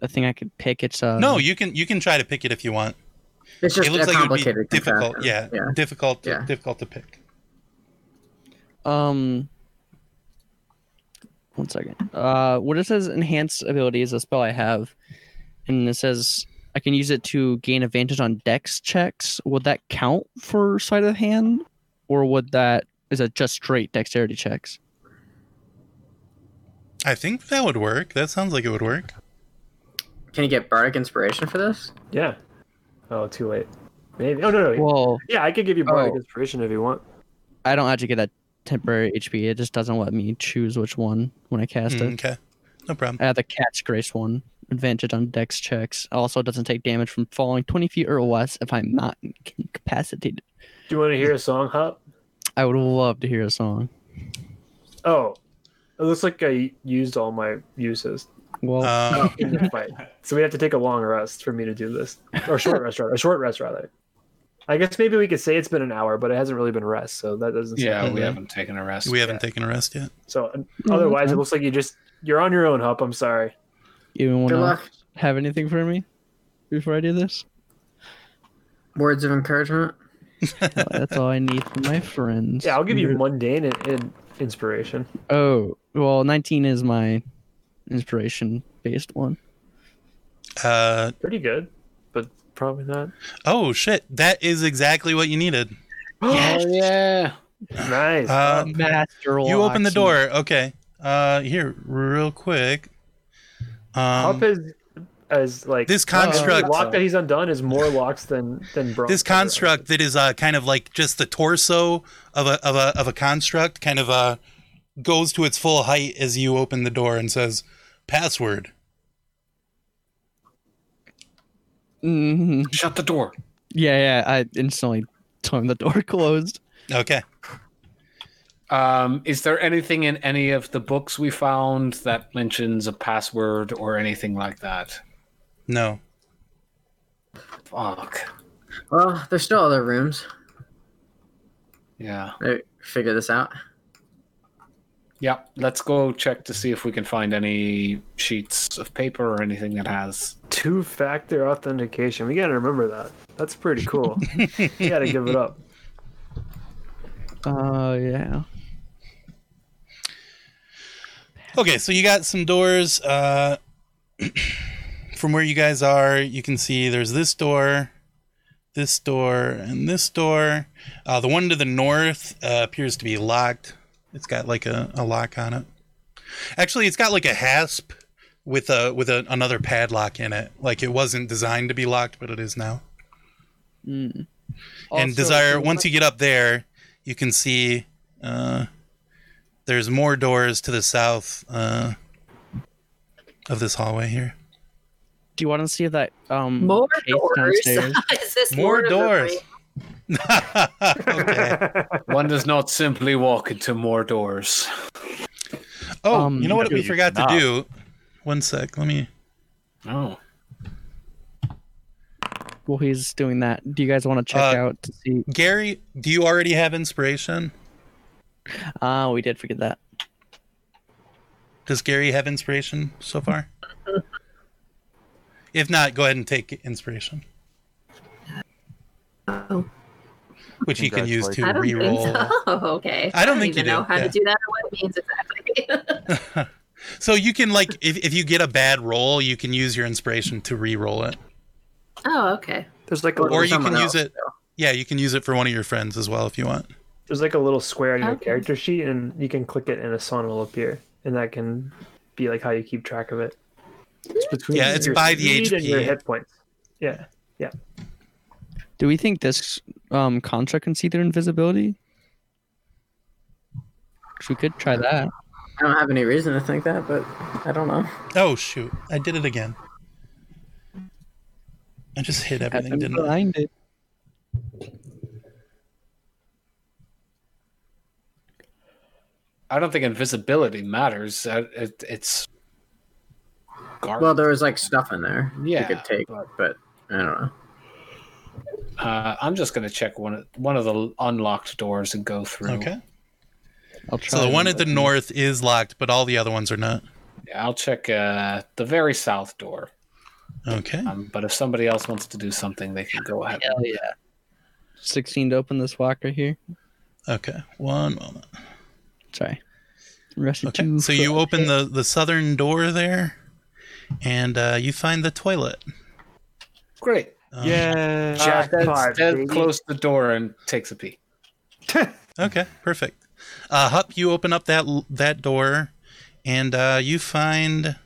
a thing I could pick. It's uh no, you can you can try to pick it if you want. It's just it looks a like it would be difficult. Yeah, Yeah. difficult to, Yeah. difficult to pick. Um, one second. Uh, what it says enhance ability is a spell I have, and it says I can use it to gain advantage on dex checks. Would that count for sleight of hand, or would that is it just straight dexterity checks? I think that would work. That sounds like it would work. Can you get bardic inspiration for this? Yeah. Oh, too late. Maybe. Oh no no. Well, yeah, I could give you bardic Oh. inspiration if you want. I don't actually get that temporary HP. It just doesn't let me choose which one when I cast Mm, it. okay, no problem. I have the cat's grace one. Advantage on dex checks. Also doesn't take damage from falling 20 feet or less if I'm not incapacitated. Do you want to hear a song, Hop? I would love to hear a song. Oh, it looks like I used all my uses Well, [LAUGHS] Um, in the fight, so we have to take a long rest for me to do this, or short rest rather. A short rest rather. I guess maybe we could say it's been an hour, but it hasn't really been rest, so that doesn't. Yeah, we right. haven't taken a rest. we haven't taken a rest yet. So uh, otherwise, it looks like you just you're on your own, Hop. I'm sorry. You want to have anything for me before I do this? Words of encouragement. [LAUGHS] That's all I need from my friends. Yeah, I'll give you mundane and, and inspiration. Oh, well, 19 is my inspiration based one. Uh, Pretty good, but probably not. oh shit, that is exactly what you needed. [GASPS] Oh yeah. Nice. Uh, Master you open the door. Okay. Uh, here, real quick. Hop Um, is as like this construct- the lock that he's undone is more locks than than [LAUGHS] bro. this construct that is uh kind of like just the torso of a of a of a construct kind of uh goes to its full height as you open the door and says password. Mhm. Shut the door. Yeah, yeah. I instantly timed the door [LAUGHS] closed. Okay. Um, is there anything in any of the books we found that mentions a password or anything like that? No. Fuck. Well, there's still other rooms. Yeah. Maybe figure this out. Yeah. Let's go check to see if we can find any sheets of paper or anything that has. two factor authentication. We gotta remember that. That's pretty cool. [LAUGHS] you gotta give it up. Oh, yeah. Okay, so you got some doors. Uh, [CLEARS THROAT] from where you guys are, you can see there's this door, this door, and this door. Uh, the one to the north uh, appears to be locked. It's got like a, a lock on it. Actually, it's got like a hasp with a with a, another padlock in it. Like it wasn't designed to be locked, but it is now. Mm. and desire once you get up there you can see uh, there's more doors to the south uh, of this hallway here Do you want to see that um More case doors. downstairs? [LAUGHS] Is this more Lord of the doors [LAUGHS] okay [LAUGHS] One does not simply walk into more doors. Oh, Um, you know what we you forgot to do? One sec. Let me. Oh. Well, he's doing that, do you guys want to check Uh, out to see? Gary, do you already have inspiration? Ah, we did forget that. Does Gary have inspiration so far? If not, go ahead and take inspiration, Oh, which he can use to I don't think re-roll. so. Oh, [LAUGHS] okay. I don't think you even know how yeah. to do that or what it means exactly. [LAUGHS] So you can like if, if you get a bad roll, you can use your inspiration to re-roll it, oh, okay. There's like a or you someone can use else, it. Yeah, you can use it for one of your friends as well if you want. There's like a little square on your Okay. character sheet, and you can click it, and a sun will appear, and that can be like how you keep track of it. It's between Yeah, it's your by the speed and your hit points. Yeah, yeah. Do we think this um construct can see their invisibility? We could try that. I don't have any reason to think that, but I don't know. Oh shoot! I did it again. I just hit everything, I'm didn't I? blinded. I don't think invisibility matters. Uh, It, it's garbage. Well, there was like stuff in there Yeah, you could take, but I don't know. uh, I'm just gonna check one of one of the unlocked doors and go through. Okay. I'll try. So the one at the north is locked, but all the other ones are not. Yeah, I'll check uh, the very south door. Okay. Um, but if somebody else wants to do something, they can go ahead. Hell yeah. 16 to open this lock right here. Okay. One moment. Sorry. Rest of Okay. two So you open the the southern door there, and uh, you find the toilet. Great. Um, Yeah. Jack Jackpot, Dead baby. the door and takes a pee. [LAUGHS] Okay. Perfect. Uh, Hup, you open up that that door, and uh, you find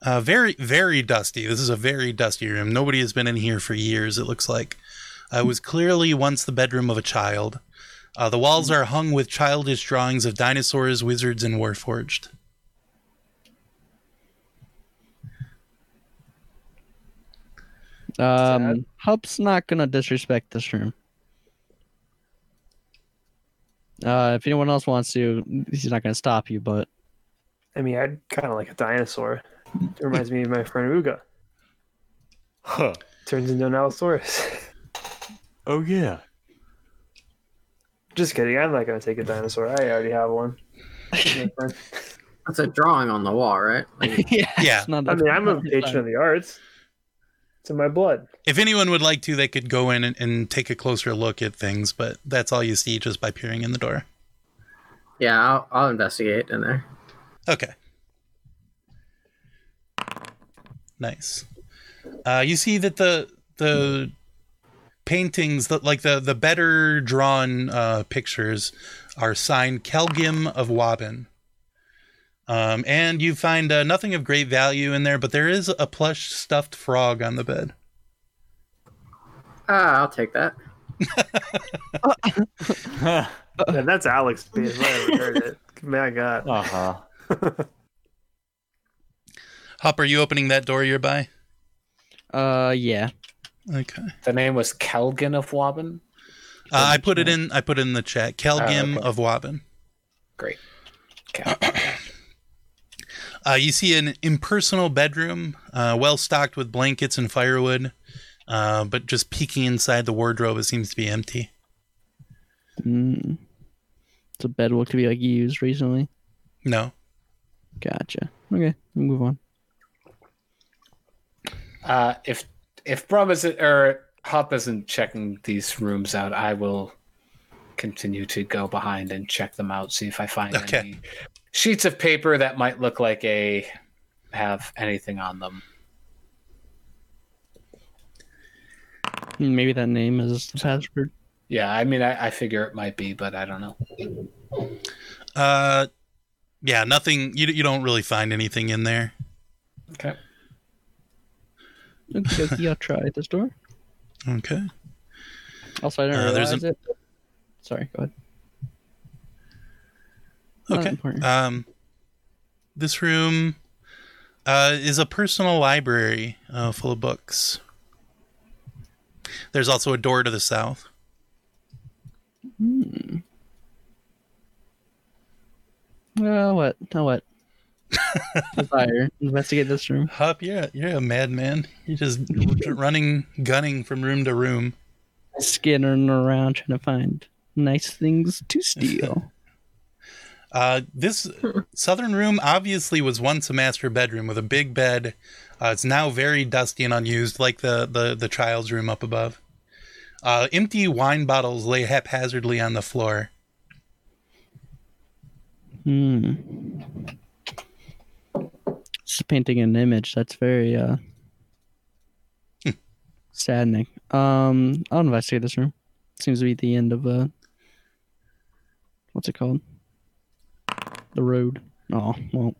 uh, very very dusty. This is a very dusty room. Nobody has been in here for years. It looks like uh, it was clearly once the bedroom of a child. Uh, the walls are hung with childish drawings of dinosaurs, wizards, and warforged. Um, Hup's not gonna disrespect this room. Uh, if anyone else wants to, he's not gonna stop you. But I mean, I'd kind of like a dinosaur. It reminds me of my friend Uga. Huh. Turns into an Allosaurus. Oh yeah. Just kidding. I'm not gonna take a dinosaur. I already have one. That's a drawing on the wall, right? [LAUGHS] Like, yeah, Yeah. not I mean, I'm a patron of the arts. It's in my blood. If anyone would like to, they could go in and, and take a closer look at things, but that's all you see just by peering in the door. yeah, I'll, I'll investigate in there. Okay. Nice. Uh, you see that the the paintings, that like the the better drawn uh, pictures, are signed Kelgim of Wabin. Um, and you find uh, nothing of great value in there, but there is a plush stuffed frog on the bed. Ah, I'll take that. [LAUGHS] Yeah, that's Alex Space. I ever heard it. My God. Uh huh. Hop, are you opening that door you're by? Uh, yeah. Okay. The name was Kelgin of Wabin. Uh, I put it in. I put it in the chat. Kelgim Oh, okay. of Wabin. Great. Kel- [CLEARS THROAT] Uh, you see an impersonal bedroom, uh, well stocked with blankets and firewood, uh, but just peeking inside the wardrobe, it seems to be empty. Mm. It's a bed look to be like used recently. No. Gotcha. Okay, we'll move on. Uh, if if Brum isn't or Hop isn't checking these rooms out, I will continue to go behind and check them out, see if I find Okay. any sheets of paper that might look like a have anything on them. Maybe that name is the password. Yeah, I mean, I, I figure it might be, but I don't know. Uh, yeah, nothing. You you don't really find anything in there. Okay. Okay, I'll try this door. Okay. Also, I didn't Uh, realize there's it. Sorry, go ahead. Okay. Um, this room uh, is a personal library uh, full of books. There's also a door to the south. Hmm. Oh, what? Oh, what? [LAUGHS] Fire. Investigate this room. Hup, you're a, you're a madman. You're just [LAUGHS] running, gunning from room to room. Skittering around trying to find nice things to steal. [LAUGHS] Uh, this southern room obviously was once a master bedroom with a big bed. Uh, it's now very dusty and unused, like the the, the child's room up above. Uh, empty wine bottles lay haphazardly on the floor. Hmm. Just painting an image. That's very uh saddening. Um, I'll investigate this room. Seems to be the end of uh, what's it called? The road. Oh well.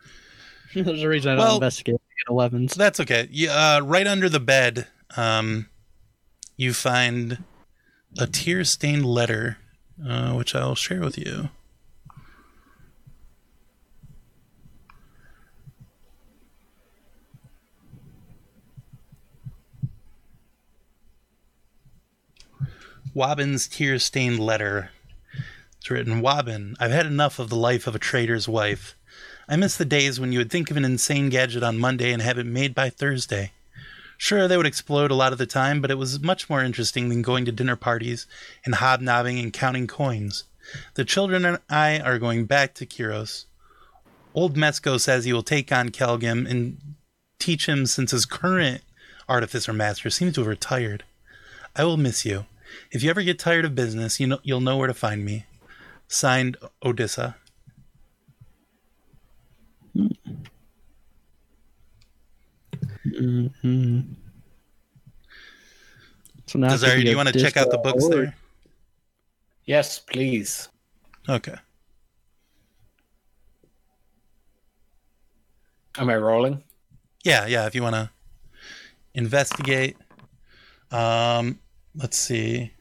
[LAUGHS] There's a reason I don't Well- investigate at elevens. So that's okay. You, uh, right under the bed, um, you find a tear-stained letter, uh, which I'll share with you. Wobbin's tear-stained letter. It's written, Wobbin, I've had enough of the life of a trader's wife. I miss the days when you would think of an insane gadget on Monday and have it made by Thursday. Sure, they would explode a lot of the time, but it was much more interesting than going to dinner parties and hobnobbing and counting coins. The children and I are going back to Kiros. Old Mesko says he will take on Kelgim and teach him since his current artificer master seems to have retired. I will miss you. If you ever get tired of business, you know, you'll know where to find me. Signed, Odessa. hmm So now I Desire, do you want to check out the books disco- there? Yes, please. Okay. Am I rolling? Yeah, yeah. If you want to investigate, um, let's see.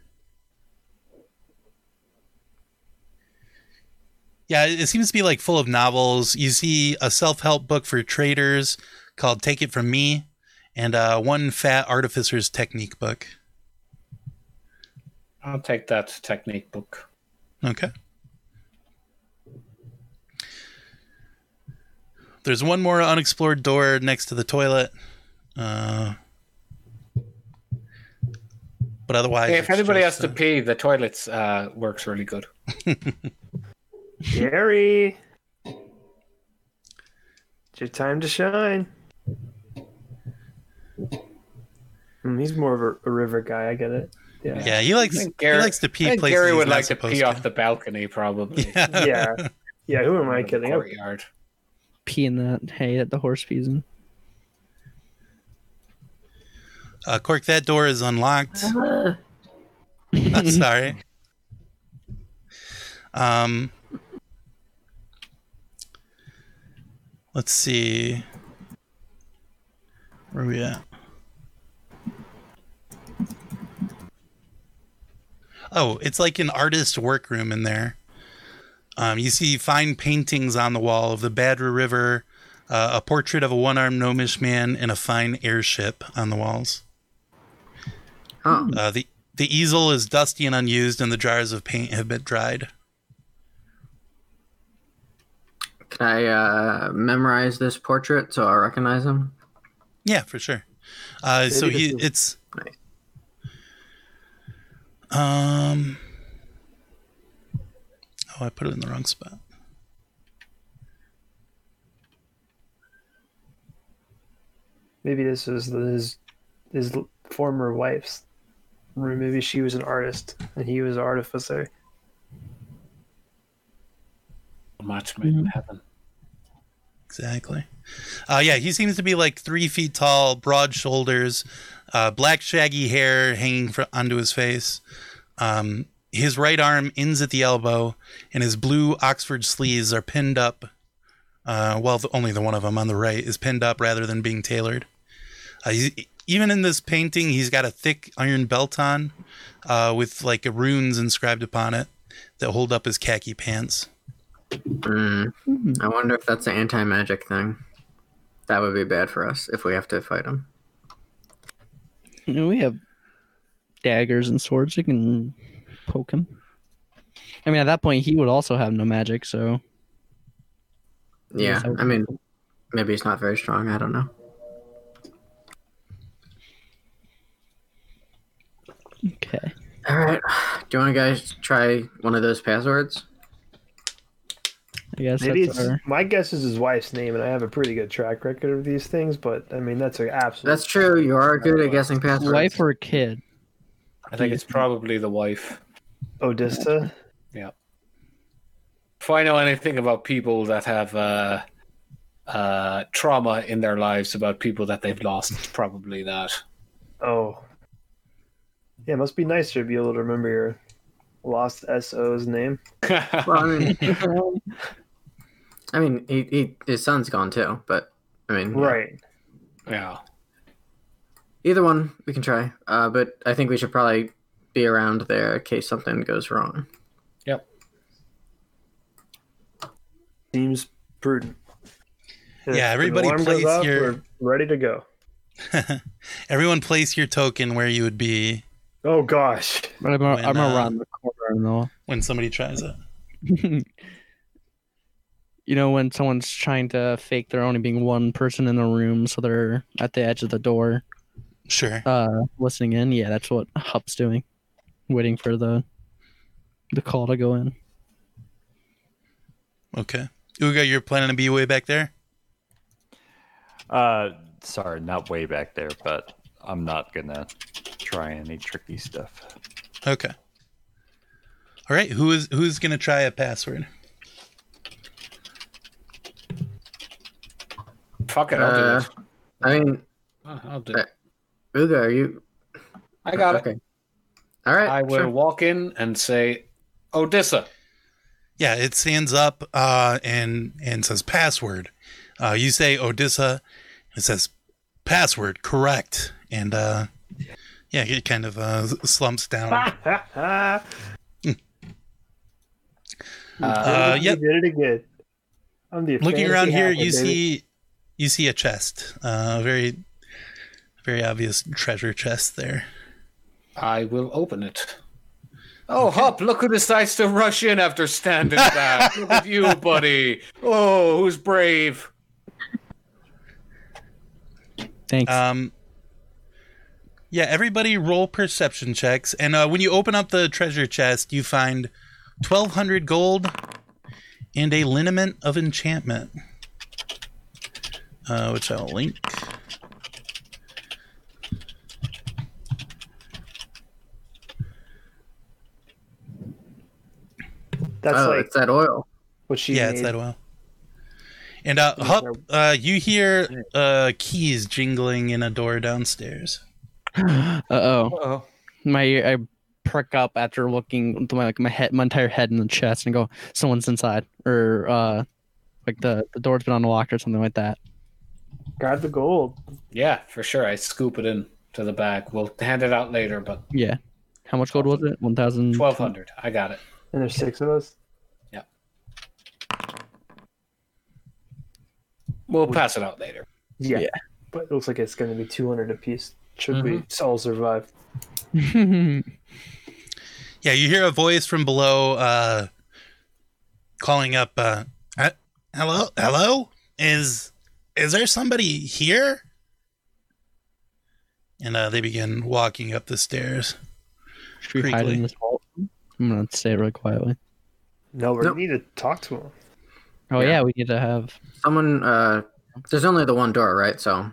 Yeah, it seems to be like full of novels. You see a self-help book for traders called "Take It From Me," and uh, one fat artificer's technique book. I'll take that technique book. Okay. There's one more unexplored door next to the toilet. Uh, but otherwise, Hey, if it's anybody has just, to pee, the toilets uh, works really good. [LAUGHS] Gary, it's your time to shine. Hmm, he's more of a, a river guy. I get it. Yeah. Yeah, he likes I think he likes to pee places Gary would like to pee to. off the balcony, probably. [LAUGHS] Yeah. Yeah. yeah Who am I kidding? I'm- Courtyard. Pee in that hay that the horse pees in. Uh, Cork, that door is unlocked. Uh, I'm sorry. [LAUGHS] Um, let's see. Where are we at? Oh, it's like an artist workroom in there. Um, you see fine paintings on the wall of the Badra River, uh, a portrait of a one-armed gnomish man, and a fine airship on the walls. Oh, Uh, the the easel is dusty and unused, and the jars of paint have been dried. can I uh, memorize this portrait so I recognize him? Yeah, for sure. Uh, so he is- it's um. Oh, I put it in the wrong spot. Maybe this is the- his his former wife's room. Maybe she was an artist and he was an artificer. Match made in heaven. Exactly. Uh, yeah, he seems to be like three feet tall, broad shoulders, uh, black shaggy hair hanging fr- onto his face. Um, his right arm ends at the elbow, and his blue Oxford sleeves are pinned up. Uh, well, the, only the one of them on the right is pinned up rather than being tailored. Uh, he, even in this painting, he's got a thick iron belt on uh, with like runes inscribed upon it that hold up his khaki pants. Mm. I wonder if that's an anti magic thing. That would be bad for us if we have to fight him. You know, we have daggers and swords. We can poke him. I mean, at that point, he would also have no magic, so Yeah, So- I mean, maybe it's not very strong. I don't know. Okay. All right. Do you want to guys try one of those passwords? I guess Maybe that's it's our- my guess is his wife's name, and I have a pretty good track record of these things. But I mean, that's an absolute. That's true. You are good at guessing passwords. wife or kid. I think it's probably the wife. Odessa. Yeah. If I know anything about people that have uh, uh, trauma in their lives about people that they've lost, it's probably that. Oh. Yeah, it must be nicer to be able to remember your lost SO's name. [LAUGHS] Well, I mean, [LAUGHS] I mean, he, he, his son's gone too, but I mean. Right. Yeah. Either one we can try, uh, but I think we should probably be around there in case something goes wrong. Yep. Seems prudent. Yeah, If an everybody place off, your- ready to go. [LAUGHS] Everyone place your token where you would be Oh gosh. But I'm, When, I'm uh, around the corner though. when somebody tries it. [LAUGHS] you know when someone's trying to fake there only being one person in the room, so they're at the edge of the door, Sure. uh, listening in. Yeah, that's what Hup's doing, waiting for the the call to go in. Okay. Uga, you're planning to be way back there? Uh, sorry, not way back there, but I'm not gonna try any tricky stuff. Okay. All right. Who is who's gonna try a password? Fuck it, I'll Uh, do it. I mean, Uh, I'll do uh, it. Uga, are you? I got it. okay. All right. I will sure. walk in and say, Odessa. Yeah, it stands up uh, and and says password. Uh, you say Odessa. It says password correct, and uh, yeah, it kind of uh, slumps down. [LAUGHS] uh, Uh, you yep. did it again. I'm the Looking around here, hacker, you baby. see you see a chest. Uh, very very obvious treasure chest there. I will open it. Oh, Hup! look who decides to rush in after standing [LAUGHS] back. look at you, buddy. Oh, who's brave? Thanks. Um, yeah, everybody roll perception checks, and uh, when you open up the treasure chest, you find twelve hundred gold and a liniment of enchantment, uh, which I'll link. That's oh, like it's that oil. what she yeah, made. it's that oil. And uh, Hup, uh, you hear uh, keys jingling in a door downstairs. [GASPS] Uh oh. My I perk up after looking into my like my head, my entire head in the chest, and go, someone's inside, or uh, like the the door's been unlocked or something like that. Grab the gold. Yeah, for sure. I scoop it in to the bag. We'll hand it out later, but Yeah. How much gold was it? One thousand. 1200. I got it. And there's six of us. Yeah. We'll pass it out later. Yeah. Yeah. But it looks like it's going to be 200 apiece. Should we Mm-hmm. all survive? [LAUGHS] Yeah, you hear a voice from below uh, calling up. Uh, "Uh, hello, hello. Is is there somebody here? And uh, they begin walking up the stairs. Should we hide in this vault? I'm gonna say it really quietly. No, we Nope. need to talk to him. Oh Yeah. yeah, we need to have. Someone. Uh, there's only the one door, right? So,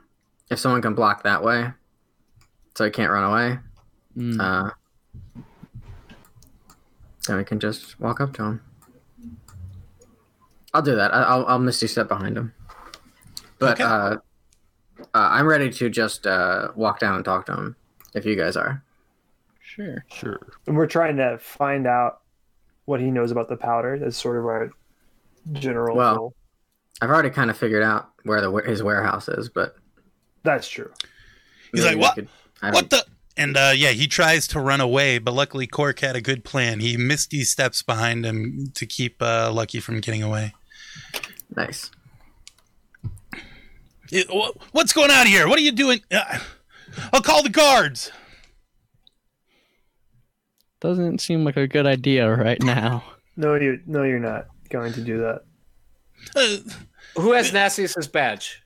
if someone can block that way, so he can't run away, Mm, uh, then we can just walk up to him. I'll do that. I- I'll I'll misty step behind him. But Okay. uh, uh, I'm ready to just uh, walk down and talk to him. If you guys are. sure. sure. And we're trying to find out what he knows about the powder. That's sort of our general Well- goal. I've already kind of figured out where the his warehouse is, but That's true. He's maybe like, "What? could- I What the? And uh, yeah, he tries to run away, but luckily Cork had a good plan. He misty steps behind him to keep uh, Lucky from getting away. Nice. It- wha- what's going on here? What are you doing? Uh, I'll call the guards. Doesn't seem like a good idea right now. [LAUGHS] No, you no, you're not going to do that. Uh, Who has Nastius's badge?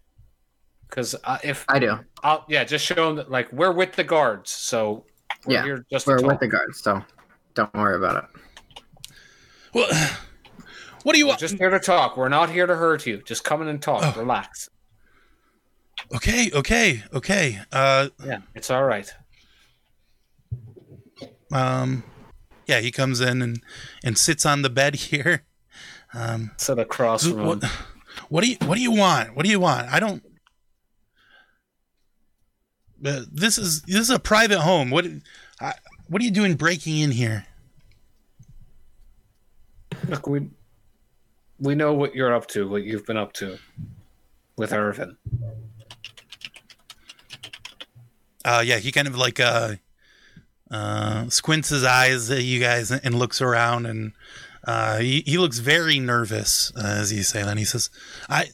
Because uh, if I do, I'll, yeah, just show them that like we're with the guards, so we're yeah, here just we're with the guards, so don't worry about it. Well, [SIGHS] what do you want? just here to talk. We're not here to hurt you. Just come in and talk. Oh. Relax. Okay, okay, okay. Uh, Yeah, it's all right. um, yeah, he comes in and and sits on the bed [LAUGHS] here. Um, Sit across from what, [SIGHS] what do you what do you want? What do you want? I don't. Uh, this is this is a private home. What I, what are you doing breaking in here? Look, we we know what you're up to, what you've been up to with Irvin. Uh, yeah, he kind of like uh, uh, squints his eyes at you guys and looks around, and uh, he, he looks very nervous uh, as you say that. He says, "I,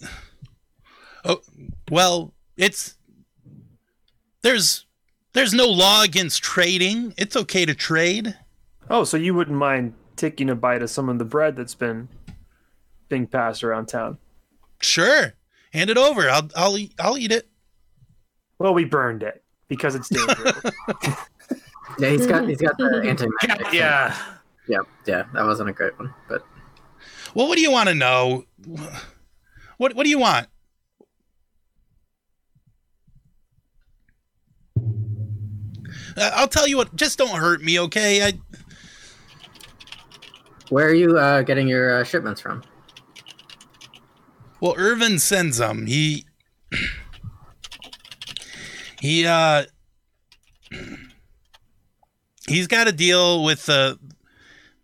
oh, well, it's there's there's no law against trading. It's okay to trade. Oh, so you wouldn't mind taking a bite of some of the bread that's been being passed around town? Sure, hand it over. I'll I'll eat, I'll eat it. Well, we burned it because it's dangerous. [LAUGHS] Yeah, he's got he's got the [LAUGHS] anti magic. Yeah. yeah, yeah. That wasn't a great one, but Well, what do you want to know? What what do you want? I'll tell you what. Just don't hurt me, okay? I where are you uh, getting your uh, shipments from? well, Irvin sends them. He [CLEARS THROAT] he uh he's got to deal with the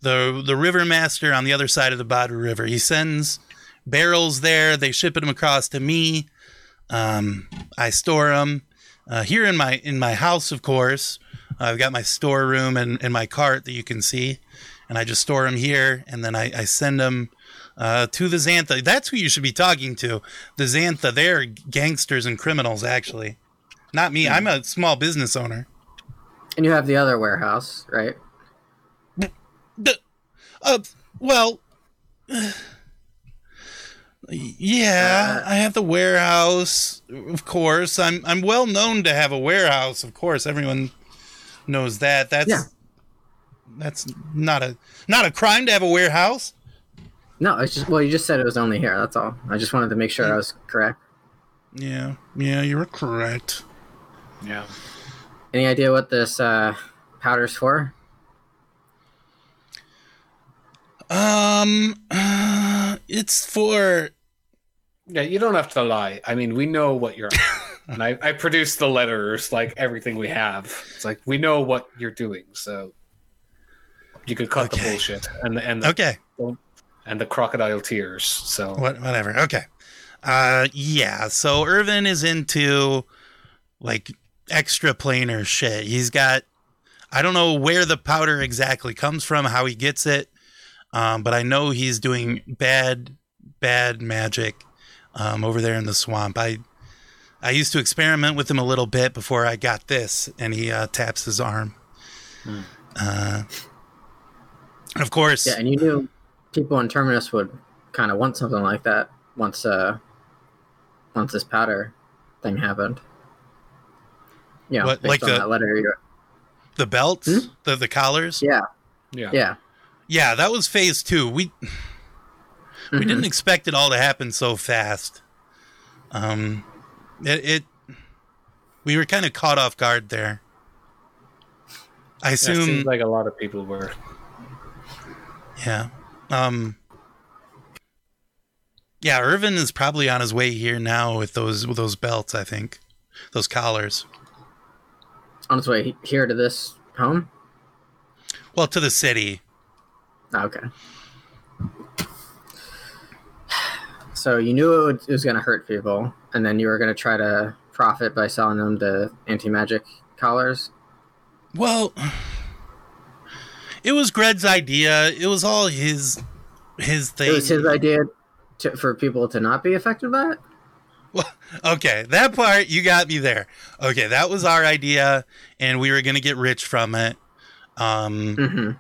the the river master on the other side of the Badu River. He sends barrels there. They ship them across to me. Um, I store them uh, here in my in my house. Of course, I've got my storeroom and, and my cart that you can see, and I just store them here. And then I, I send them uh, to the Xantha. That's who you should be talking to. The Xantha. They're gangsters and criminals, actually. Not me. I'm a small business owner. And you have the other warehouse, right? The, uh, well, yeah, I have the warehouse, of course. I'm I'm well known to have a warehouse, of course. Everyone knows that. That's Yeah. that's not a not a crime to have a warehouse. No, it's just well, you just said it was only here. That's all. I just wanted to make sure I was correct. Yeah, yeah, you're correct. Yeah. Any idea what this uh, powder's for? Um, [SIGHS] it's for Yeah, you don't have to lie. I mean, we know what you're. [LAUGHS] and I, I produce the letters, like everything we have. It's like we know what you're doing, so you could cut the bullshit and the, and the, okay. and the crocodile tears. So What, whatever. Okay. Uh, yeah. So Irvin is into like extra planar shit. He's got, I don't know where the powder exactly comes from, how he gets it, um, but I know he's doing bad, bad magic um, over there in the swamp. I, I used to experiment with him a little bit before I got this, and he uh, taps his arm. Uh, of course. Yeah, and you knew people in Terminus would kind of want something like that once uh once this powder thing happened. Yeah, What, based like on the- that letter. You, the belts, the the collars. yeah, yeah, yeah. Yeah, that was phase two. We we didn't expect it all to happen so fast. Um, it, it we were kind of caught off guard there. I Yeah, it assume, seems like a lot of people were. yeah. Um, yeah, Irvin is probably on his way here now with those with those belts. I think those collars. On his way here to this home. Well, to the city. Oh, Okay. So you knew it, was going to hurt people, and then you were going to try to profit by selling them the anti-magic collars. Well, it was Gred's idea. It was all his his thing. It was his idea to, for people to not be affected by it. Well, okay, that part you got me there. Okay, that was our idea, and we were gonna get rich from it. Um, Mm-hmm.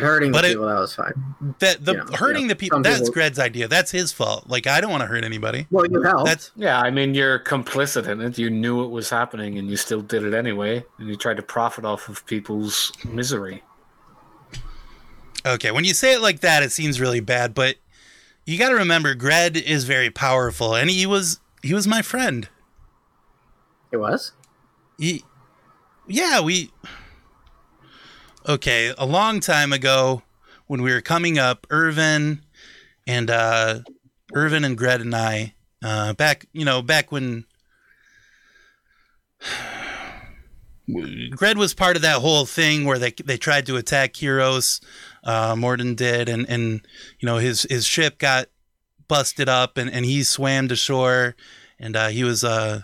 But hurting But the it- people, that was fine. That the You know, hurting yeah, the people some that's people- Gred's idea. That's his fault. Like I don't want to hurt anybody. Well, you helped. That's Yeah, I mean, you're complicit in it. You knew it was happening and you still did it anyway. And you tried to profit off of people's misery. okay. When you say it like that, it seems really bad. But you got to remember, Gred is very powerful, and he was he was my friend. It was. He, yeah, we. Okay, a long time ago, when we were coming up, Irvin and uh, Irvin and Gred and I, uh, back you know back when [SIGHS] Gred was part of that whole thing where they they tried to attack Kiros, uh, Morden did, and and you know his his ship got busted up, and, and he swam to shore, and uh, he was uh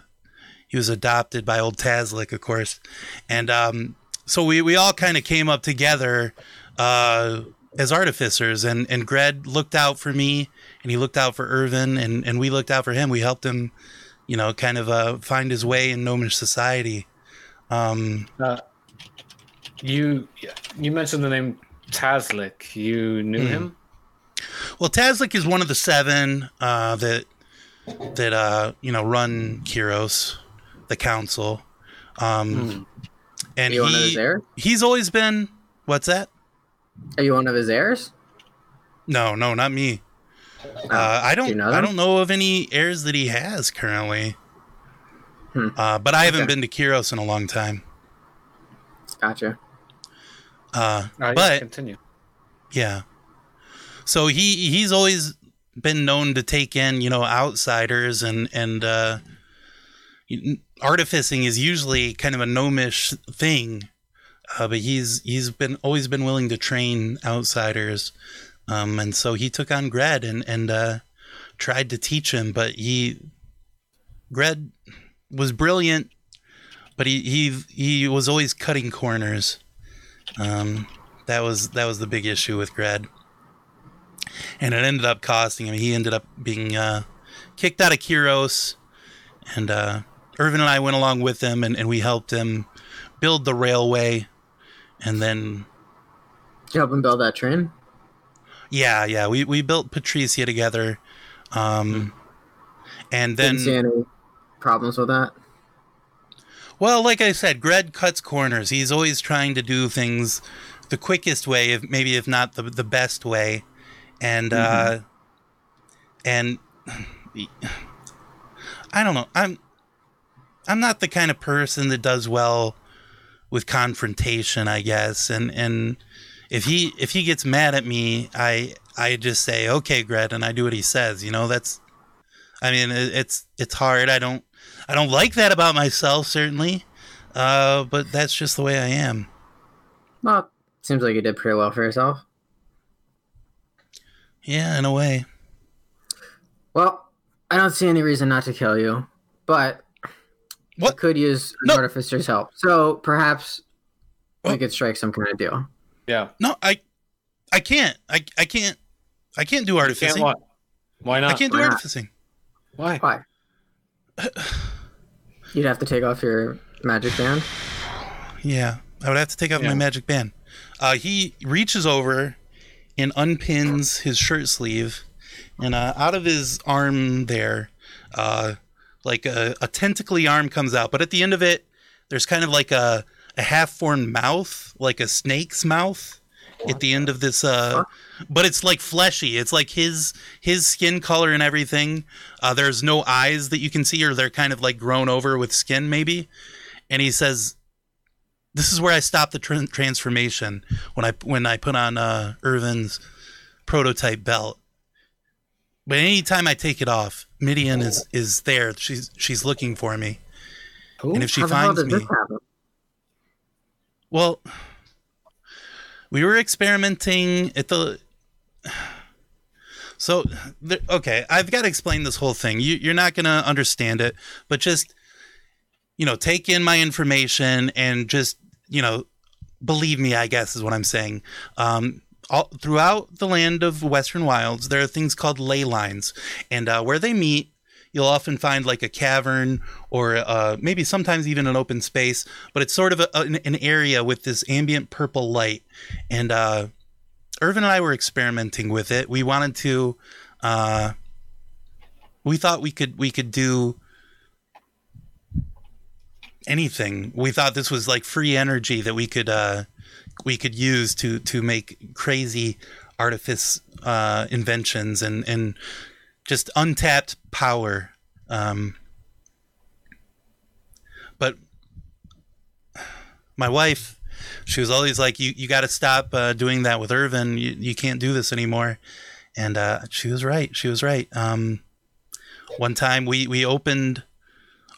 he was adopted by old Tazlik, of course, and um so we we all kind of came up together uh as artificers, and and Gred looked out for me, and he looked out for Irvin, and and we looked out for him. We helped him, you know, kind of uh find his way in gnomish society. Um, Uh, you you mentioned the name Tazlik. You knew Hmm. him? Well, Tazlik is one of the seven uh, that that uh, you know run Kiros, the council, um, and Are you one of his he heirs? he's always been what's that? Are you one of his heirs? No, no, not me. Oh, Uh, I don't. you know I don't know of any heirs that he has currently. Hmm. Uh, but I haven't Okay. been to Kiros in a long time. Gotcha. Uh, Uh, yeah, but continue. Yeah. So he he's always been known to take in, you know, outsiders and and uh artificing is usually kind of a gnomish thing. Uh, but he's he's been always been willing to train outsiders. Um and so he took on Gred and and uh tried to teach him, but he Gred was brilliant, but he he he was always cutting corners. Um that was that was the big issue with Gred. And it ended up costing him. He ended up being uh, kicked out of Kiros, and uh, Irvin and I went along with him, and, and we helped him build the railway. And then, you help him build that train? yeah, yeah, we, we built Patricia together. Um, and then, Didn't see any problems with that. Well, like I said, Gred cuts corners. He's always trying to do things the quickest way, if maybe if not the the best way, and uh, and [SIGHS] I don't know. I'm I'm not the kind of person that does well with confrontation, I guess. And and if he if he gets mad at me, I I just say okay, Gred, and I do what he says. You know, that's I mean, it, it's it's hard. I don't I don't like that about myself, certainly, uh, but that's just the way I am. Well, seems like you did pretty well for yourself. Yeah, in a way. Well, I don't see any reason not to kill you, but what could use an artificer's help. So perhaps we could strike some kind of deal. Yeah. No, I I can't. I I can't. I can't do artificing. what? Why not? I can't do Why not? artificing. Why? Why? You'd have to take off your magic band. Yeah, I would have to take off my magic band. Uh, he reaches over and unpins his shirt sleeve, and uh, out of his arm there, uh, like a, a tentacly arm comes out. But at the end of it, there's kind of like a, a half-formed mouth, like a snake's mouth, at the end of this. Uh, but it's like fleshy. It's like his his skin color and everything. Uh, there's no eyes that you can see, or they're kind of like grown over with skin, maybe. And he says, this is where I stopped the tran transformation when I when I put on uh, Irvin's prototype belt. But anytime I take it off, Midian is is there. She's she's looking for me, and if she How the hell finds me, well, we were experimenting at the. So, okay, I've got to explain this whole thing. You, you're not going to understand it, but just, you know, take in my information and just, you know, believe me, I guess is what I'm saying. Um, all, throughout the land of Western Wilds, there are things called ley lines, and uh, where they meet, you'll often find like a cavern or uh, maybe sometimes even an open space, but it's sort of a, an, an area with this ambient purple light, and uh, Irvin and I were experimenting with it. We wanted to. Uh, we thought we could we could do anything. We thought this was like free energy that we could uh, we could use to to make crazy artifice uh, inventions and and just untapped power. Um, but my wife, she was always like, "You you got to stop uh, doing that with Irvin. You you can't do this anymore." And uh, she was right. She was right. Um, one time we we opened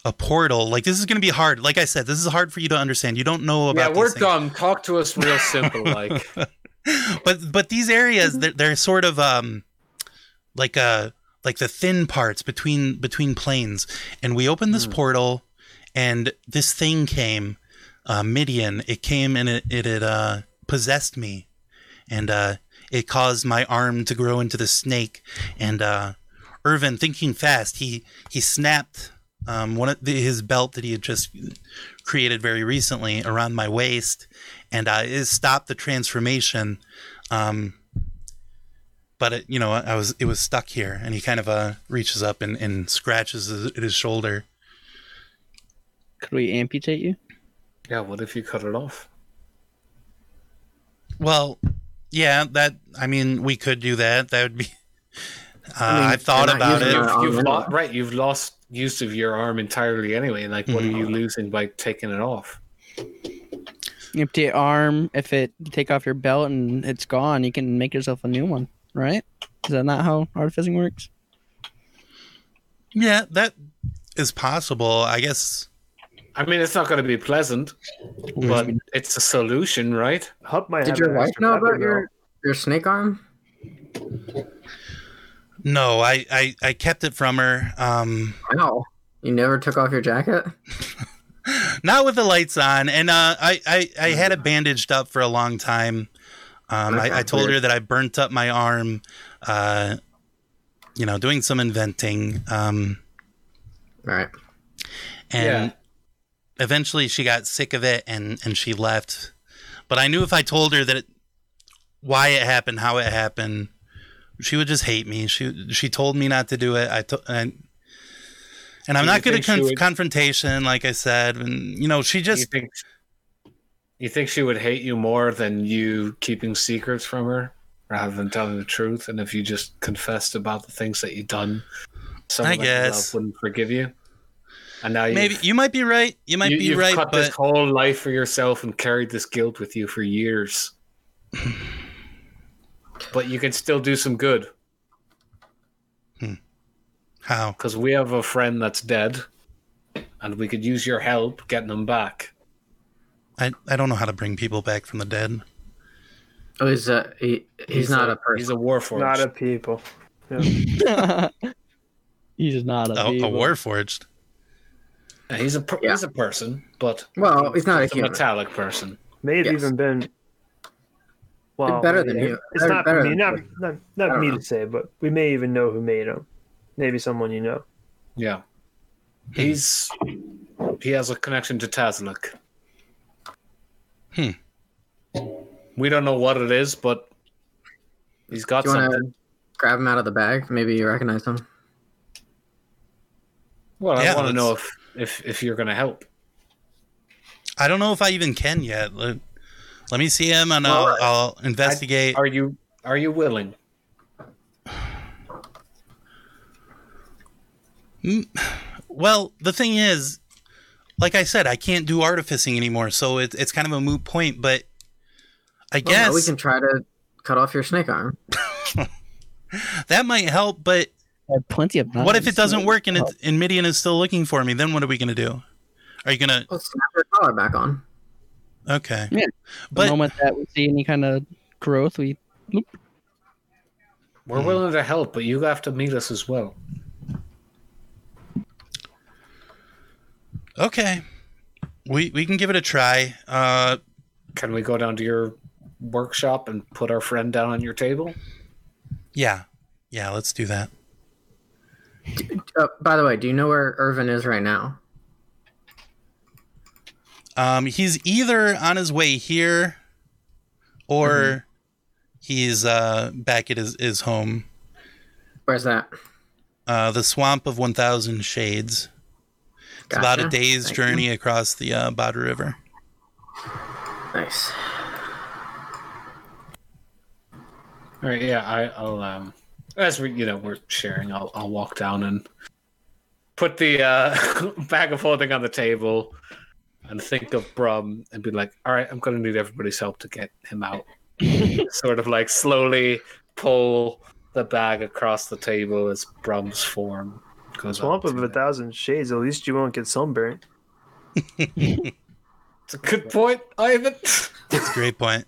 a portal. Like this is going to be hard. Like I said, this is hard for you to understand. You don't know about. Yeah, we're dumb. Talk to us real simple, like. [LAUGHS] but but these areas they're, they're sort of um like uh like the thin parts between between planes and we opened this portal and this thing came uh midian it came and it it, it uh possessed me and uh it caused my arm to grow into the snake and uh irvin thinking fast he he snapped um one of the, his belt that he had just created very recently around my waist and uh, it stopped the transformation. Um, but it, you know, I was it was stuck here, and he kind of uh, reaches up and, and scratches his, at his shoulder. Could we amputate you? Yeah, what if you cut it off? Well, yeah, that I mean, we could do that. That would be. [LAUGHS] Uh, I mean, I've thought about it. using your- You've lo- right, you've lost use of your arm entirely anyway. Like, what Mhm. are you losing by taking it off? Empty arm. If it take off your belt and it's gone, you can make yourself a new one, right? Is that not how artificing works? Yeah, that is possible. I guess. I mean, it's not going to be pleasant, but it's a solution, right? Hup might Did your wife know about your your snake arm? No, I, I, I kept it from her. Um, Wow. You never took off your jacket? [LAUGHS] not with the lights on, and uh, I, I, I had it bandaged up for a long time. Um, I, I told her that I burnt up my arm, uh, you know, doing some inventing. Um, right. And eventually she got sick of it and, and she left. But I knew if I told her that it, why it happened, how it happened, she would just hate me. She she told me not to do it. I to, and, and I'm Do not good at think she con- would- confrontation, like I said. And you know, she just you think, you think she would hate you more than you keeping secrets from her rather than telling the truth? And if you just confessed about the things that you've done, someone I guess. wouldn't forgive you. And now maybe you might be right. You might you, be you've right, cut but this whole life for yourself and carried this guilt with you for years. [SIGHS] [LAUGHS] but you can still do some good. Hmm. How? Because we have a friend that's dead, and we could use your help getting them back. I, I don't know how to bring people back from the dead. Oh, he's a he, he's, not a, person. He's a warforged. Not a people. Yeah. [LAUGHS] He's not a, A, a warforged. Yeah, he's a per- he's a person, but Well, he's not a a human. metallic person. May have Yes. even been. Well, better than yeah, you. It's not better me, not not, not me know. to say, but we may even know who made him. Maybe someone you know. Yeah, he's he has a connection to Tazlik. Hmm. We don't know what it is, but he's got Do you want something. to grab him out of the bag? Maybe you recognize him. Well, I want to know if if if you're going to help. I don't know if I even can yet. Let, let me see him and I'll, I'll investigate. Are you are you willing? Mm, Well, the thing is, like I said, I can't do artificing anymore, so it, it's kind of a moot point. But I Well, guess now we can try to cut off your snake arm. [LAUGHS] that might help. But I have plenty of. what if it doesn't work and, it, and Midian is still looking for me? Then what are we gonna do? Are you gonna? Let's snap your collar back on. Okay. Yeah. But- the moment that we see any kind of growth, we We're willing to help, but you have to meet us as well. Okay. We we can give it a try. Uh, Can we go down to your workshop and put our friend down on your table? yeah, yeah. Let's do that. Uh, by the way, do you know where Irvin is right now? Um, he's either on his way here, or He's uh, back at his, his home. Where's that? Uh, the Swamp of 1,000 Shades. It's about a day's Thank journey you. across the uh, Bada River. Nice. All right, yeah, I, I'll um, as we you know we're sharing, I'll I'll walk down and put the uh, [LAUGHS] bag of holding on the table and think of Brum and be like, all right, I'm gonna need everybody's help to get him out. [LAUGHS] sort of like slowly pull the bag across the table as Brum's form goes Swamp up. of a thousand shades. At least you won't get sunburnt. It's a good point, Ivan. That's a great point.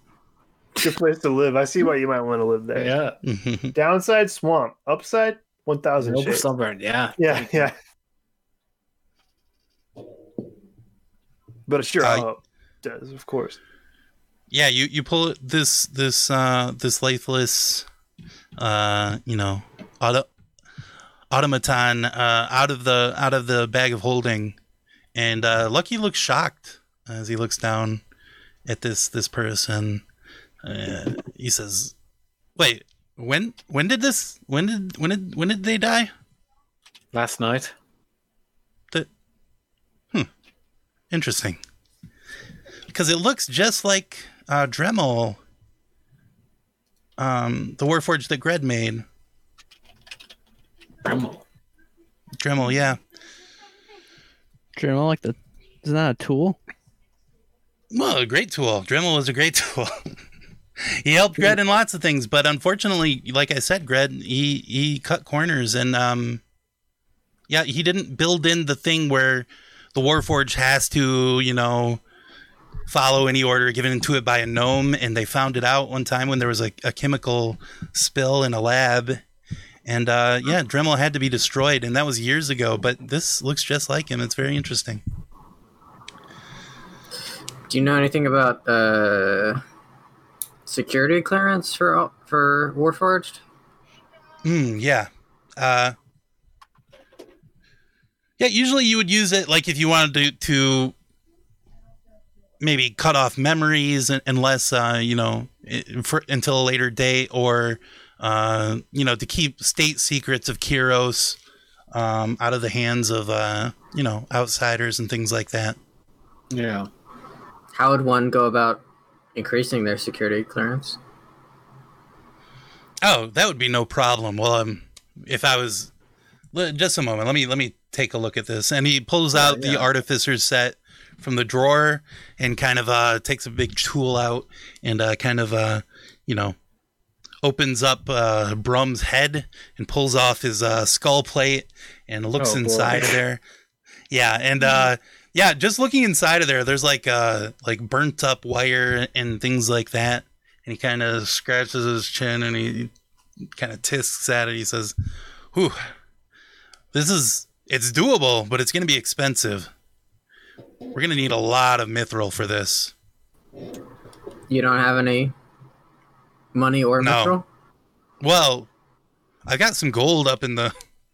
Good place to live. I see why you might want to live there. Yeah. [LAUGHS] Downside swamp. Upside one thousand No shades. sunburn, yeah. Yeah, yeah. But it sure, Uh, uh, does of course. yeah, you, you pull this this uh, this lifeless, uh, you know, auto, automaton uh, out of the out of the bag of holding, and uh, Lucky looks shocked as he looks down at this this person. Uh, he says, "Wait, when when did this when did when did when did they die?" Last night. The, hmm, interesting. Because it looks just like uh, Dremel, um, the Warforged that Gred made. Dremel. Dremel, yeah. Dremel like the isn't that a tool? Well, a great tool. Dremel was a great [LAUGHS] tool. he helped Gred in lots of things, but unfortunately, like I said, Gred he he cut corners and um, yeah, he didn't build in the thing where the Warforged has to, you know, follow any order given to it by a gnome. And they found it out one time when there was a, a chemical spill in a lab. And uh, yeah, Dremel had to be destroyed, and that was years ago. But this looks just like him. It's very interesting. Do you know anything about uh, security clearance for for Warforged? Mm, yeah. Uh, yeah, usually you would use it like if you wanted to, to maybe cut off memories un- unless, uh, you know, for, until a later date or, uh, you know, to keep state secrets of Kiros um, out of the hands of, uh, you know, outsiders and things like that. Yeah. How would one go about increasing their security clearance? Oh, that would be no problem. Well, um, if I was le- just a moment, let me let me take a look at this. And he pulls out the artificer's set from the drawer and kind of uh takes a big tool out and uh kind of uh you know opens up uh Brum's head and pulls off his uh skull plate and looks Oh, boy. inside of there. Yeah, and uh yeah, just looking inside of there, there's like uh like burnt up wire and things like that. And he kind of scratches his chin and he kind of tisks at it. He says, "Whew, this is it's doable, but it's going to be expensive. We're going to need a lot of mithril for this." You don't have any money or No. mithril? Well, I got some gold up in the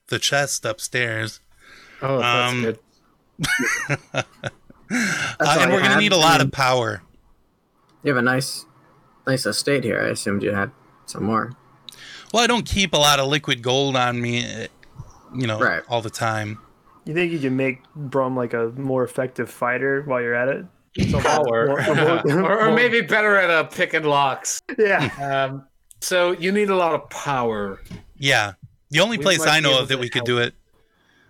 the chest upstairs. Oh, that's Um, good. [LAUGHS] Uh, and we're going to need a lot of power. You have a nice, nice estate here. I assumed you had some more. Well, I don't keep a lot of liquid gold on me, you know, Right. all the time. You think you can make Brum like a more effective fighter while you're at it? [LAUGHS] Something Power. more- more- [LAUGHS] or, or maybe better at uh, picking locks. [LAUGHS] yeah. Um, so you need a lot of power. Yeah. The only We place I know of that to we could do it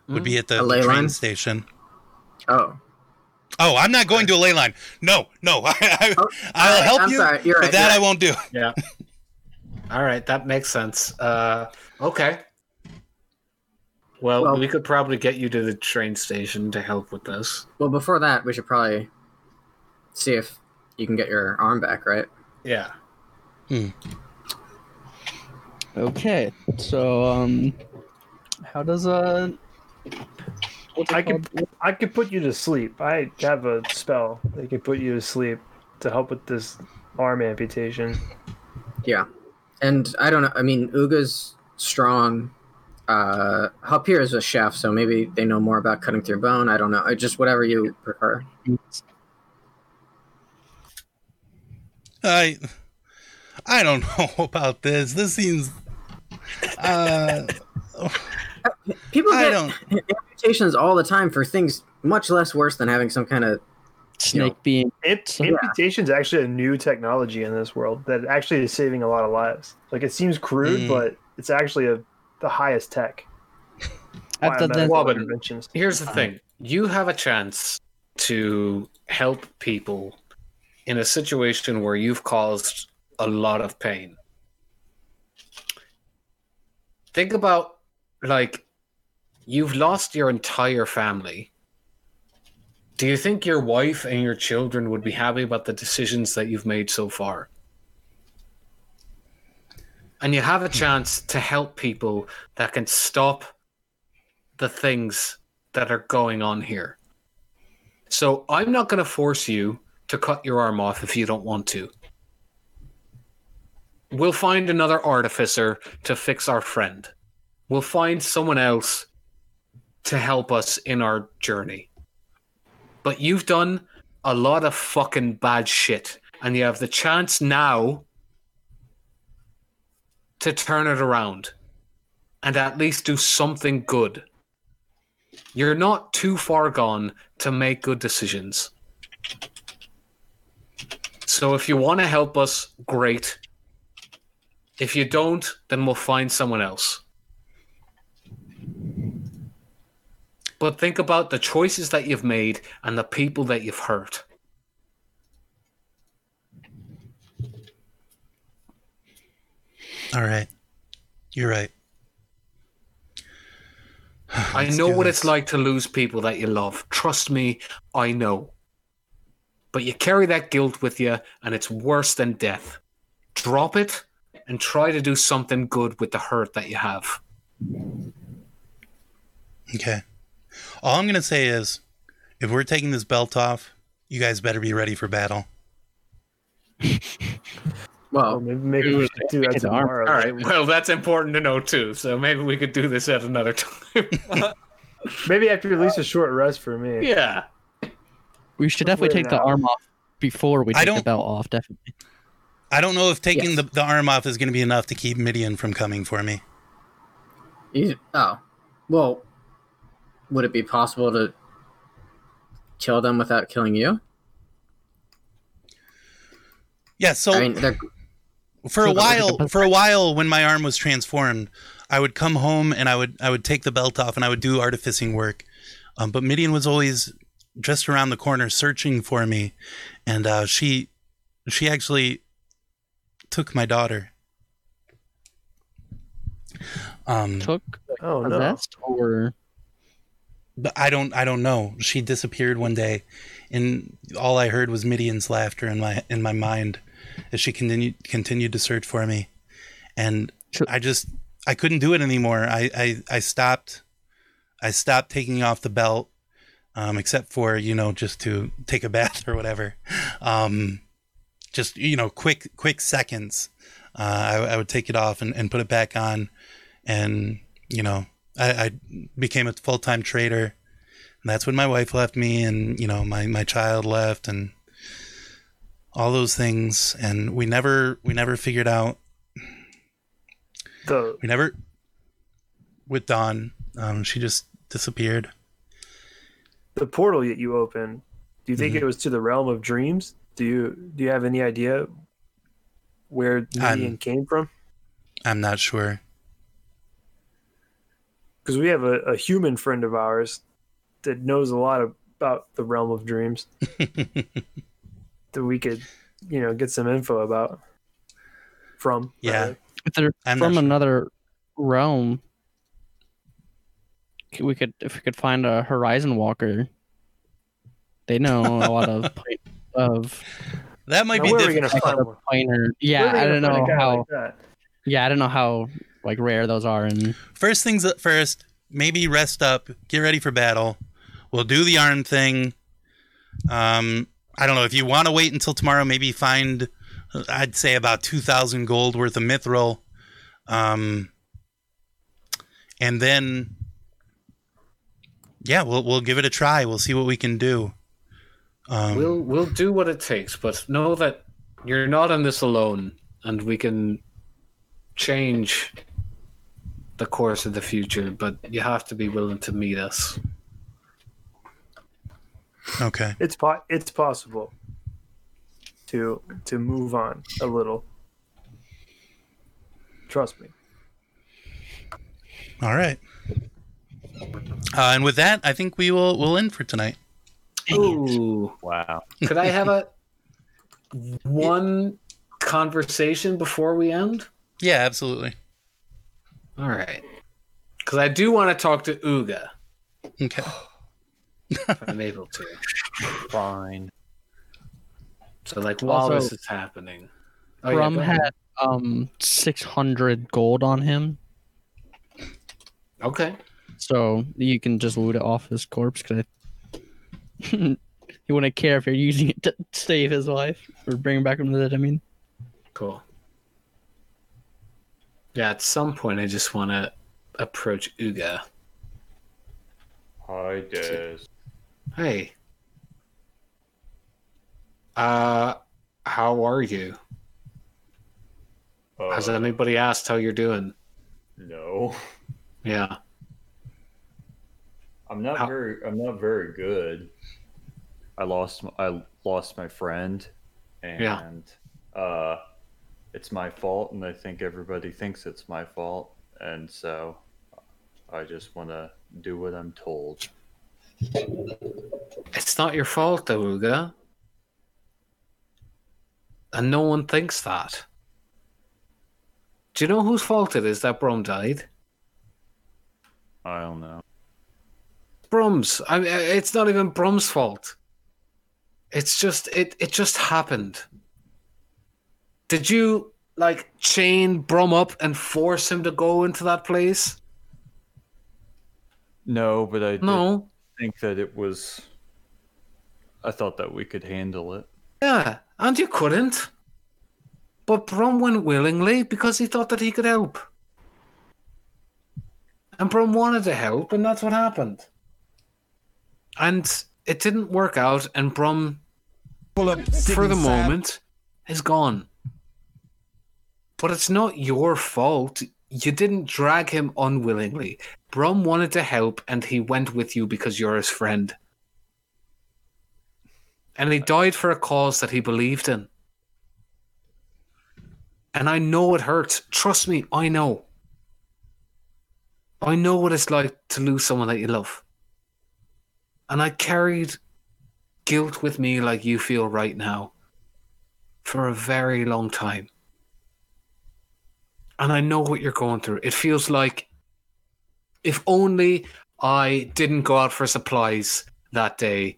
would be at the, A the ley train line? station. Oh, Oh, I'm not going to a ley line. No, no. I, I, Oh, I'll alright, help I'm you, sorry. You're but right, that you're I won't do. Yeah. All right, that makes sense. Uh, okay. Well, Well- we could probably get you to the train station to help with this. well. Before that, we should probably see if you can get your arm back, right? Yeah. Hmm. Okay, so um, how does uh, what's I called? could I could put you to sleep. I have a spell that can put you to sleep to help with this arm amputation. Yeah, and I don't know. I mean, Uga's strong. Uh, Hapir is a chef, so maybe they know more about cutting through bone. I don't know. I just whatever you prefer. I I don't [LAUGHS] know about this. This seems. Uh, People I get don't- amputations all the time for things much less worse than having some kind of Snake being. Amp- Yeah. amputation's actually a new technology in this world that actually is saving a lot of lives. Like it seems crude, Mm. but it's actually a the highest tech. I've done that. Interventions. Here's the uh-huh. thing you have a chance to help people in a situation where you've caused a lot of pain. Think about like you've lost your entire family. Do you think your wife and your children would be happy about the decisions that you've made so far? And you have a chance to help people that can stop the things that are going on here. So I'm not going to force you to cut your arm off if you don't want to. We'll find another artificer to fix our friend. We'll find someone else to help us in our journey. But you've done a lot of fucking bad shit, and you have the chance now to turn it around and at least do something good. You're not too far gone to make good decisions. So if you want to help us, great. If you don't, then we'll find someone else. But think about the choices that you've made and the people that you've hurt. All right. You're right. [SIGHS] I know what this. it's like to lose people that you love. Trust me, I know. But you carry that guilt with you, and it's worse than death. Drop it and try to do something good with the hurt that you have. Okay. All I'm gonna say is, if we're taking this belt off, you guys better be ready for battle. [LAUGHS] well, maybe, maybe we should do that His arm. tomorrow. All right, well, that's important to know too. So maybe we could do this at another time. [LAUGHS] [LAUGHS] Maybe after at least a short rest for me. yeah. We should definitely Wait take the arm off before we I take the don't- belt off. Definitely. I don't know if taking Yes. the, the arm off is gonna be enough to keep Midian from coming for me. You, oh, well, would it be possible to kill them without killing you? Yeah. So I mean, they're, for a So that was like while a- for a while when my arm was transformed i would come home and i would i would take the belt off and i would do artificing work. Um, but midian was always just around the corner searching for me. And uh, she she actually took my daughter. Um Took Oh no. or but i don't i don't know. She disappeared one day and all i heard was midian's laughter in my in my mind as she continued continued to search for me. And Sure. i just i couldn't do it anymore. I i, I stopped i stopped taking off the belt um, except for you know just to take a bath [LAUGHS] or whatever. Um, just you know quick quick seconds. Uh, I, I would take it off and, and put it back on. And you know I, I became a full-time trader. And that's when my wife left me and you know my, my child left and all those things and we never we never figured out The we never with Dawn um, she just disappeared the portal that you opened. Do you think Mhm. it was to the realm of dreams? Do you do you have any idea where Midian came from? I'm not sure Because we have a, a human friend of ours that knows a lot about the realm of dreams [LAUGHS] that we could, you know, get some info about from. Yeah. rather. if they're I'm from sure. another realm. We could if we could find a Horizon Walker. They know a [LAUGHS] lot of of that might Now, be where are we difficult find of planar. Yeah, I don't know guy how. like that? Yeah, I don't know how like rare those are, and First things at first, maybe rest up, get ready for battle. We'll do the arm thing. Um, I don't know if you want to wait until tomorrow. Maybe find, I'd say about two thousand gold worth of mithril, um, and then, yeah, we'll we'll give it a try. We'll see what we can do. Um, We'll we'll do what it takes, but know that you're not in this alone. and we can change the course of the future, but you have to be willing to meet us. Okay. It's po- it's possible to to move on a little. Trust me. All right. Uh, and with that, I think we will we'll end for tonight. Ooh. Wow. Could I have a one conversation before we end? Yeah, absolutely. All right. Because I do want to talk to Uga. Okay. If I'm able to. Fine. So, like, while Also- this is happening. Oh, yeah, Brum go had um 600 gold on him, Okay. so you can just loot it off his corpse because [LAUGHS] he wouldn't care if you're using it to save his life or bring him back from the dead. I mean, Cool. Yeah, at some point, I just want to approach Uga. Hi, Des. Hey. Uh, how are you? Has Uh, anybody asked how you're doing? no, Yeah. I'm not How- very. I'm not very good. I lost. I lost my friend, and Yeah. uh, it's my fault, and I think everybody thinks it's my fault, and so I just want to do what I'm told. It's not your fault, though, Uga. And no one thinks that. Do you know whose fault it is that Brom died? I don't know. Brom's. I mean, uh, it's not even Brom's fault. It's just it. It just happened. Did you like chain Brom up and force him to go into that place? No, but I did No. Think that it was. I thought that we could handle it. Yeah, and you couldn't. But Brum went willingly because he thought that he could help. And Brum wanted to help, and that's what happened. And it didn't work out, and Brum, for the moment, is gone. But it's not your fault. You didn't drag him unwillingly. Brum wanted to help, and he went with you because you're his friend. And he died for a cause that he believed in. And I know it hurts. Trust me, I know. I know what it's like to lose someone that you love. And I carried guilt with me like you feel right now for a very long time. And I know what you're going through. It feels like if only I didn't go out for supplies that day,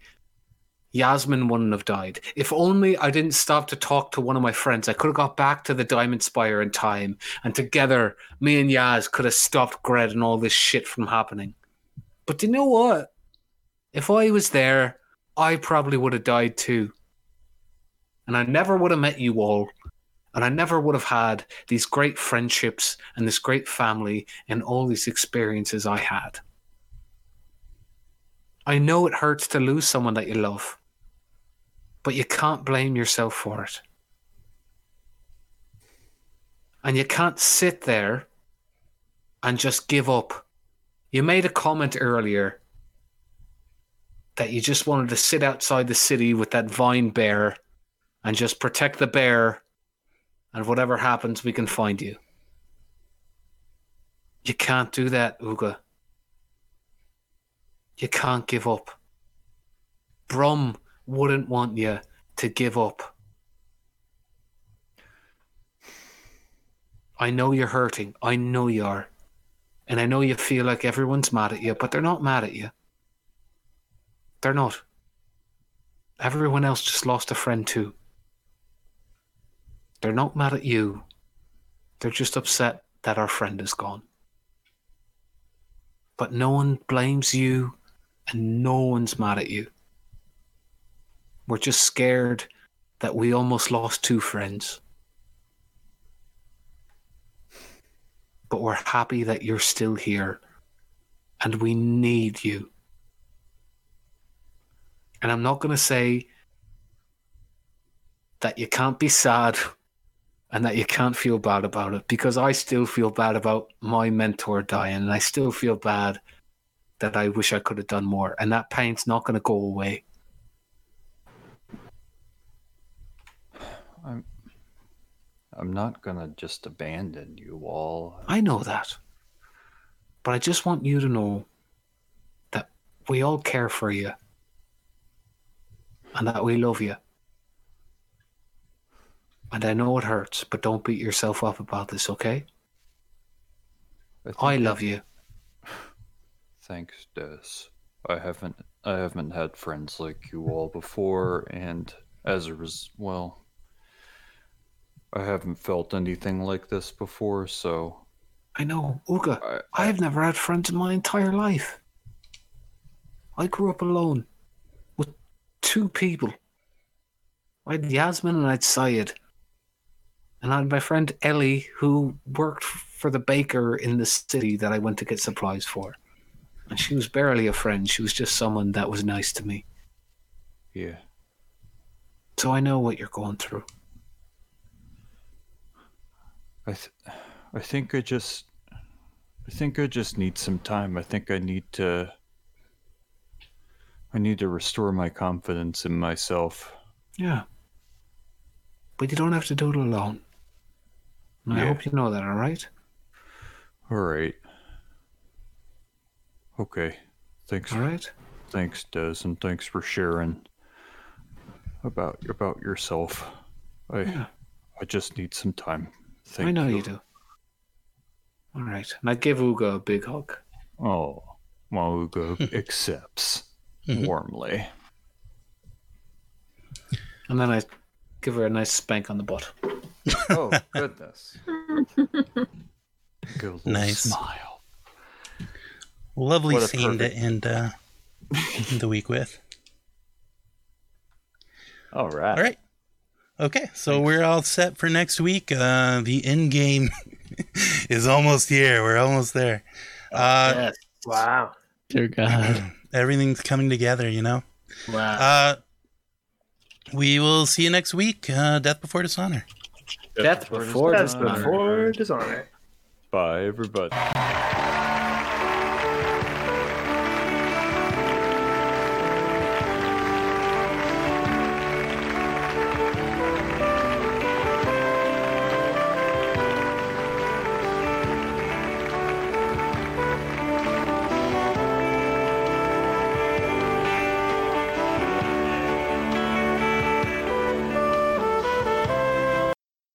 Yasmin wouldn't have died. If only I didn't stop to talk to one of my friends, I could have got back to the Diamond Spire in time, and together, me and Yaz could have stopped Gred and all this shit from happening. But do you know what? If I was there, I probably would have died too. And I never would have met you all, and I never would have had these great friendships and this great family and all these experiences I had. I know it hurts to lose someone that you love, but you can't blame yourself for it. And you can't sit there and just give up. You made a comment earlier that you just wanted to sit outside the city with that vine bear and just protect the bear, and whatever happens, we can find you. You can't do that, Uga. You can't give up. Brum wouldn't want you to give up. I know you're hurting. I know you are. And I know you feel like everyone's mad at you, but they're not mad at you. They're not. Everyone else just lost a friend too. They're not mad at you. They're just upset that our friend is gone. But no one blames you and no one's mad at you. We're just scared that we almost lost two friends. But we're happy that you're still here and we need you. And I'm not going to say that you can't be sad and that you can't feel bad about it because I still feel bad about my mentor dying, and I still feel bad that I wish I could have done more, and that pain's not going to go away. I'm I'm not gonna just abandon you all. I know that. But I just want you to know that we all care for you and that we love you. And I know it hurts, but don't beat yourself up about this, okay? think I love you. Thanks, Des. I haven't I haven't had friends like you all before, and as a res- well, I haven't felt anything like this before. So I know, Uga. I, have never had friends in my entire life. I grew up alone with two people. I had Yasmin and I had Syed. And I had my friend Ellie, who worked for the baker in the city that I went to get supplies for. And she was barely a friend. She was just someone that was nice to me. yeah, So I know what you're going through. I th- I think I just I think I just need some time. I think I need to I need to restore my confidence in myself. Yeah. But you don't have to do it alone. And I hope you know that, all right? All right. Okay. Thanks. All right. Thanks, Des, and thanks for sharing about about yourself. I Yeah. I just need some time. Thank I know you. you do. All right. And I give Uga a big hug. Oh, Mauga [LAUGHS] accepts mm-hmm. warmly. And then I give her a nice spank on the butt. Oh goodness. [LAUGHS] Good Nice. smile. Lovely What a scene to end uh, the week with. All right. All right. Okay, so we're all set for next week. Uh, the end game [LAUGHS] is almost here. We're almost there. Uh, Wow. Dear God. [CLEARS THROAT] everything's coming together, you know. Wow. Uh, we will see you next week. Uh, Death before dishonor. Death before That's dishonor. before dishonor. Bye, everybody.